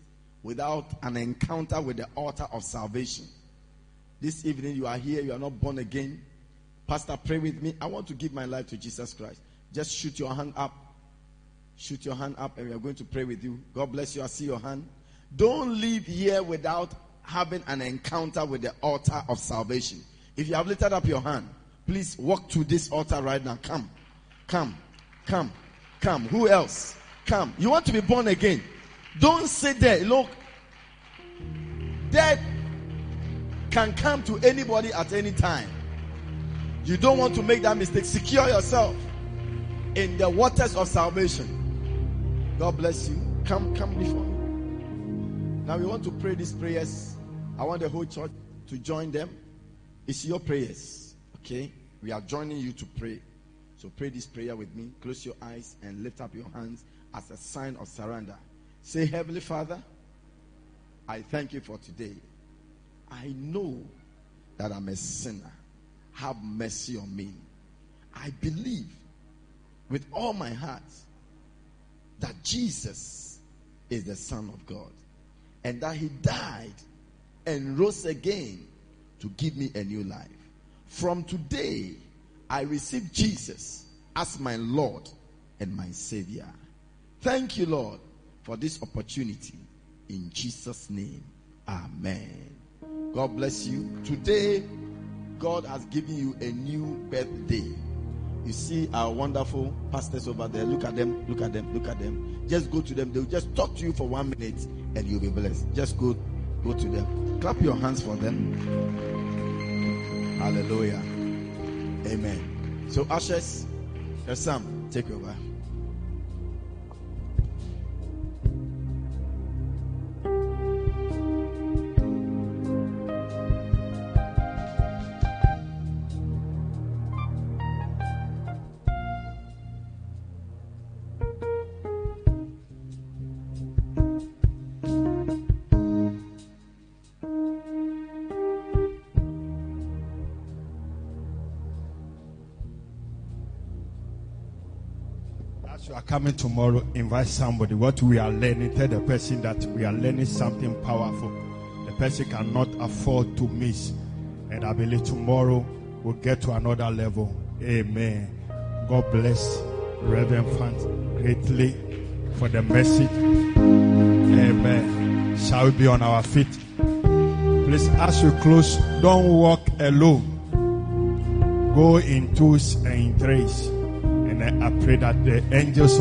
without an encounter with the altar of salvation. This evening, you are here, you are not born again. Pastor, pray with me. I want to give my life to Jesus Christ. Just shoot your hand up. Shoot your hand up, and we are going to pray with you. God bless you. I see your hand. Don't leave here without having an encounter with the altar of salvation. If you have lifted up your hand, please walk to this altar right now. Come, come, come, come. Who else? Come. You want to be born again. Don't sit there. Look, death can come to anybody at any time. You don't want to make that mistake. Secure yourself in the waters of salvation. God bless you. Come, come before me. Now we want to pray these prayers. I want the whole church to join them. It's your prayers. Okay? We are joining you to pray. So pray this prayer with me. Close your eyes and lift up your hands as a sign of surrender. Say, Heavenly Father, I thank you for today. I know that I'm a sinner. Have mercy on me. I believe with all my heart that Jesus is the Son of God and that He died and rose again to give me a new life. From today, I receive Jesus as my Lord and my Savior. Thank you, Lord, for this opportunity. In Jesus' name, Amen. God bless you. Today, God has given you a new birthday. You see our wonderful pastors over there. Look at them, look at them, look at them. Just go to them. They'll just talk to you for one minute and you'll be blessed. Just go, go to them. Clap your hands for them. Hallelujah. Amen. So, ushers, some. Take over. Coming tomorrow, invite somebody. What we are learning, tell the person that we are learning something powerful. The person cannot afford to miss. And I believe tomorrow we'll get to another level. Amen. God bless Reverend Fant greatly for the message. Amen. Shall we be on our feet? Please, as you close, don't walk alone. Go in twos and in threes. And I pray that the angels